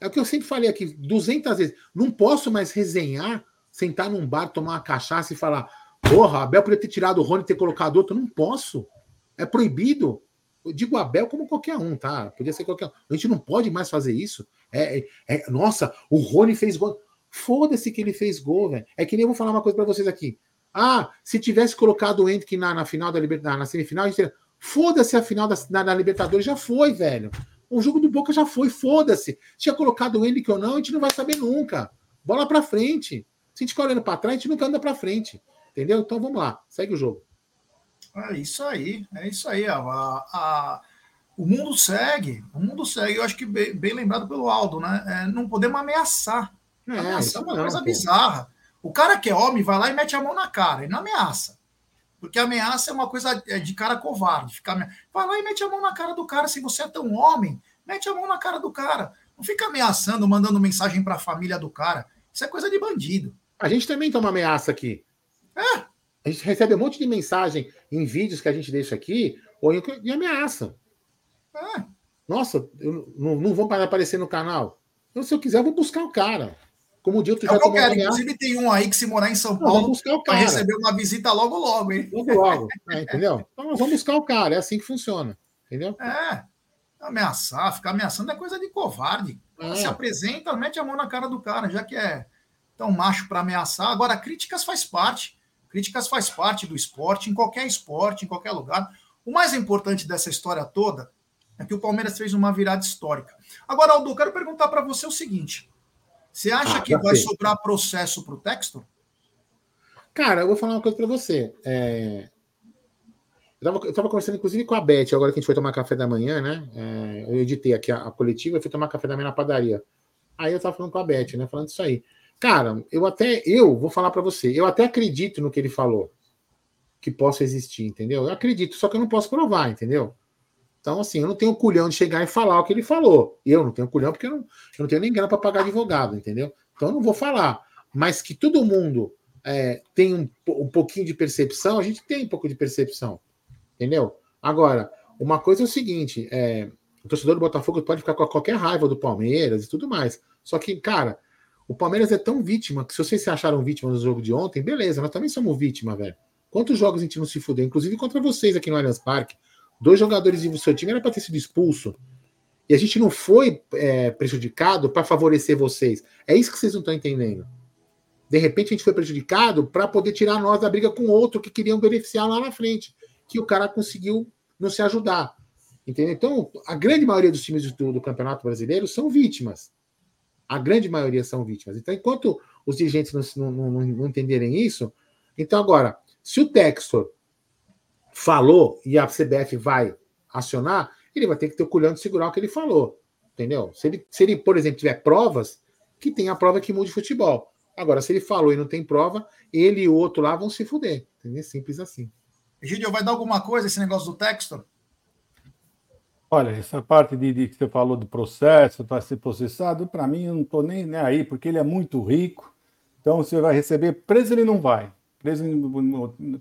É o que eu sempre falei aqui 200 vezes. Não posso mais resenhar, sentar num bar, tomar uma cachaça e falar: porra, Abel poderia ter tirado o Rony e ter colocado outro. Não posso. É proibido. Digo Abel como qualquer um, tá? Podia ser qualquer um. A gente não pode mais fazer isso. É, é, é nossa, o Rony fez gol. Foda-se que ele fez gol, velho. É que nem eu vou falar uma coisa para vocês aqui. Ah, se tivesse colocado o Hendrick na, na final da Libertadores, na semifinal, a gente teria... Foda-se a final da, na, na, Libertadores, já foi, velho. O jogo do Boca já foi, foda-se. Tinha colocado o Hendrick ou não, a gente não vai saber nunca. Bola pra frente. Se a gente ficar olhando pra trás, a gente nunca anda pra frente. Entendeu? Então vamos lá, segue o jogo. É isso aí, é isso aí. A, a, o mundo segue, o mundo segue. Eu acho que bem, bem lembrado pelo Aldo, né? É, não podemos ameaçar. É, ameaçar é uma não, coisa pô. bizarra. O cara que é homem vai lá e mete a mão na cara, e não ameaça. Porque ameaça é uma coisa é, de cara covarde. Ficar... Vai lá e mete a mão na cara do cara. Se você é tão homem, mete a mão na cara do cara. Não fica ameaçando, mandando mensagem para a família do cara. Isso é coisa de bandido. A gente também toma ameaça aqui. É. A gente recebe um monte de mensagem em vídeos que a gente deixa aqui, ou em, em ameaça. É. Nossa, eu, não, não vão aparecer no canal. Então, se eu quiser, eu vou buscar o cara. Como o Dilton já tomou quero. Inclusive, tem um aí que se morar em São Paulo vai receber uma visita logo, logo, hein? Logo, logo. É, entendeu? Então nós vamos buscar o cara, é assim que funciona. Entendeu? É. Ameaçar, ficar ameaçando é coisa de covarde. É. Se apresenta, mete a mão na cara do cara, já que é tão macho para ameaçar. Agora, críticas faz parte. Críticas faz parte do esporte, em qualquer esporte, em qualquer lugar. O mais importante dessa história toda é que o Palmeiras fez uma virada histórica. Agora, Aldo, eu quero perguntar para você o seguinte: você acha ah, que vai sobrar processo para o Textor? Cara, eu vou falar uma coisa para você. É... Eu estava conversando, inclusive, com a Beth, agora que a gente foi tomar café da manhã, né? É... Eu editei aqui a, a coletiva e fui tomar café da manhã na padaria. Aí eu estava falando com a Beth, né? Falando isso aí. Cara, eu até, eu vou falar para você, eu até acredito no que ele falou, que possa existir, entendeu? Eu acredito, só que eu não posso provar, entendeu? Então, assim, eu não tenho culhão de chegar e falar o que ele falou. Eu não tenho culhão porque eu não, eu não tenho nem grana para pagar advogado, entendeu? Então, eu não vou falar. Mas que todo mundo é, tem um, um pouquinho de percepção, a gente tem um pouco de percepção, entendeu? Agora, uma coisa é o seguinte: é, o torcedor do Botafogo pode ficar com qualquer raiva do Palmeiras e tudo mais. Só que, cara, o Palmeiras é tão vítima que se vocês se acharam vítima no jogo de ontem, beleza, nós também somos vítima, velho. Quantos jogos a gente não se fudeu? Inclusive contra vocês aqui no Allianz Parque. Dois jogadores do seu time era para ter sido expulso. E a gente não foi é, prejudicado para favorecer vocês. É isso que vocês não estão entendendo. De repente a gente foi prejudicado para poder tirar nós da briga com outro que queriam beneficiar lá na frente. Que o cara conseguiu não se ajudar. Entendeu? Então, a grande maioria dos times do, do Campeonato Brasileiro são vítimas. A grande maioria são vítimas. Então, enquanto os dirigentes não, não, não, não entenderem isso, então agora, se o Textor falou e a CBF vai acionar, ele vai ter que ter o culhão de segurar o que ele falou. Entendeu? Se ele, se ele, por exemplo, tiver provas, que tenha a prova que mude futebol. Agora, se ele falou e não tem prova, ele e o outro lá vão se fuder. Entendeu? Simples assim. Gideon, vai dar alguma coisa esse negócio do Textor? Olha, essa parte de, de, que você falou do processo para ser processado, para mim eu não estou nem, nem, aí, porque ele é muito rico. Então você vai receber preso, ele não vai. Preso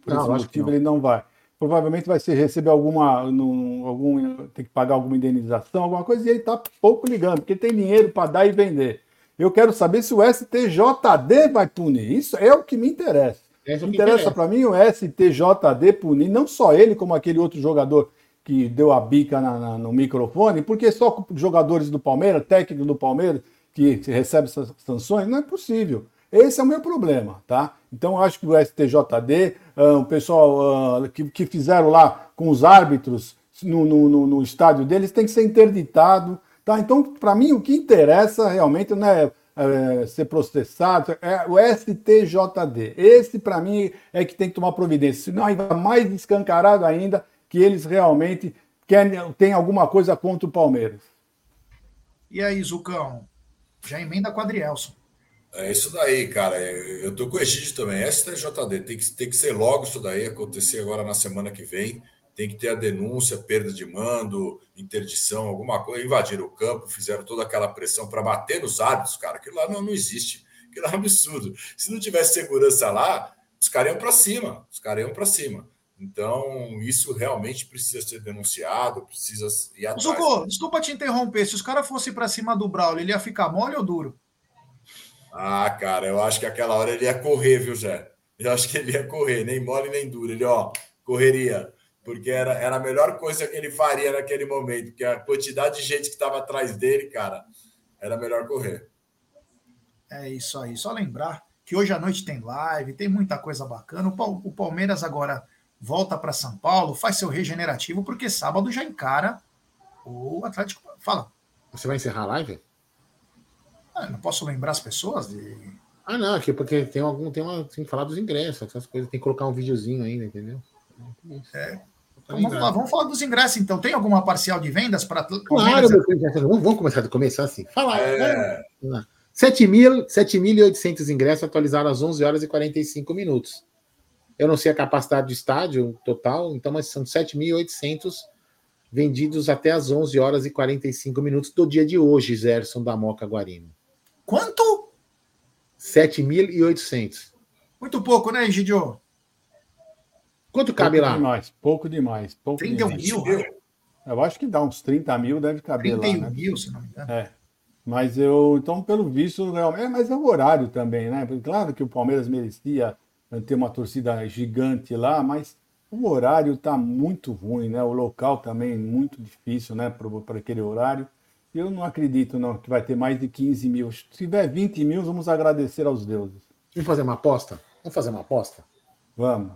por esse motivo, ele não vai. Provavelmente vai ser receber alguma, no, algum, tem que pagar alguma indenização, alguma coisa, e ele está pouco ligando, porque tem dinheiro para dar e vender. Eu quero saber se o STJD vai punir. Isso é o que me interessa. É o que interessa para mim o STJD punir, não só ele, como aquele outro jogador que deu a bica na, na, no microfone, porque só jogadores do Palmeiras, técnico do Palmeiras, que recebe essas sanções? Não é possível. Esse é o meu problema, tá? Então acho que o STJD, uh, o pessoal uh, que, que fizeram lá com os árbitros no, no, no, estádio deles tem que ser interditado, tá? Então, para mim, o que interessa realmente não é, é ser processado, é o STJD. Esse, para mim, é que tem que tomar providência. Senão, vai mais escancarado ainda que eles realmente querem, têm alguma coisa contra o Palmeiras. E aí, Zucão? Já emenda com o Adrielson. É isso daí, cara. Eu tô com o Egídio também. STJD tem que, tem que ser logo isso daí, acontecer agora na semana que vem. Tem que ter a denúncia, perda de mando, interdição, alguma coisa. Invadiram o campo, fizeram toda aquela pressão para bater nos árbitros, cara. Aquilo lá não, não existe. Aquilo lá é um absurdo. Se não tivesse segurança lá, os caras iam para cima. Os caras iam para cima. Então, isso realmente precisa ser denunciado, precisa ir atrás. Zucco, desculpa te interromper. Se os caras fossem para cima do Braulio, ele ia ficar mole ou duro? Ah, cara, eu acho que aquela hora ele ia correr, viu, Zé? Eu acho que ele ia correr, nem mole nem duro. Ele, ó, correria. Porque era, era a melhor coisa que ele faria naquele momento. Porque a quantidade de gente que estava atrás dele, cara, era melhor correr. É isso aí. Só lembrar que hoje à noite tem live, tem muita coisa bacana. O Palmeiras agora volta para São Paulo, faz seu regenerativo, porque sábado já encara o Atlético. Fala. Você vai encerrar a live? Ah, não posso lembrar as pessoas de. Ah, não, aqui porque tem algum. Tem, uma, tem que falar dos ingressos, essas coisas, tem que colocar um videozinho ainda, entendeu? É. Então, vamos, lá, vamos falar dos ingressos, então. Tem alguma parcial de vendas para. Claro, vamos, vamos começar a começar assim. Falar. É. 7.800 ingressos atualizados às 11 horas e 45 minutos. Eu não sei a capacidade do estádio total, então, mas são 7.800 vendidos até as 11 horas e 45 minutos do dia de hoje, Zerson da Moca Guarino. Quanto? 7.800. Muito pouco, né, Egidio? Quanto cabe pouco lá? Demais, pouco demais. Pouco 31 demais. mil? Né? Eu acho que dá uns 30 mil, deve caber 31 lá. Né? mil, se não me engano. É. Mas eu, então, pelo visto, realmente. É, mas é o horário também, né? Claro que o Palmeiras merecia ter uma torcida gigante lá, mas o horário está muito ruim, né? O local também muito difícil, né? Para aquele horário. Eu não acredito não que vai ter mais de 15 mil. Se tiver 20 mil, vamos agradecer aos deuses. Vamos fazer uma aposta? Vamos fazer uma aposta? Vamos.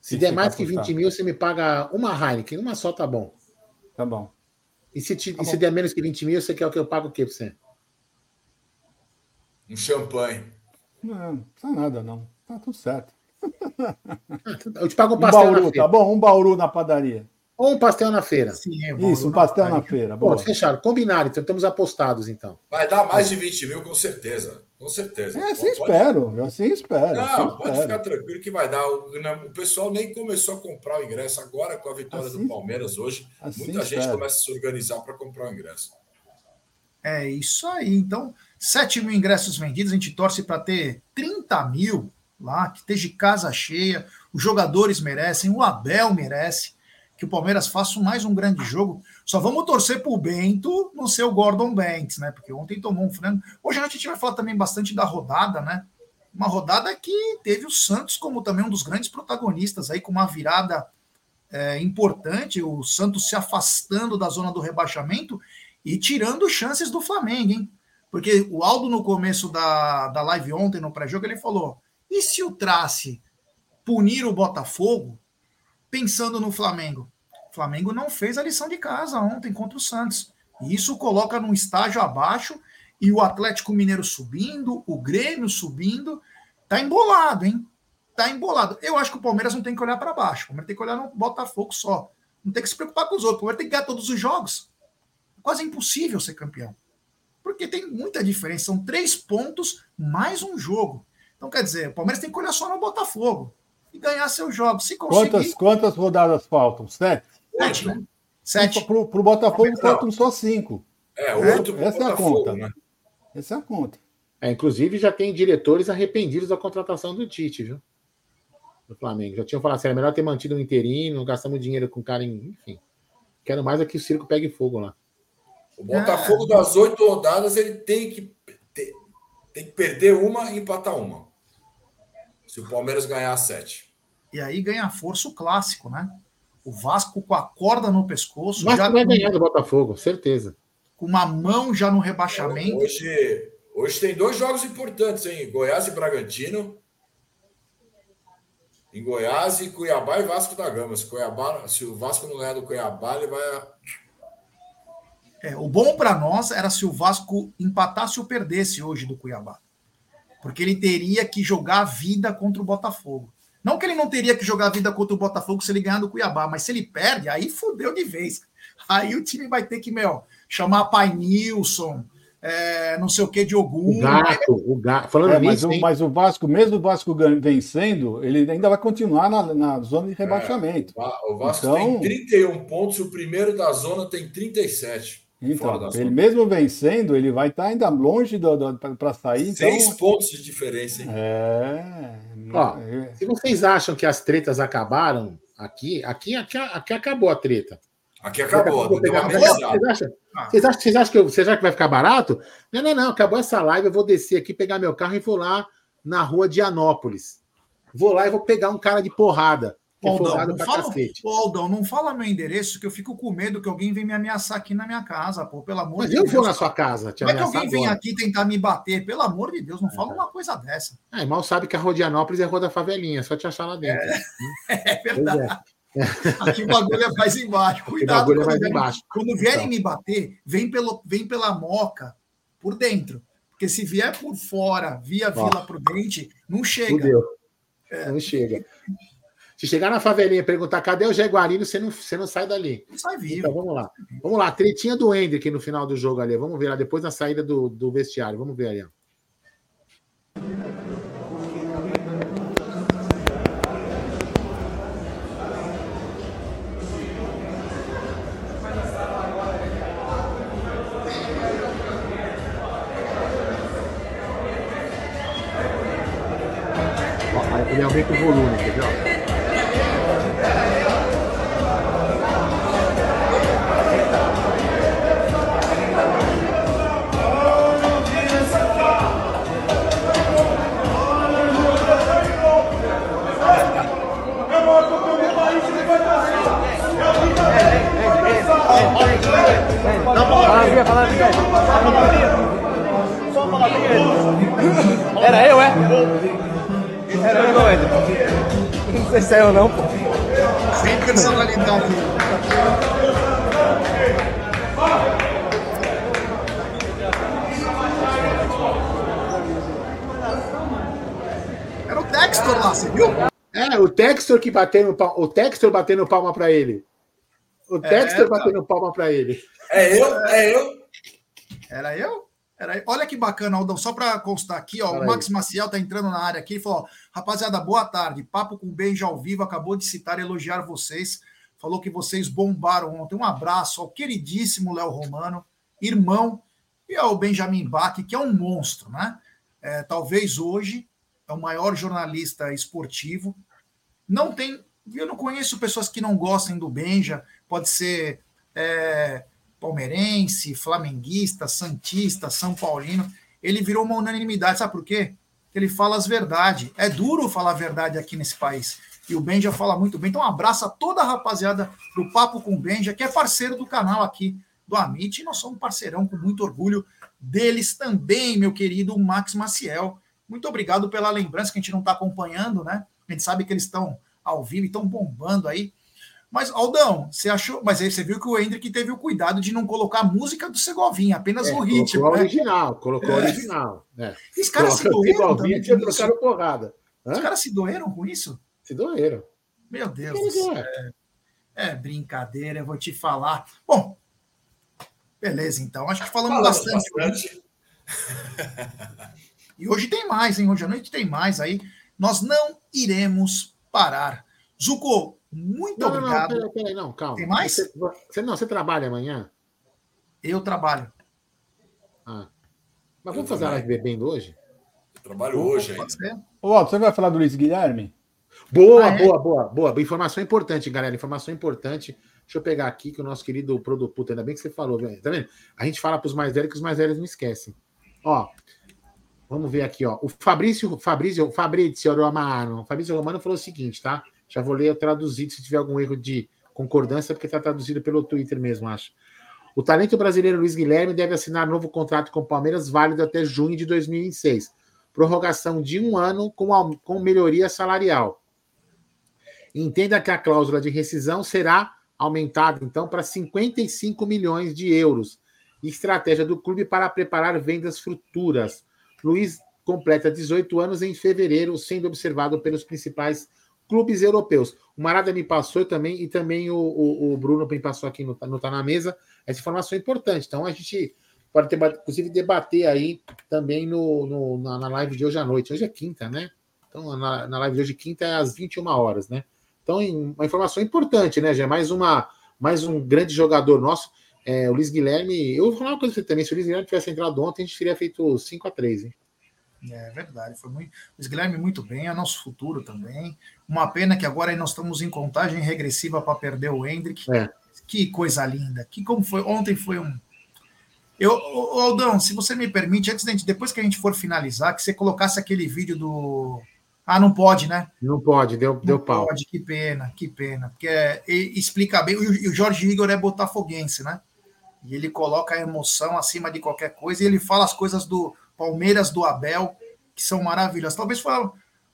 Se der mais que 20 mil, você me paga uma Heineken, uma só tá bom. Tá bom. E se, te, tá e se der menos que 20 mil, você quer o que eu pago o quê pra você? Um champanhe. Não, não precisa nada, não. Tá tudo certo. Eu te pago um pastel um bauru, na feira. Tá bom? Um bauru na padaria. Ou um pastel na feira. Sim, é Isso, um pastel na feira. Pô, fechado. Combinado, então estamos apostados, então. Vai dar mais de 20 mil, com certeza. Com certeza. É, assim espero. Eu assim espero. Não, assim pode espero. ficar tranquilo que vai dar. O, o, pessoal nem começou a comprar o ingresso agora com a vitória Assim- do Palmeiras hoje. assim Muita gente espero. começa a se organizar para comprar o ingresso. É isso aí. Então, 7 mil ingressos vendidos, a gente torce para ter 30 mil lá, que esteja casa cheia. Os jogadores merecem, o Abel merece que o Palmeiras faça mais um grande jogo. Só vamos torcer para o Bento não ser o Gordon Banks, né? Porque ontem tomou um frango. Hoje a gente vai falar também bastante da rodada, né? Uma rodada que teve o Santos como também um dos grandes protagonistas aí, com uma virada é, importante, o Santos se afastando da zona do rebaixamento e tirando chances do Flamengo, hein? Porque o Aldo, no começo da, da live ontem, no pré-jogo, ele falou: e se o Trace punir o Botafogo pensando no Flamengo? O Flamengo não fez a lição de casa ontem contra o Santos. E isso coloca num estágio abaixo e o Atlético Mineiro subindo, o Grêmio subindo. Tá embolado, hein? Tá embolado. Eu acho que o Palmeiras não tem que olhar para baixo. O Palmeiras tem que olhar no Botafogo só. Não tem que se preocupar com os outros. O Palmeiras tem que ganhar todos os jogos. Quase impossível ser campeão. Porque tem muita diferença. São três pontos mais um jogo. Então, quer dizer, o Palmeiras tem que olhar só no Botafogo e ganhar seus jogos. Se conseguir. Quantas, quantas rodadas faltam? Sete? Sete, né? Sete. Para o Botafogo faltam só cinco. É, oito pro Essa é a conta. né? Essa é a conta. É, inclusive, já tem diretores arrependidos da contratação do Tite, viu? Do Flamengo. Já tinham falado assim: era melhor ter mantido um interino, gastamos dinheiro com o cara, em... enfim. Quero mais é que o circo pegue fogo lá. O Botafogo das oito rodadas ele tem que ter- tem que perder uma e empatar uma. Se o Palmeiras ganhar sete. E aí ganha força o clássico, né? O Vasco com a corda no pescoço. Mas já vai com- ganhar do Botafogo, certeza. uma mão já no rebaixamento. Hoje, hoje tem dois jogos importantes, hein? Goiás e Bragantino. Em Goiás e Cuiabá e Vasco da Gama. Se, Cuiabá, se o Vasco não ganhar do Cuiabá, ele vai. É, o bom para nós era se o Vasco empatasse ou perdesse hoje do Cuiabá. Porque ele teria que jogar a vida contra o Botafogo. Não que ele não teria que jogar a vida contra o Botafogo se ele ganhar do Cuiabá, mas se ele perde, aí fudeu de vez. Aí o time vai ter que, meu, chamar Pai Nilson, é, não sei o que de algum. O gato, o gato. Falando é, mas, o, mas o Vasco, mesmo o Vasco vencendo, ele ainda vai continuar na, na zona de rebaixamento. É, o Vasco então, tem 31 pontos, o primeiro da zona tem 37. Então, ele mesmo vencendo, ele vai estar ainda longe para sair. Seis então... pontos de diferença, hein? É. Ó, é. se vocês acham que as tretas acabaram aqui, aqui, aqui, aqui acabou a treta. Aqui acabou. Vocês acham, vocês, acham, vocês, acham que eu, vocês acham que vai ficar barato? Não, não, não. Acabou essa live. Eu vou descer aqui, pegar meu carro e vou lá na rua de Anópolis. Vou lá e vou pegar um cara de porrada. Aldão, não fala, Aldão, não fala meu endereço, que eu fico com medo que alguém venha me ameaçar aqui na minha casa, pô, pelo amor Mas de eu Deus. vou na sua casa. Te Como é que alguém vem aqui tentar me bater? Pelo amor de Deus, não fala é. uma coisa dessa. É, mal sabe que a Rua de Anópolis é a Rua da Favelinha, é só te achar lá dentro. É, é verdade. Aqui o bagulho é mais embaixo. Cuidado é mais quando, embaixo. quando vierem então. me bater, vem, pelo, vem pela moca por dentro. Porque se vier por fora, via Ó, Vila Prudente, não chega. É. Não chega. Se chegar na favelinha e perguntar cadê o Jaguarino, você não, você não sai dali. Não sai vivo. Então vamos lá. Vamos lá, tretinha do Hendrick no final do jogo ali. Vamos ver lá, depois na saída do, do vestiário. Vamos ver ali. Ó. Ele aumenta o volume, quer Não sei se é eu não, pô. Sem personalidade. Era o Textor lá, você viu? É, o Textor que bateu no palma, o Textor batendo palma para ele. O Textor é, batendo palma para ele. É eu? É eu? Era eu? Era eu? Olha que bacana, Aldão. Só para constar aqui, ó, o Max Maciel tá entrando na área aqui e falou: rapaziada, boa tarde. Papo com Benja ao vivo, acabou de citar, elogiar vocês. Falou que vocês bombaram ontem. Um abraço ao queridíssimo Léo Romano, irmão, e ao Benjamin Bach, que é um monstro, né? É, talvez hoje é o maior jornalista esportivo. Não tem. Eu não conheço pessoas que não gostem do Benja. Pode ser. É, palmeirense, flamenguista, santista, são paulino, ele virou uma unanimidade. Sabe por quê? Ele fala as verdades. É duro falar a verdade aqui nesse país. E o Benja fala muito bem. Então, um abraço a toda a rapaziada do Papo com o Benja, que é parceiro do canal aqui do Amit. E nós somos parceirão com muito orgulho deles também, meu querido Max Maciel. Muito obrigado pela lembrança que a gente não está acompanhando, né? A gente sabe que eles estão ao vivo e estão bombando aí. Mas, Aldão, você achou. Mas aí você viu que o Hendrick teve o cuidado de não colocar a música do Segovinha, apenas é, o ritmo. Colocou né? original, colocou é. original. É. Os caras se doeram. Segovinha tinha trocado porrada. Hã? Os caras se doeram com isso? Se doeram. Meu Deus do céu. É, é, brincadeira, eu vou te falar. Bom, beleza, então. Acho que falamos Fala bastante. bastante. e hoje tem mais, hein? Hoje à noite tem mais aí. Nós não iremos parar. Zuko, muito não, obrigado. Não, peraí, peraí, não, calma. Tem mais? Você, você, não, você trabalha amanhã? Eu trabalho. Ah. Mas vamos fazer a live bebendo hoje? Eu trabalho hoje ainda. Ô, você vai falar do Luiz Guilherme? Boa, ah, é? boa, boa, boa. Informação importante, galera. Informação importante. Deixa eu pegar aqui que o nosso querido produto, ainda bem que você falou, tá vendo? A gente fala para os mais velhos que os mais velhos não esquecem. Ó, vamos ver aqui, ó. O Fabrício, Fabrício, Fabrício Romano, Fabrício Romano falou o seguinte, tá? Já vou ler traduzido se tiver algum erro de concordância, porque está traduzido pelo Twitter mesmo, acho. O talento brasileiro Luiz Guilherme deve assinar novo contrato com o Palmeiras válido até junho de 2026. Prorrogação de um ano com, com melhoria salarial. Entenda que a cláusula de rescisão será aumentada, então, para 55 milhões de euros. Estratégia do clube para preparar vendas futuras. Luiz completa 18 anos em fevereiro, sendo observado pelos principais clubes europeus. O Marada me passou também, e também o, o, o Bruno me passou aqui no, Tá na Mesa, essa informação é importante. Então a gente pode ter, inclusive, debater aí também no, no na, na, live de hoje à noite. Hoje é quinta, né? Então, na, na live de hoje, quinta, é às 21 horas, né? Então, uma informação importante, né, já mais uma mais um grande jogador nosso. É, o Luiz Guilherme, eu vou falar uma coisa também, se o Luiz Guilherme tivesse entrado ontem, a gente teria feito 5 a 3 hein? É verdade, foi muito. Luiz Guilherme muito bem, é nosso futuro também. Uma pena que agora nós estamos em contagem regressiva para perder o Hendrick. É. Que coisa linda. Que como foi ontem foi um eu, Aldão, se você me permite, antes de, depois que a gente for finalizar, que você colocasse aquele vídeo do. Ah, não pode, né? Não pode, deu, não deu pau. Pode, que pena, que pena. Porque é, explica bem. E o Jorge Igor é botafoguense, né? E ele coloca a emoção acima de qualquer coisa e ele fala as coisas do Palmeiras do Abel, que são maravilhosas. Talvez foi a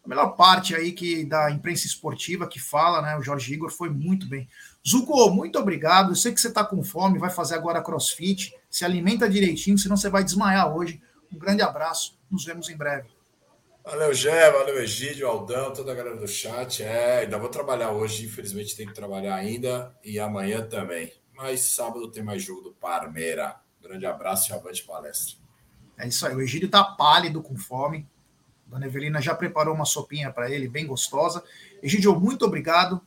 melhor parte aí que da imprensa esportiva que fala, né? O Jorge Igor foi muito bem. Zuko, muito obrigado. Eu sei que você está com fome, vai fazer agora crossfit. Se alimenta direitinho, senão você vai desmaiar hoje. Um grande abraço. Nos vemos em breve. Valeu, Gé, valeu, Egídio, Aldão, toda a galera do chat. É, ainda vou trabalhar hoje, infelizmente tenho que trabalhar ainda e amanhã também. Mas sábado tem mais jogo do Parmeira. Grande abraço e avante palestra. É isso aí. O Egídio tá pálido, com fome. Dona Evelina já preparou uma sopinha para ele, bem gostosa. Egídio, muito obrigado.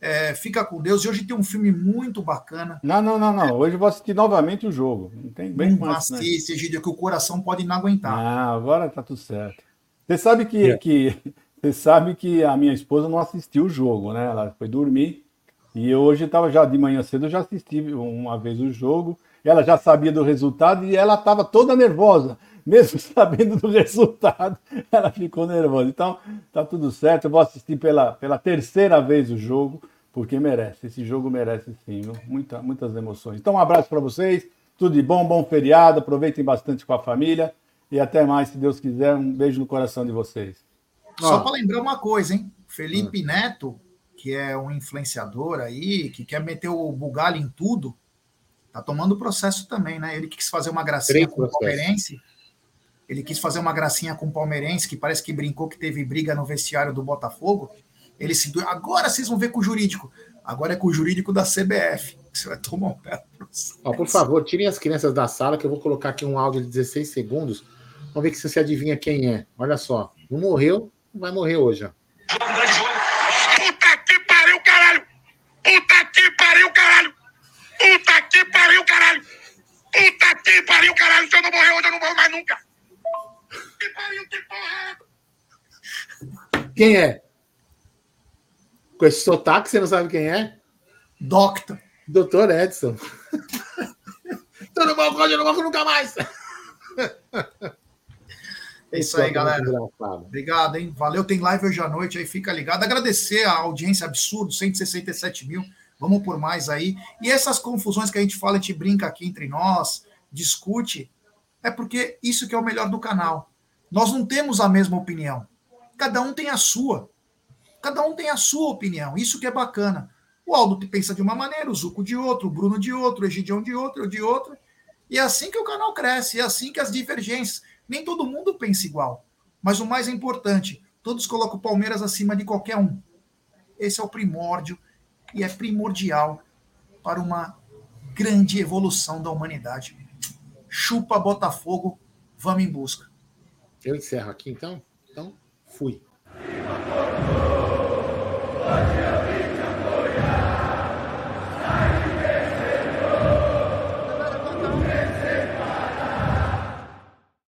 É, fica com Deus. E hoje tem um filme muito bacana. Não, não, não, não. Hoje eu vou assistir novamente o jogo. Não tem bem mais. Assiste, né? Egídio, que o coração pode não aguentar. Ah, agora tá tudo certo. Você sabe que, é. que, você sabe que a minha esposa não assistiu o jogo, né? Ela foi dormir. E hoje estava já de manhã cedo, eu já assisti uma vez o jogo ela já sabia do resultado e ela estava toda nervosa, mesmo sabendo do resultado, ela ficou nervosa. Então, tá tudo certo. Eu vou assistir pela, pela terceira vez o jogo, porque merece. Esse jogo merece sim, Muita, muitas emoções. Então, um abraço para vocês, tudo de bom, bom feriado, aproveitem bastante com a família e até mais, se Deus quiser. Um beijo no coração de vocês. Só para lembrar uma coisa, hein? Felipe ah. Neto, que é um influenciador aí, que quer meter o bugalho em tudo, Tá tomando processo também, né? Ele quis fazer uma gracinha com o palmeirense. Ele quis fazer uma gracinha com o palmeirense, que parece que brincou que teve briga no vestiário do Botafogo. Ele se agora vocês vão ver com o jurídico. Agora é com o jurídico da CBF. Você vai tomar um processo. Ó, por favor, tirem as crianças da sala, que eu vou colocar aqui um áudio de 16 segundos. Vamos ver se você adivinha quem é. Olha só. Não morreu, não vai morrer hoje. Ó. Puta que pariu, caralho! Puta que pariu, caralho! Puta que pariu, caralho! Puta que pariu, caralho! Se eu não morrer hoje, eu não morro mais nunca! Que pariu, que porra! Quem é? Com esse sotaque, você não sabe quem é? Doctor. Doutor Edson. eu não morro hoje, eu não morro nunca mais! É isso aí, galera. Obrigado, hein? Valeu, tem live hoje à noite aí, fica ligado. Agradecer a audiência absurda, 167 mil vamos por mais aí. E essas confusões que a gente fala, a gente brinca aqui entre nós, discute, é porque isso que é o melhor do canal. Nós não temos a mesma opinião. Cada um tem a sua. Cada um tem a sua opinião. Isso que é bacana. O Aldo pensa de uma maneira, o Zuco de outro, o Bruno de outro, o Egidião de outro, eu de outra. E é assim que o canal cresce, é assim que as divergências. Nem todo mundo pensa igual. Mas o mais importante, todos colocam o Palmeiras acima de qualquer um. Esse é o primórdio e é primordial para uma grande evolução da humanidade. Chupa Botafogo, vamos em busca. Eu encerro aqui então. Então, fui.